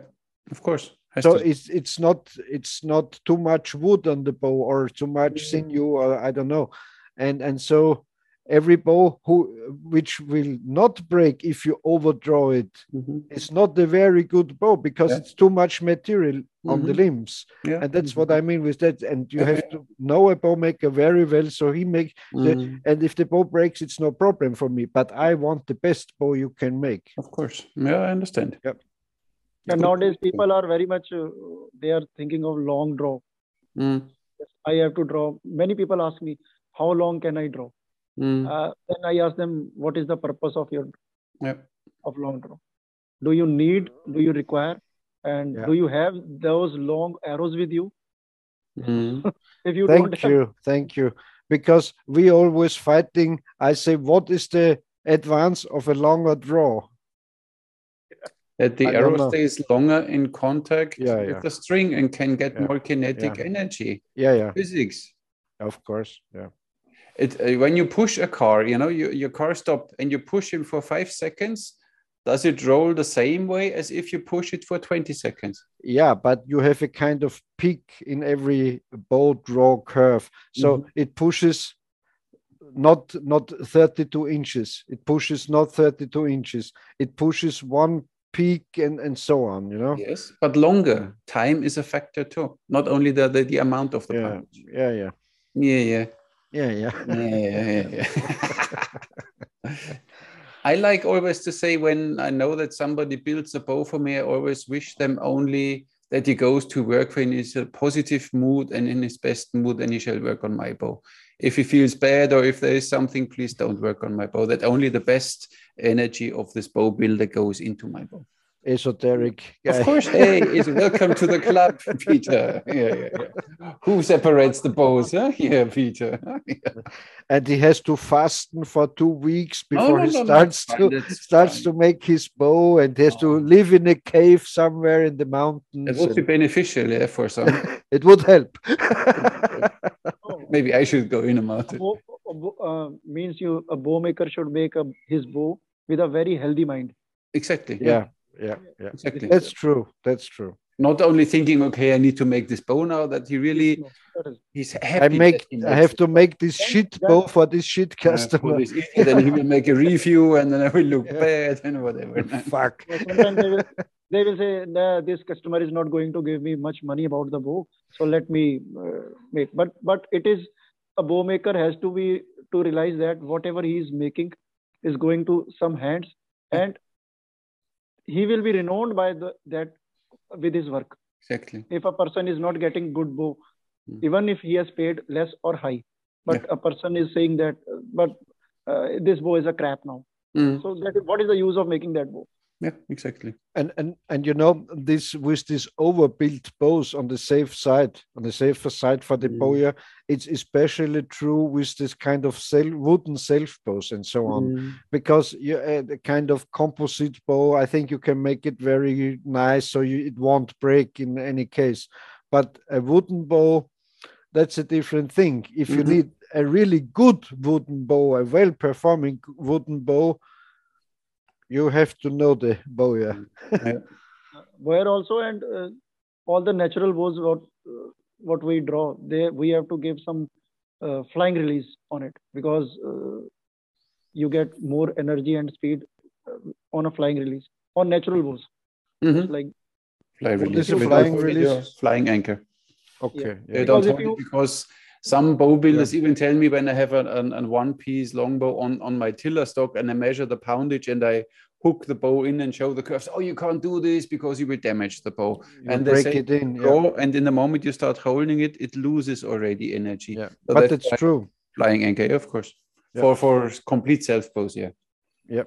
of course. Has so to... it's it's not it's not too much wood on the bow or too much mm-hmm. sinew or I don't know, and and so every bow who which will not break if you overdraw it mm-hmm. is not a very good bow because yeah. it's too much material mm-hmm. on the mm-hmm. limbs yeah. and that's mm-hmm. what i mean with that and you have to know a bow maker very well so he makes the, mm-hmm. and if the bow breaks it's no problem for me but i want the best bow you can make of course yeah i understand yep and nowadays people are very much uh, they are thinking of long draw mm. i have to draw many people ask me how long can i draw Mm. Uh, then I ask them, what is the purpose of your yeah. of long draw? Do you need? Do you require? And yeah. do you have those long arrows with you? Mm. *laughs* if you thank you, have... thank you. Because we always fighting. I say, what is the advance of a longer draw? That the I arrow stays longer in contact yeah, with yeah. the string and can get more kinetic energy. Yeah, yeah. Physics. Of course, yeah it uh, when you push a car you know you, your car stopped and you push him for five seconds does it roll the same way as if you push it for 20 seconds yeah but you have a kind of peak in every bow draw curve so mm-hmm. it pushes not not 32 inches it pushes not 32 inches it pushes one peak and and so on you know yes but longer time is a factor too not only the the, the amount of the yeah punch. yeah yeah yeah yeah yeah, yeah. yeah, yeah, yeah. *laughs* *laughs* I like always to say when I know that somebody builds a bow for me, I always wish them only that he goes to work when he's a positive mood and in his best mood, and he shall work on my bow. If he feels bad or if there is something, please don't work on my bow. That only the best energy of this bow builder goes into my bow. esoteric guy. Of course, hey, welcome to the club, *laughs* Peter. Yeah, yeah, yeah. Who separates the bows? Huh? Yeah, Peter. *laughs* And he has to fasten for two weeks before no, no, he no, starts to starts to make his bow, and has to oh. live in a cave somewhere in the mountains. It would and... be beneficial, yeah, for some. *laughs* it would help. Maybe I should go in a mountain. Uh, means you a bow maker should make a, his bow with a very healthy mind. Exactly. yeah yeah yeah exactly that's true that's true not only thinking okay i need to make this bow now that he really he's happy i make i have to make this shit bow for this shit customer. yeah, then he will make a review and then i will look yeah. bad and whatever fuck. Sometimes they will, they will say nah, this customer is not going to give me much money about the bow so let me uh, make. But but it is a bow maker has to be to realize that whatever he is making is going to some hands and he will be renowned by the, that with his work. Exactly. If a person is not getting good bow, mm. even if he has paid less or high, but yeah. a person is saying that, but uh, this bow is a crap now. Mm. So that what is the use of making that bow? Yeah, exactly. And and and you know this with this overbuilt bows on the safe side, on the safer side for the mm. bowyer, it's especially true with this kind of self, wooden self bows and so on, mm. because you uh, the kind of composite bow. I think you can make it very nice, so you, it won't break in any case. But a wooden bow, that's a different thing. If you mm-hmm. need a really good wooden bow, a well-performing wooden bow you have to know the bowyer. *laughs* yeah. Where also and uh, all the natural bows what uh, what we draw, they we have to give some uh, flying release on it because uh, you get more energy and speed uh, on a flying release on natural bows. Mm-hmm. Like flying release. flying release? Flying anchor. Okay. Yeah. Yeah. Don't because, you, because some bow builders yeah. even tell me when I have a, an, an one piece longbow on, on my tiller stock and I measure the poundage and I hook the bow in and show the curves. Oh, you can't do this because you will damage the bow. You and break say, it in. Yeah. And in the moment you start holding it, it loses already energy. Yeah. So but it's true. Flying anchor, of course. Yeah. For for complete self bows, yeah. Yeah.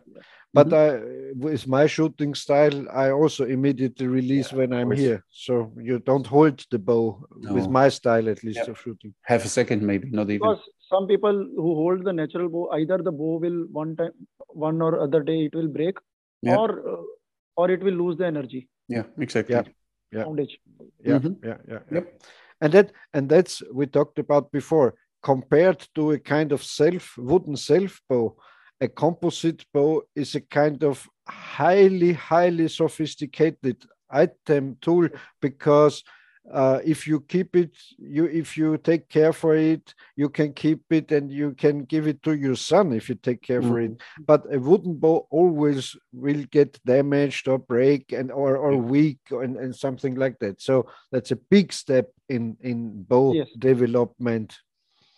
But mm-hmm. I, with my shooting style, I also immediately release yeah, when I'm here. So you don't hold the bow no. with my style, at least, of shooting. Half a second, maybe, not even. Because some people who hold the natural bow, either the bow will one time, one or other day, it will break, yeah. or uh, or it will lose the energy. Yeah, exactly. Yeah, yeah, Foundation. yeah, mm-hmm. yeah, yeah, yeah. Yep. And that and that's we talked about before. Compared to a kind of self wooden self bow, a composite bow is a kind of highly, highly sophisticated item tool because uh, if you keep it you if you take care for it you can keep it and you can give it to your son if you take care mm. for it mm-hmm. but a wooden bow always will get damaged or break and or, or weak and, and something like that so that's a big step in in bow yes. development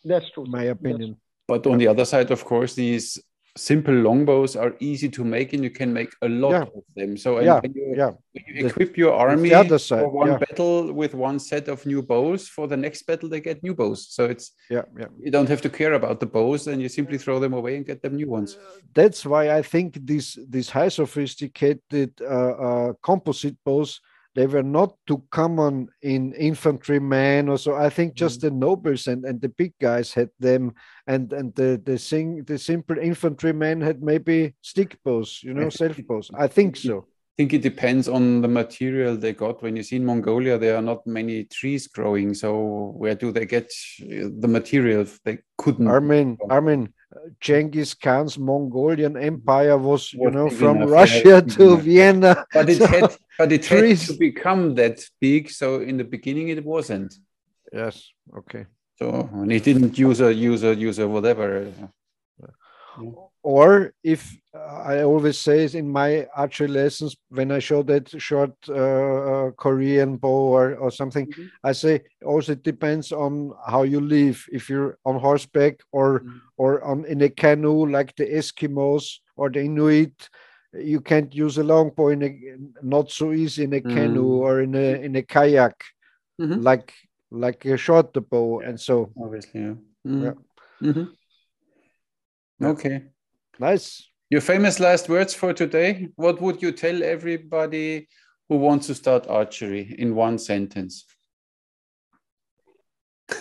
that's true my opinion but on the other side of course these simple longbows are easy to make and you can make a lot yeah. of them so yeah, when you, yeah. You equip your army side, for one yeah. battle with one set of new bows for the next battle they get new bows so it's yeah, yeah you don't have to care about the bows and you simply throw them away and get them new ones that's why i think these these high sophisticated uh, uh, composite bows they were not too common in infantrymen or so. I think just mm. the nobles and, and the big guys had them, and and the the sing the simple infantrymen had maybe stick bows, you know, self bows. I think so. I think it depends on the material they got. When you see in Mongolia, there are not many trees growing. So where do they get the material? They couldn't. Armin, Armin, Genghis Khan's Mongolian Empire was, you know, from Russia to Vienna. But it had, but it had to become that big. So in the beginning, it wasn't. Yes. Okay. So and it didn't use a user user whatever. Yeah or if uh, I always say in my archery lessons when I show that short uh, uh, Korean bow or, or something, mm-hmm. I say also it depends on how you live. If you're on horseback or mm-hmm. or on in a canoe like the Eskimos or the Inuit, you can't use a long bow in a not so easy in a mm-hmm. canoe or in a in a kayak mm-hmm. like like a short bow and so obviously yeah. Mm-hmm. yeah. Mm-hmm. okay Nice. Your famous last words for today. What would you tell everybody who wants to start archery in one sentence? *laughs*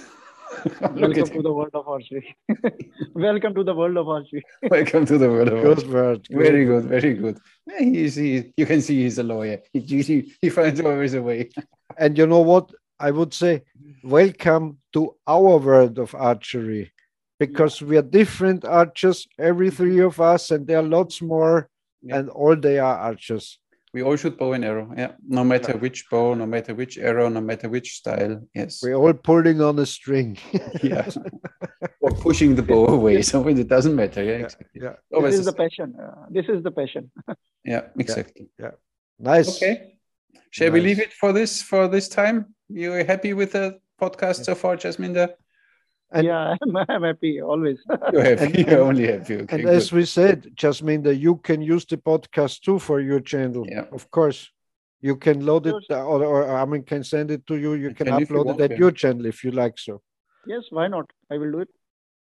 Welcome to the world of archery. *laughs* Welcome to the world of archery. *laughs* Welcome to the world of good archery. Word, very good, very good. He's, he, you can see he's a lawyer. He, he, he finds always a way. and you know what? I would say, welcome to our world of archery because we are different archers, every three of us, and there are lots more, yeah. and all they are archers. We all shoot bow and arrow, yeah. No matter yeah. which bow, no matter which arrow, no matter which style. Yes. We're all pulling on a string. *laughs* yeah. *laughs* or pushing the bow away. So it doesn't matter. Yeah. Exactly. Yeah. This is the passion. Uh, this is the passion. *laughs* yeah. Exactly. Yeah. Nice. Okay. Shall nice. we leave it for this for this time? You happy with the podcast so far, Jasminder? And, yeah, *laughs* I'm, I'm happy always. You're happy. You're only happy. Okay, and good. as we said, Jasminder, you can use the podcast too for your channel. Yeah. Of course. You can load it or, or I mean can send it to you. You can, can upload it at yeah. your channel if you like so. Yes, why not? I will do it.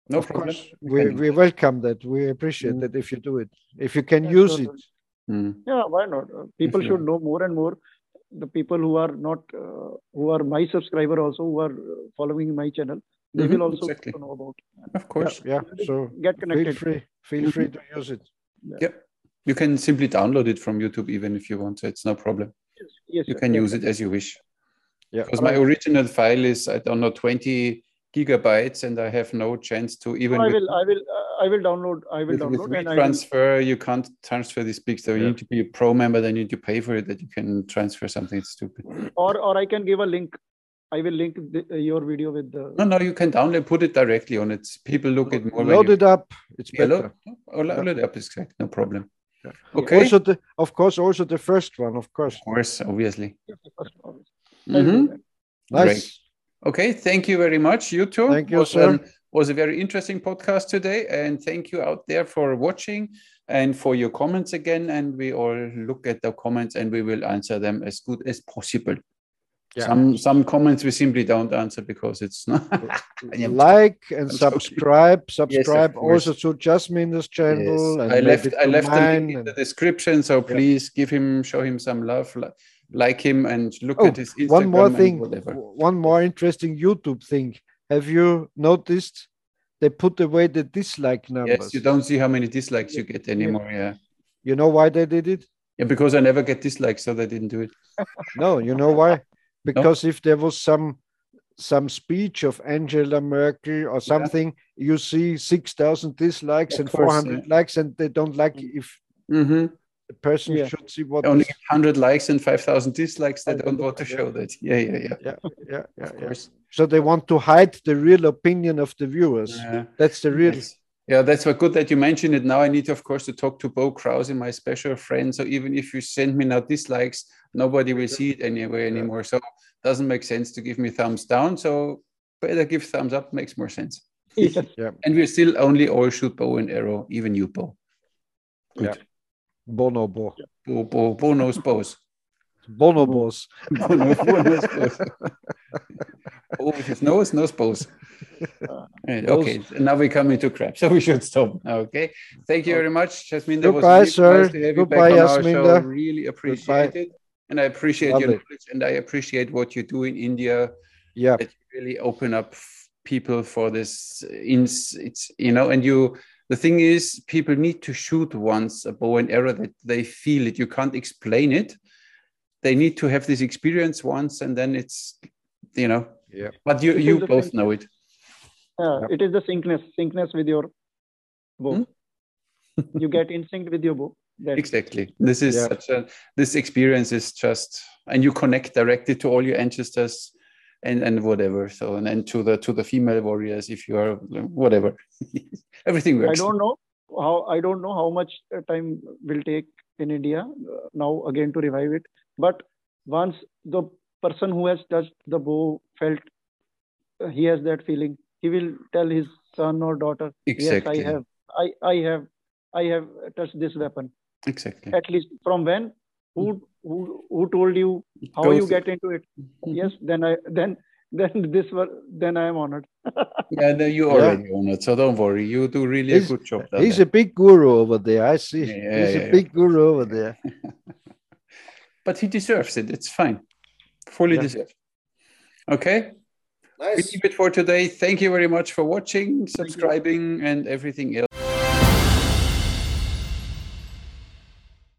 No of problem. Course. We, we welcome that. We appreciate mm. that if you do it. If you can use it. Mm. Yeah, why not? Uh, people should know more and more. The people who are not, uh, who are my subscriber also, who are uh, following my channel, they mm-hmm, will also exactly. know about. Of course, yeah. yeah. So get connected. Feel free, feel mm-hmm. free to use it. Yeah. yeah. you can simply download it from YouTube even if you want. So it's no problem. Yes, yes you can use it as you wish. Yeah, because my original file is I don't know twenty gigabytes, and I have no chance to even. I will, I will, uh, I will download. I will with, download. With and transfer, you can't transfer these big So yeah. you need to be a pro member. Then you need to pay for it. That you can transfer something stupid. Or, or I can give a link I will link the, uh, your video with the. No, no, you can download, put it directly on it. People look at more. Load it up. It's yeah, better. Load, oh, load it up is correct. No problem. Yeah. Okay. Also, the, of course, also the first one, of course. Of course, obviously. Mm-hmm. Nice. Great. Okay, thank you very much. You too. Thank you, was, sir. Um, was a very interesting podcast today, and thank you out there for watching and for your comments again. And we all look at the comments and we will answer them as good as possible. Yeah. Some some comments we simply don't answer because it's not. *laughs* like *laughs* and subscribe, subscribe yes, also to Jasminder's channel. Yes. I left I left the link in the description, so please yeah. give him show him some love, like him, and look oh, at his Instagram. One more thing, one more interesting YouTube thing. Have you noticed? They put away the dislike numbers. Yes, you don't see how many dislikes you get anymore. Yeah. You know why they did it? Yeah, because I never get dislikes, so they didn't do it. no, you know why? Because no? if there was some some speech of Angela Merkel or something, yeah. you see 6,000 dislikes of and 400 yeah. likes, and they don't like mm. if mm-hmm. the person yeah. should see what only 100 likes and 5,000 dislikes. They don't want to show that. Yeah, yeah, yeah. Yeah, yeah, yeah. yeah. So they want to hide the real opinion of the viewers. Yeah, That's the real. Yes. Yeah, that's good that you mentioned it. Now I need, of course, to talk to Bo Krause, my special friend. So even if you send me now dislikes, nobody will see it anyway anymore. So doesn't make sense to give me thumbs down. So better give thumbs up makes more sense. yeah. *laughs* And we still only all shoot bow and arrow, even you bow. Good. Yeah. Bono bow. Bo, bo, bo knows bows. Bonobos. *laughs* Bonobos. *laughs* oh, with his nose, nose bows. *laughs* Uh, eh, okay, now we come into crap, *laughs* so we should stop. Okay, thank you very much, Jasmine. Goodbye, was really sir. Nice to have Goodbye, you back on Our show. Really appreciate Goodbye. it, and I appreciate Love your knowledge, and I appreciate what you do in India. Yeah, that you really open up people for this. Uh, in it's you know, and you. The thing is, people need to shoot once a bow and arrow that they feel it. You can't explain it they need to have this experience once and then it's you know yeah. But you you both know it. Yeah, it is the syncness syncness with your bow. Hmm? *laughs* you get instinct with your bow That's... exactly. This is yeah. such a this experience is just and you connect directly to all your ancestors and and whatever. So and then to the to the female warriors if you are whatever. *laughs* Everything works. I don't know how i don't know how much time will take in india uh, now again to revive it. But once the person who has touched the bow felt uh, he has that feeling he will tell his son or daughter exactly. yes i have i i have i have touched this weapon exactly at least from when who who, who told you how you get into it mm-hmm. yes then i then then this were then I am honored. *laughs* yeah, no, you already yeah. honored, so don't worry. You do really he's, a good job. He's a big guru over there. I see. Yeah, he's yeah, a big guru over there. *laughs* but he deserves it. It's fine fully yeah. deserved. Okay. Nice. We keep it for today. Thank you very much for watching, subscribing, and everything else.